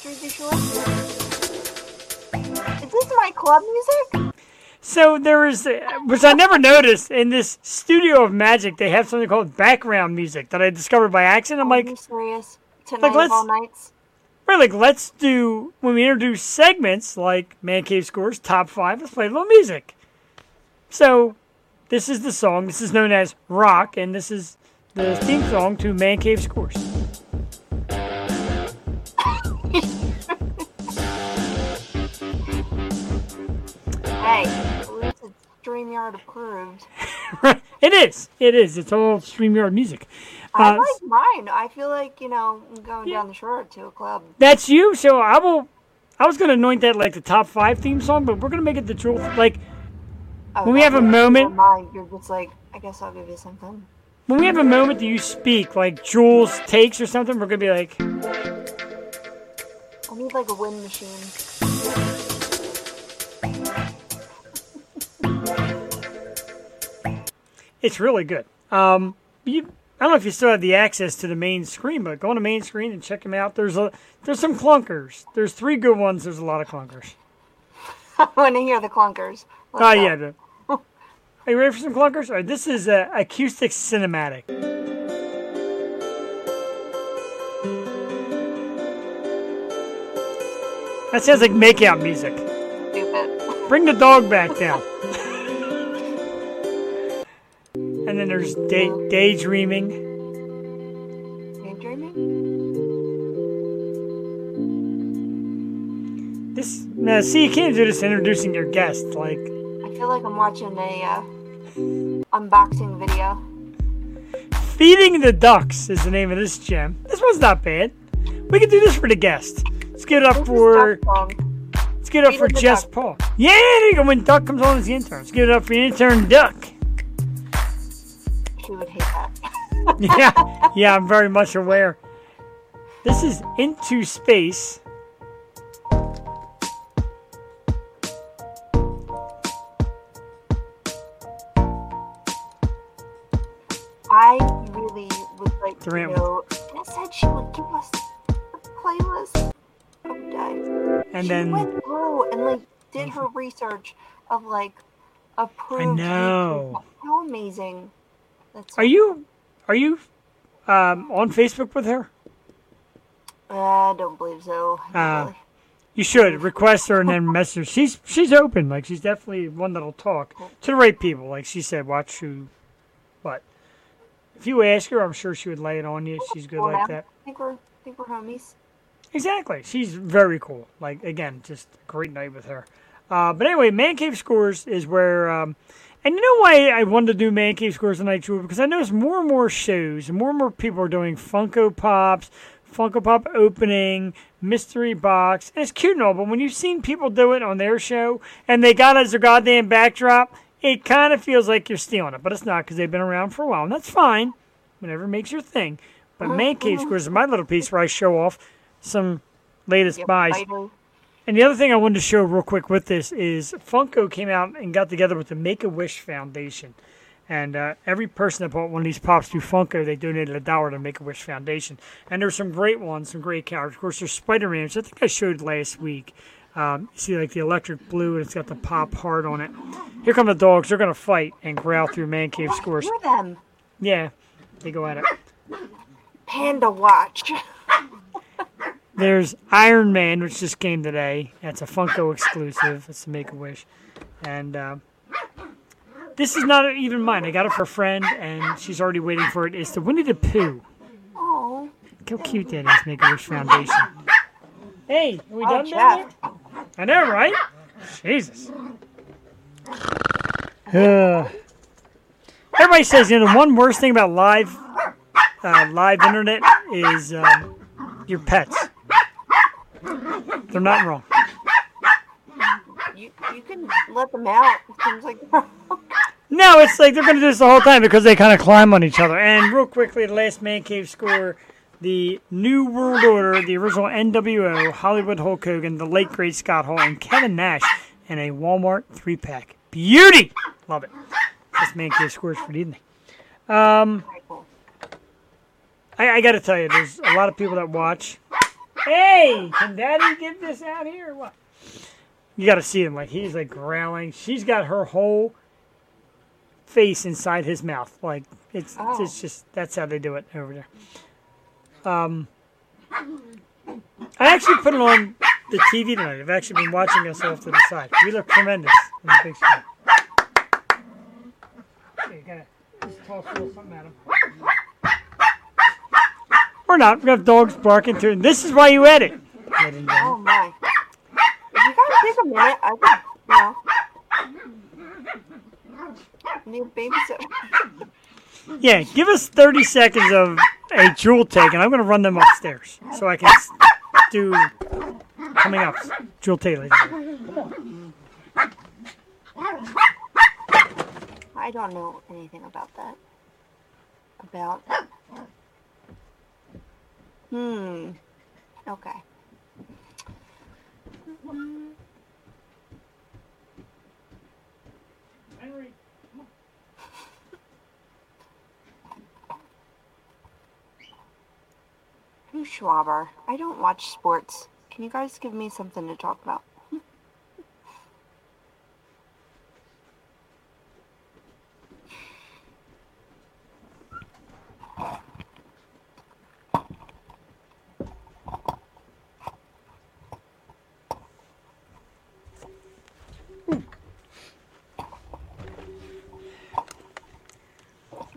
Jersey <laughs> Shore. Is this my club music? So there is, uh, which I never noticed in this studio of magic, they have something called background music that I discovered by accident. I'm like, serious? Tonight let's- all nights. We're like, let's do when we introduce segments like Man Cave Scores Top Five. Let's play a little music. So, this is the song. This is known as Rock, and this is the theme song to Man Cave Scores. StreamYard approved. <laughs> it is. It is. It's all StreamYard music. I Uh, like mine. I feel like, you know, I'm going Yeah. down the shore to a club. that's you. So I will. I was gonna anoint that like the top five theme song, but we're gonna make it the jewel. Like Oh, When we have a moment- my Mind, you're just like, I guess I'll give you something. when we have a moment that you speak, like Jules takes or something, we're gonna be like, I need like a wind machine. It's really good. Um, you, I don't know if you still have the access to the main screen, but go on the main screen and check them out. There's a there's some clunkers. There's three good ones. There's a lot of clunkers. <laughs> I want to hear the clunkers. Oh go. yeah. The, <laughs> are you ready for some clunkers? All right, this is uh, acoustic cinematic. That sounds like makeout music. Stupid. Bring the dog back down. <laughs> and then there's day, daydreaming. Daydreaming? This now, see, you can't do this introducing your guest. Like, I feel like I'm watching a uh, unboxing video. feeding the ducks is the name of this gem. This one's not bad. We can do this for the guest. Let's give it up This for let's give it up Feeding for Jess duck. Paul. Yeah, there you go. When Duck comes on as the intern, let's give it up for the intern Duck. <laughs> yeah, yeah, I'm very much aware. This is Into Space. I really would like to Durant. know. Jess said she would give us a playlist of days. And she then went through and like did her research of like approved. I know. How amazing! That's are you are you um, on Facebook with her? I don't believe so. Uh, really. You should request her and then message. her. She's she's open. Like she's definitely one that'll talk to the right people. Like she said, watch who, what. If you ask her, I'm sure she would lay it on you. She's good Cool, like that. I think we're, I think we're homies. Exactly. She's very cool. Like again, just a great night with her. Uh, but anyway, Man Cave Scores is where, um, and you know why I wanted to do Man Cave Scores tonight, Jewel? Because I noticed more and more shows, and more and more people are doing Funko Pops, Funko Pop opening, mystery box. And it's cute and all, but when you've seen people do it on their show and they got it as their goddamn backdrop, it kind of feels like you're stealing it. But it's not because they've been around for a while, and that's fine. Whatever makes your thing. But Man Cave uh-huh. Scores is my little piece where I show off some latest buys. And the other thing I wanted to show real quick with this is Funko came out and got together with the Make a Wish Foundation. And uh, every person that bought one of these pops through Funko, they donated a dollar to Make a Wish Foundation. And there's some great ones, some great characters. Of course, there's Spider Man, which I think I showed last week. Um, you see, like the electric blue, and it's got the pop heart on it. Here come the dogs. They're going to fight and growl through Man Cave scores. Them. Yeah, they go at it. Panda Watch. <laughs> There's Iron Man, which just came today. That's a Funko exclusive. It's a Make a Wish, and uh, this is not even mine. I got it for a friend, and she's already waiting for it. It's the Winnie the Pooh. Oh, Look how cute that is, Make a Wish Foundation. Hey, are we oh, done? Jeff. I know, right? Jesus. Ugh. <sighs> Everybody says you know the one worst thing about live, uh, live internet is um, your pets. They're not wrong. You, you can let them out. Things like <laughs> No, it's like they're going to do this the whole time because they kind of climb on each other. And real quickly, the last man cave score, the New World Order, the original NWO, Hollywood Hulk Hogan, the late great Scott Hall, and Kevin Nash in a Walmart three pack. Beauty! Love it. This man cave scores for the evening. Um, I, I got to tell you, there's a lot of people that watch. Hey, can Daddy get this out here? or What? You got to see him. Like he's like growling. She's got her whole face inside his mouth. Like it's Oh. it's just that's how they do it over there. Um, I actually put it on the TV tonight. I've actually been watching us off to the side. We look tremendous on the big screen. Okay, you gotta just toss a little something at him. Or not. We have dogs barking too. And this is why you edit. Oh my. If you guys take a minute, I could, you know. Need babysitter. Yeah, give us 30 seconds of a jewel take, and I'm going to run them upstairs so I can do coming up. Jewel take, gentlemen. I don't know anything about that. About. Hmm. Okay. Who's Schwarber? I don't watch sports. Can you guys give me something to talk about?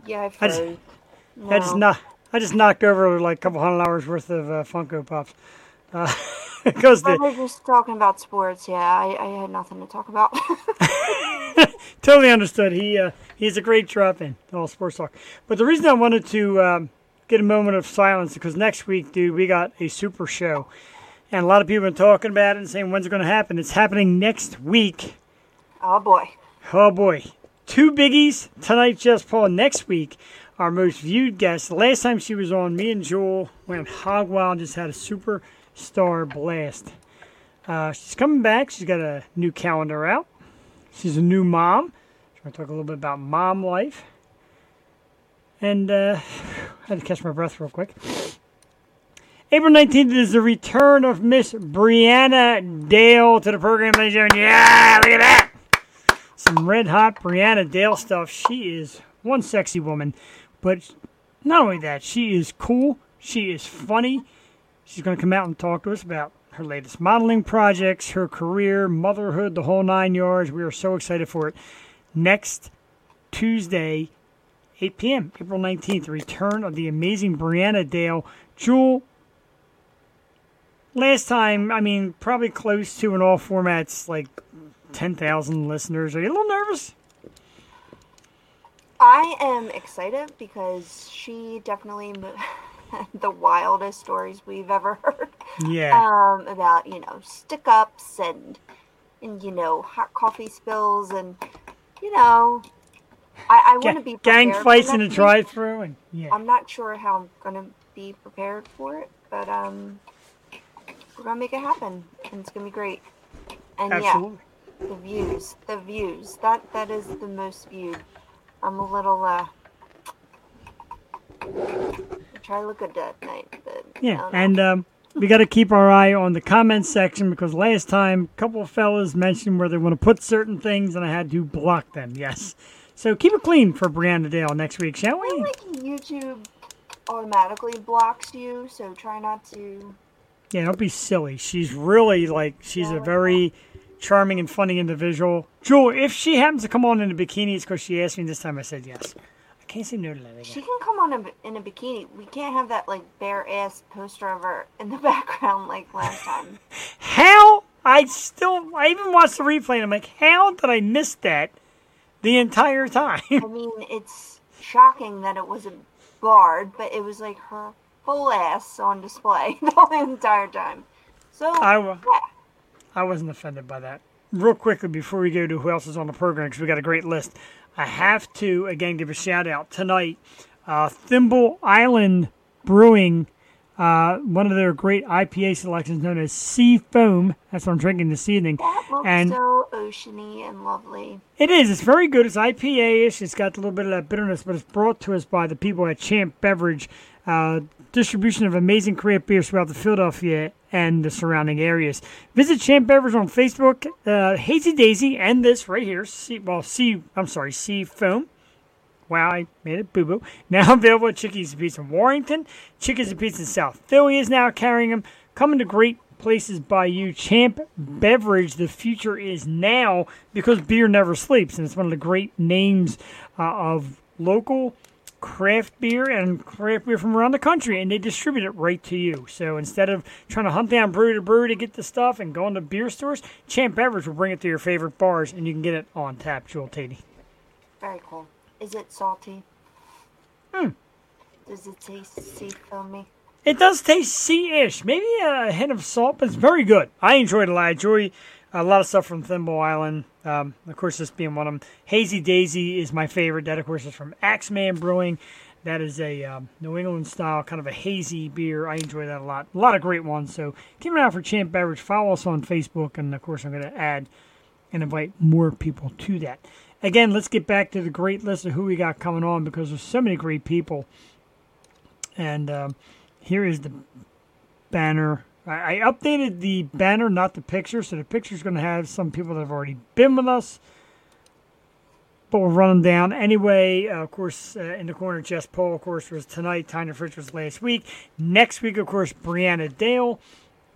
Yeah, I've I just- heard. I just No. I just knocked over like a couple hundred hours worth of uh, Funko Pops. Uh, because I the was just talking about sports. Yeah, I, I had nothing to talk about. <laughs> totally understood. He uh, he's a great drop in all sports talk. But the reason I wanted to um, get a moment of silence because next week, dude, we got a super show, and a lot of people have been talking about it and saying when's it going to happen. It's happening next week. oh boy. Oh boy. Two biggies tonight, Jess Paul. Next week, our most viewed guest. Last time she was on, me and Jewel went hog wild, just had a superstar blast. Uh, she's coming back. She's got a new calendar out. She's a new mom. She's going to talk a little bit about mom life. And uh, <sighs> I had to catch my breath real quick. April 19th is the return of Miss Brianna Dale to the program, ladies and gentlemen. Yeah, look at that some red hot Brianna Dale stuff. She is one sexy woman, but not only that, she is cool. She is funny. She's going to come out and talk to us about her latest modeling projects, her career, motherhood, the whole nine yards. We are so excited for it. Next Tuesday, 8 p.m., April 19th, return of the amazing Brianna Dale. Jewel, last time, I mean, probably close to in all formats, like 10,000 listeners. Are you a little nervous? I am excited because she definitely <laughs> the wildest stories we've ever heard. Yeah. Um, about you know stick ups and and you know hot coffee spills and you know I, I want to be gang prepared for fights in a drive-through, and yeah, I'm not sure how I'm gonna be prepared for it, but um, we're gonna make it happen, and it's gonna be great. And absolutely. yeah, the views, the views. That that is the most viewed. I'm a little uh. I try to look good that night, but Yeah, and um, we got to keep our eye on the comments section because last time a couple of fellas mentioned where they want to put certain things, and I had to block them. Yes, so keep it clean for Brianna Dale next week, shall I feel we? like YouTube automatically blocks you, so try not to. Yeah, don't be silly. She's really like she's a very charming and funny individual. Jewel, if she happens to come on in a bikini, it's because she asked me this time. I said yes. I can't say no to that again. She can come on a, in a bikini. We can't have that like bare ass poster of her in the <laughs> background like last time. <laughs> How I still I even watched the replay and I'm like, how did I miss that the entire time? I mean, it's shocking that it wasn't barred, but it was like her full ass on display <laughs> the entire time. So I yeah, I wasn't offended by that. Real quickly before we go to who else is on the program, because we got a great list, I have to again give a shout out tonight. Uh, Thimble Island Brewing, uh, one of their great IPA selections known as Sea Foam. That's what I'm drinking this evening. that looks And- so oceany and lovely. It is. It's very good. It's IPA ish. It's got a little bit of that bitterness, but it's brought to us by the people at Champ Beverage. Uh, distribution of amazing craft beers throughout the Philadelphia and the surrounding areas. Visit Champ Beverage on Facebook, uh, Hazy Daisy, and this right here. Well, Sea. I'm sorry, Sea Foam. Wow, I made it boo boo. <laughs> Now available at Chickie's and Pete's in Warrington. Chickie's and Pete's in South Philly is now carrying them. Coming to great places by you. Champ Beverage, the future is now because beer never sleeps. And it's one of the great names uh, of local craft beer and craft beer from around the country. And they distribute it right to you. So instead of trying to hunt down brewery to brewery to get the stuff and going to beer stores, Champ Beverage will bring it to your favorite bars and you can get it on tap, Jewel Tatey. Very cool. Is it salty? Hmm. Does it taste sea foamy? It does taste sea-ish, maybe a hint of salt, but it's very good. I enjoyed it a lot. I enjoy a lot of stuff from Thimble Island. Um, of course, this being one of them. Hazy Daisy is my favorite. That, of course, is from Axeman Brewing. That is a um, New England style, kind of a hazy beer. I enjoy that a lot. A lot of great ones. So keep an eye out for Champ Beverage. Follow us on Facebook, and of course, I'm going to add and invite more people to that. Again, let's get back to the great list of who we got coming on because there's so many great people. And um, here is the banner. I, updated the banner, not the picture, so the picture's going to have some people that have already been with us. But we'll run them down anyway. Uh, of course, uh, in the corner, Jess Paul, of course, was tonight. Tanya Fritz was last week. Next week, of course, Brianna Dale,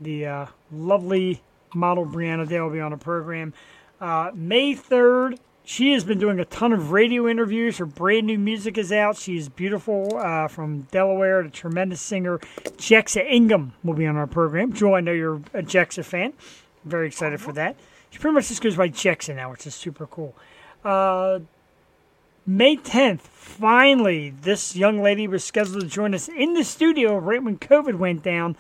the uh, lovely model Brianna Dale, will be on the program. Uh, May 3rd, she has been doing a ton of radio interviews. Her brand new music is out. She is beautiful uh, from Delaware, the tremendous singer Jexa Ingham will be on our program. Joe, I know you're a Jexa fan. very excited for that. She pretty much just goes by Jexa now, which is super cool. Uh, May 10th, finally, this young lady was scheduled to join us in the studio right when COVID went down.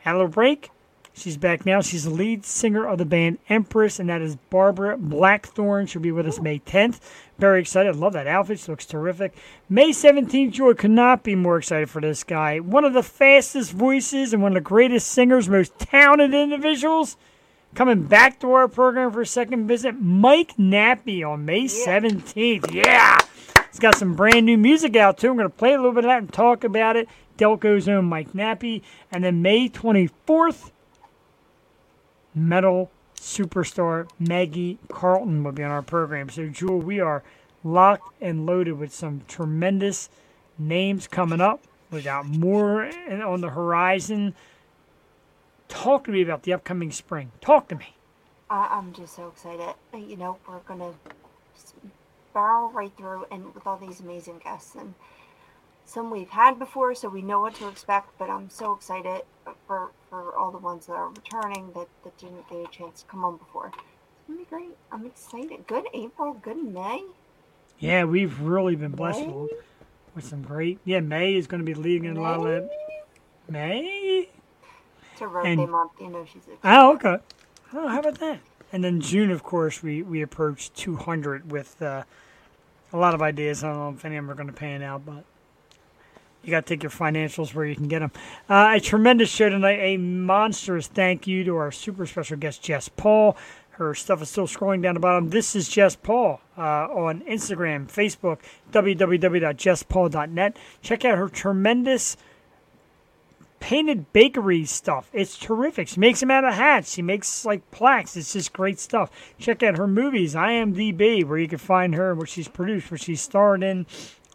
Had a little break. She's back now. She's the lead singer of the band Empress, and that is Barbara Blackthorn. She'll be with us May 10th. Very excited. Love that outfit. She looks terrific. May 17th, Joy could not be more excited for this guy. One of the fastest voices and one of the greatest singers, most talented individuals. Coming back to our program for a second visit, Mike Nappy on May 17th. Yeah! He's got some brand new music out too. I'm going to play a little bit of that and talk about it. Delco's own Mike Nappy. And then May 24th, metal superstar Maggie Carlton will be on our program. So, Jewel, we are locked and loaded with some tremendous names coming up. We got more on the horizon. Talk to me about the upcoming spring. Talk to me. I, I'm just so excited. You know, we're gonna barrel right through, and with all these amazing guests, and some we've had before, so we know what to expect. But I'm so excited for for all the ones that are returning that that didn't get a chance to come on before. It's gonna be great. I'm excited. Good April. Good May. Yeah, we've really been blessed with, with some great. Yeah, May is going to be leading in a lot of that. May? It's her birthday And- month. You know she's. excited. Oh, okay. Oh, how about that? And then June, of course, we, we approached 200 with uh, a lot of ideas. I don't know if any of them are going to pan out, but you got to take your financials where you can get them. Uh, a tremendous show tonight. A monstrous thank you to our super special guest, Jess Paul. Her stuff is still scrolling down the bottom. This is Jess Paul uh, on Instagram, Facebook, www.jesspaul.net. Check out her tremendous painted bakery stuff. It's terrific. She makes them out of hats. She makes like plaques. It's just great stuff. Check out her movies, IMDb, where you can find her, what she's produced, what she's starred in.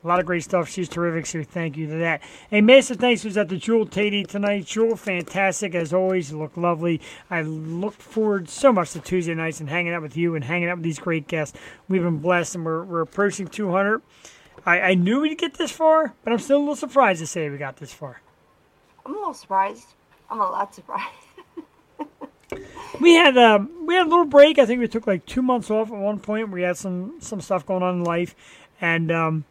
A lot of great stuff. She's terrific, so thank you to that. A massive thanks was at the Jewel Tatey tonight. Jewel, fantastic as always. You look lovely. I look forward so much to Tuesday nights and hanging out with you and hanging out with these great guests. We've been blessed, and we're, we're approaching 200. I, I knew we'd get this far, but I'm still a little surprised to say we got this far. I'm a little surprised. I'm a lot surprised. <laughs> We had um, we had a little break. I think we took like two months off at one point. We had some some stuff going on in life, and um,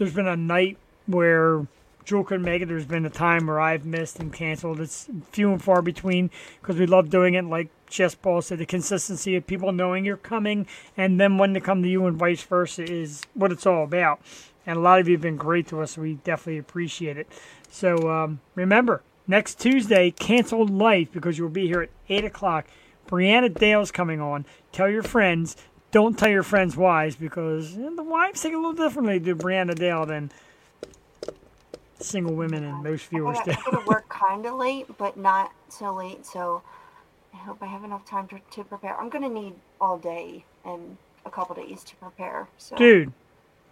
there's been a night where Jewel couldn't make it. There's been a time where I've missed and canceled. It's few and far between because we love doing it. Like Jess Paul said, the consistency of people knowing you're coming and then when to come to you and vice versa is what it's all about. And a lot of you have been great to us. So we definitely appreciate it. So um, remember, next Tuesday, canceled life because you'll be here at 8 o'clock. Brianna Dale's coming on. Tell your friends. Don't tell your friends' wives because eh, the wives think a little differently to Brianna Dale than single women and most I viewers gotta, do. I gotta work kind of late, but not so late. So I hope I have enough time to, to prepare. I'm gonna need all day and a couple days to prepare. So Dude,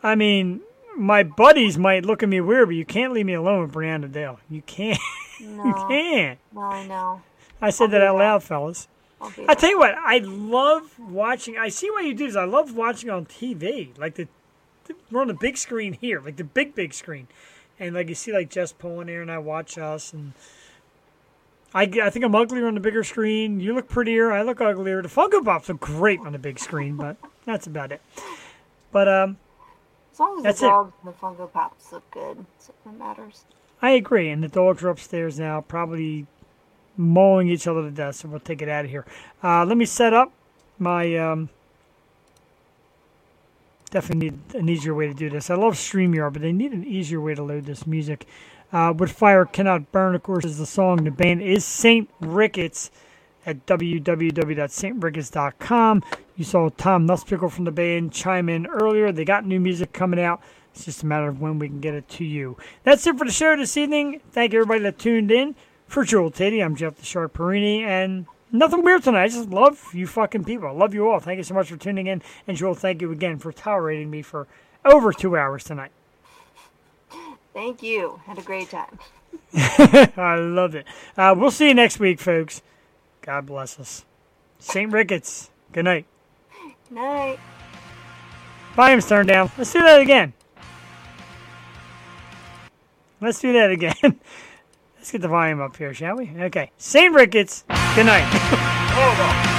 I mean, my buddies might look at me weird, but you can't leave me alone with Brianna Dale. You can't. <laughs> you can't. no, I know. I said that out loud, fellas. I'll I tell you what, I love watching. I see why you do this. I love watching on TV, like the, the we're on the big screen here, like the big big screen, and like you see like Jess Paul in and I watch us, and I, I think I'm uglier on the bigger screen. You look prettier. I look uglier. The Funko Pops look great on the big screen, but that's about it. But um, as long as that's it. the dogs and the Funko Pops look good, that's what matters. I agree, and the dogs are upstairs now, probably mauling each other to death. So we'll take it out of here. Uh, let me set up my. Um, definitely need an easier way to do this. I love StreamYard, but they need an easier way to load this music. Uh, Fire Cannot Burn, of course, is the song. The band is St. Ricketts at www.sricketts.com. You saw Tom Nuspickle from the band chime in earlier. They got new music coming out. It's just a matter of when we can get it to you. That's it for the show this evening. Thank everybody that tuned in. For Jewel Titty, I'm Jeff the Shark Perini, and nothing weird tonight. I just love you fucking people. I love you all. Thank you so much for tuning in. And Jewel, thank you again for tolerating me for over two hours tonight. <gasps> Thank you. Had a great time. <laughs> <laughs> I love it. Uh, we'll see you next week, folks. God bless us. St. Ricketts, good night. Night. Volume's turned down. Let's do that again. Let's do that again. <laughs> Let's get the volume up here, shall we? Okay. St. Ricketts, good night. <laughs>